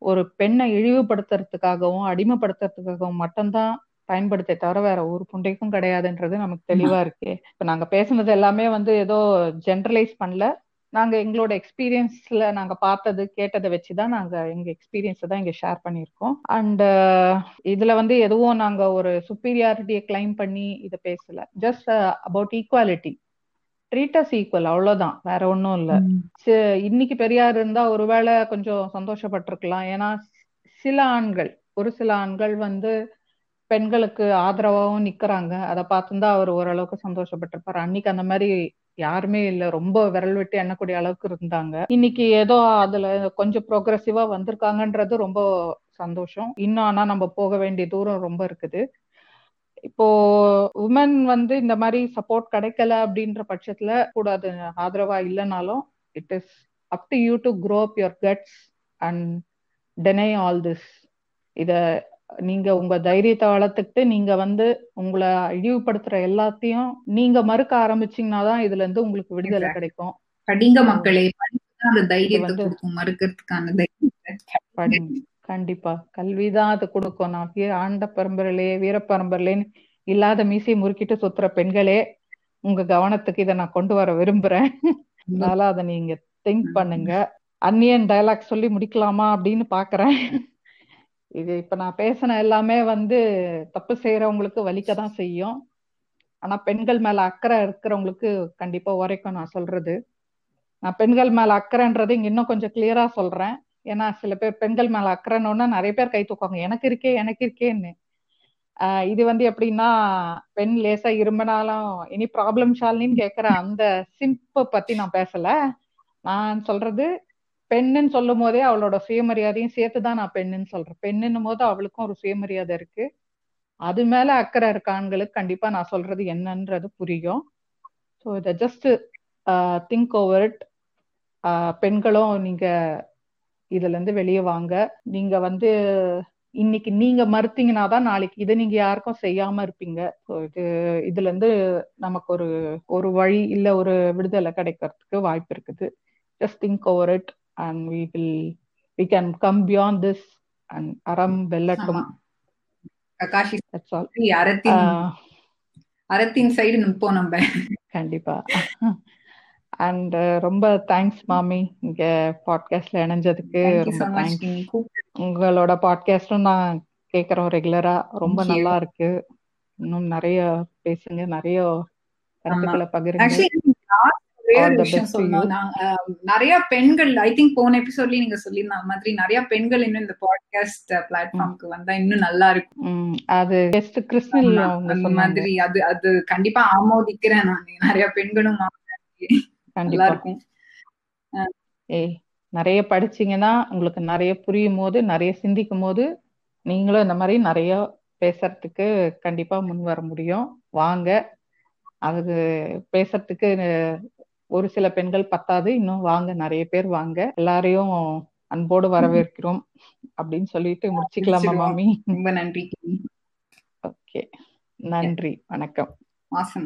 ஒரு பெண்ணை இழிவுபடுத்துறதுக்காகவும் அடிமைப்படுத்துறதுக்காகவும் மட்டும்தான் பயன்படுத்த தவிர வேற ஒரு புண்டைக்கும் கிடையாதுன்றது நமக்கு தெளிவா இருக்கு. இப்ப நாங்க பேசுனது எல்லாமே வந்து ஏதோ ஜென்ரலைஸ் பண்ணல. நாங்க எங்களோட எக்ஸ்பீரியன்ஸ்ல நாங்க பார்த்தது கேட்டதை வச்சுதான் நாங்க எங்க எக்ஸ்பீரியன்ஸ் தான் இங்க ஷேர் பண்ணியிருக்கோம். அண்ட் இதுல வந்து எதுவும் நாங்க ஒரு சுப்பீரியாரிட்டியை கிளைம் பண்ணி இதை பேசல. Just about equality treat us equal அவ்வளவுதான். வேற ஒன்றும் இல்ல. இன்னைக்கு பெரியார் இருந்தா ஒருவேளை கொஞ்சம் சந்தோஷப்பட்டிருக்கலாம். ஏன்னா சில ஆண்கள் ஒரு சில ஆண்கள் வந்து பெண்களுக்கு ஆதரவாகவும் நிக்கிறாங்க. அதை பார்த்துதான் அவர் ஓரளவுக்கு சந்தோஷப்பட்டிருப்பாரு. அன்னைக்கு அந்த மாதிரி யாருமே இல்ல. ரொம்ப விரல் விட்டு எண்ணக்கூடிய அளவுக்கு இருந்தாங்க. இன்னைக்கு ஏதோ அதுல கொஞ்சம் ப்ரோக்ரஸிவா வந்திருக்காங்கன்றது ரொம்ப சந்தோஷம். இன்னும் ஆனா நம்ம போக வேண்டிய தூரம் ரொம்ப இருக்குது. இப்போ உமன் வந்து இந்த மாதிரி சப்போர்ட் கிடைக்கல அப்படின்ற பட்சத்துல கூட அது ஆதரவா இல்லைனாலும் it is up to you to grow up your guts and deny all this இத நீங்க உங்க தைரியத்தை வளர்த்துக்கிட்டு நீங்க வந்து உங்களை இழிவுபடுத்துற எல்லாத்தையும் நீங்க மறுக்க ஆரம்பிச்சீங்கன்னா தான் இதுல இருந்து உங்களுக்கு விடுதலை கிடைக்கும். படிங்க மக்களே அந்த தைரியத்தை மறுக்கிறதுக்கான தைரியத்தை. கண்டிப்பா. கல்விதான் அது கொடுக்கும். நான் ஆண்ட பரம்பரையிலேயே வீர பரம்பரையிலேன்னு இல்லாத மீசை முறுக்கிட்டு சுத்துற பெண்களே உங்க கவனத்துக்கு இதை நான் கொண்டு வர விரும்புறேன். அதனால அதை நீங்க திங்க் பண்ணுங்க. அந்நியன் டயலாக் சொல்லி முடிக்கலாமா அப்படின்னு பாக்குறேன். இது இப்ப நான் பேசின எல்லாமே வந்து தப்பு செய்யறவங்களுக்கு வலிக்க தான் செய்யும். ஆனா பெண்கள் மேல அக்கறை இருக்கிறவங்களுக்கு கண்டிப்பா உரைக்கும் நான் சொல்றது. நான் பெண்கள் மேல அக்கறைன்றது இங்க இன்னும் கொஞ்சம் கிளியரா சொல்றேன். ஏன்னா சில பேர் பெண்கள் மேல அக்கறைன்னு நிறைய பேர் கை தூக்குவாங்க. எனக்கு இருக்கே எனக்கு இருக்கேன்னு. இது வந்து எப்படின்னா பெண் லேசா இரும்பினாலும் இனி ப்ராப்ளம் ஷாலினின்னு கேக்குற அந்த சிம்பை பத்தி நான் பேசல. நான் சொல்றது பெண்ணுன்னு சொல்லும் போதே அவளோட சுயமரியாதையும் சேர்த்துதான் நான் பெண்ணுன்னு சொல்றேன். பெண்ணுன்னும் போது அவளுக்கும் ஒரு சுயமரியாதை இருக்கு. அது மேல அக்கறை இருக்க ஆண்களுக்கு கண்டிப்பா நான் சொல்றது என்னன்றது புரியும். ஸோ இதை ஜஸ்ட் திங்க் ஓவர் இட் பெண்களும் நீங்க இதுல இருந்து வெளியே வாங்க. நீங்க வந்து இன்னைக்கு நீங்க மறுத்தீங்கன்னா தான் நாளைக்கு இதை நீங்க யாருக்கும் செய்யாம இருப்பீங்க. இது இதுல இருந்து நமக்கு ஒரு ஒரு வழி இல்ல ஒரு விடுதலை கிடைக்கிறதுக்கு வாய்ப்பு இருக்குது. Just think over it and we will we can come beyond this and அறம் வெல்லட்டும் ககாஷி அறத்தின் அறத்தின் சைடு நிற்போம் நம்ம. கண்டிப்பா. அண்ட் ரொம்ப தேங்க்ஸ் மாமி இங்க பாட்காஸ்ட்ல இணைஞ்சதுக்கு ரொம்ப தேங்க்ஸ் உங்களோட பாட்காஸ்டும் நான் கேக்குறோம் ரெகுலரா ரொம்ப நல்லா இருக்கு. இன்னும் நிறைய பேசுங்க நிறைய கருத்துக்களை பகிருங்க. நிறைய பெண்கள் ஐ திங்க் போன எபிசோட்லயே நீங்க சொல்லியிருந்த மாதிரி நிறைய பெண்கள் இன்னும் இந்த பாட்காஸ்ட் பிளாட்ஃபார்ம்க்கு வந்தா இன்னும் நல்லா இருக்கும். அது அந்த மாதிரி அது அது கண்டிப்பா ஆமோதிக்கிறேன் நான். நிறைய பெண்களும் நல்லா இருக்கும். ஏய் நிறைய படிச்சீங்கன்னா உங்களுக்கு நிறைய புரியும் போது நிறைய சிந்திக்கும் போது நீங்களும் இந்த மாதிரி நிறைய பேசுறதுக்கு கண்டிப்பா முன் வர முடியும். வாங்க. அது பேசுறதுக்கு ஒரு சில பெண்கள் பத்தாது இன்னும் வாங்க நிறைய பேர் வாங்க. எல்லாரையும் அன்போடு வரவேற்கிறோம் அப்படின்னு சொல்லிட்டு முடிச்சுக்கலாமா மாமி. ரொம்ப நன்றி. ஓகே. நன்றி. வணக்கம்.